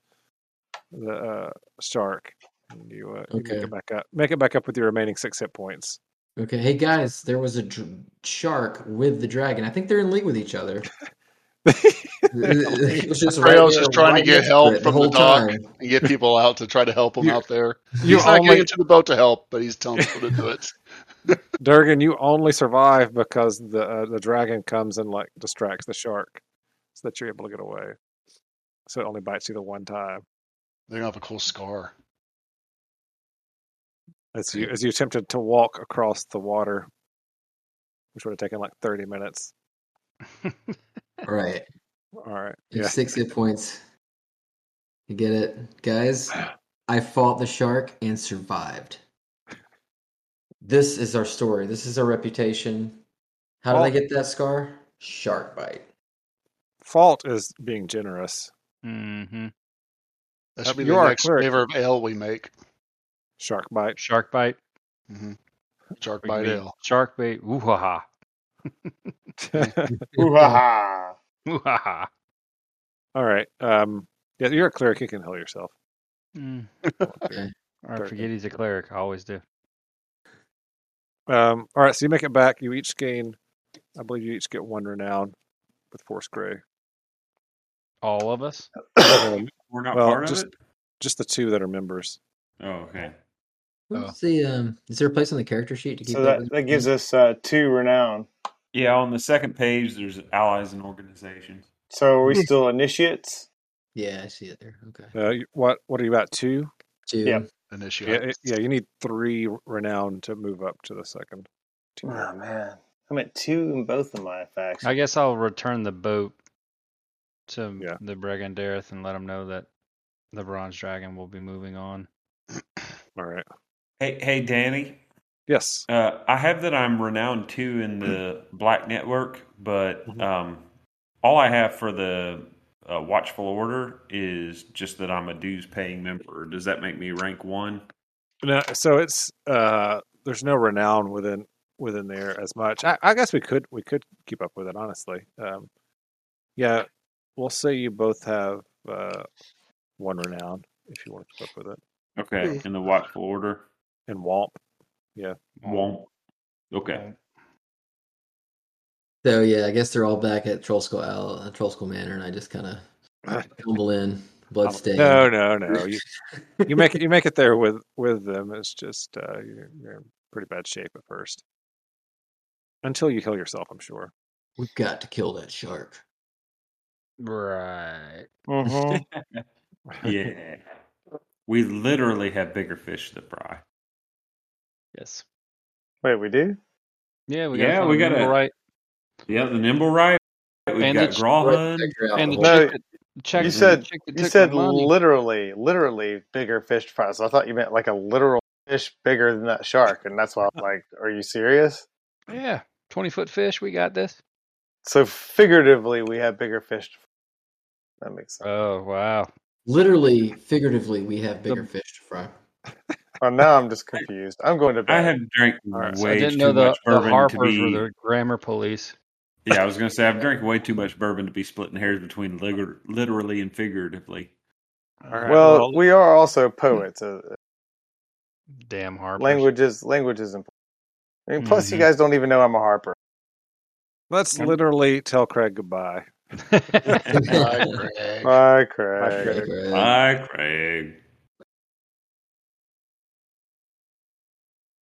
the uh, shark. And you, uh, you make it back up. Make it back up with your remaining six hit points. Okay, hey guys, there was a dr- shark with the dragon. I think they're in league with each other. It was just right Trail's there, just trying to get help from the whole dock time. and get people out to try to help him You- out there. you he's not only- getting to the boat to help, but he's telling people to do it. Durgan, you only survive because the uh, the dragon comes and like distracts the shark, so that you're able to get away. So it only bites you the one time. They're gonna have a cool scar. As you as you attempted to walk across the water, which would have taken like 30 minutes. All right, All right. you Yeah. six hit points. You get it, guys. I fought the shark and survived. This is our story. This is our reputation. How did I get that scar? Shark bite. Fault is being generous. Mm-hmm. That should be you the are a next cleric. flavor of ale we make. Shark bite. Shark bite. hmm Shark bite made ale. Shark bait. Ooh ha ha. Ooh, ha, ha. Ooh ha ha. All right. Um, yeah, you're a cleric. You can heal yourself. Mm. Okay. I forget he's a cleric. I always do. Um, all right. So you make it back. You each gain, I believe you each get one renown with Force Grey. All of us. Um, We're not Well, part just- of it. just the two that are members. Oh, okay. What's the um? Is there a place on the character sheet to keep So that? that, that gives us uh, two renown. Yeah, on the second page, there's allies and organizations. So are we still initiates? Yeah, I see it there. Okay. Uh, what what are you at? Two. Two. Yeah. Initiate. Yeah, it- yeah. You need three renown to move up to the second. tier. Oh man, I'm at two in both of my factions. I guess I'll return the boat to Yeah. the Bregan D'aerthe and let them know that the Bronze Dragon will be moving on. All right. Hey, hey, Danny. Yes. Uh, I have that I'm renowned too in the Black Network, but Mhm. um, all I have for the uh, Watchful Order is just that I'm a dues paying member. Does that make me rank one? No, so it's uh, there's no renown within within there as much. I, I guess we could we could keep up with it honestly. Um, yeah, we'll say you both have uh, one renown if you want to keep up with it. Okay, in the Watchful Order. And Womp, Won't. Okay. So yeah, I guess they're all back at Trollskull Al, uh, Trollskull Manor, and I just kind of tumble in, bloodstained. no, no, no. You you make it you make it there with with them. It's just uh, you're, you're in pretty bad shape at first until you heal yourself. I'm sure. We've got to kill that shark. Right. Mhm. Yeah. We literally have bigger fish to fry. Yes. Wait, we do? Yeah, we got Yeah, got we gotta- right. Yeah, the Nimblewright. We've And got the- Gralhund. Figure out And the the No, whole- chick that, you said- You said literally, literally bigger fish fry. So I thought you meant like a literal fish bigger than that shark, and that's why I'm like, "Are you serious?" Yeah, twenty foot fish. We got this. So figuratively, we have bigger fish. That makes sense. Oh wow. Literally, figuratively, we have bigger fish to fry. Oh, now I'm just confused. I'm going to bed. I have drank right, so way I didn't too know the, much the bourbon to Harpers be. were the grammar police. Yeah, I was gonna say I've drank way too much bourbon to be splitting hairs between liger- literally and figuratively. All right, well, well, we are also poets. Uh, Damn Harpers. language is language is important. I mean, plus, you Mhm. guys don't even know I'm a harper. let's literally tell Craig goodbye. Bye, Greg. Bye, Bye, Craig. Craig. Right. Bye, Craig.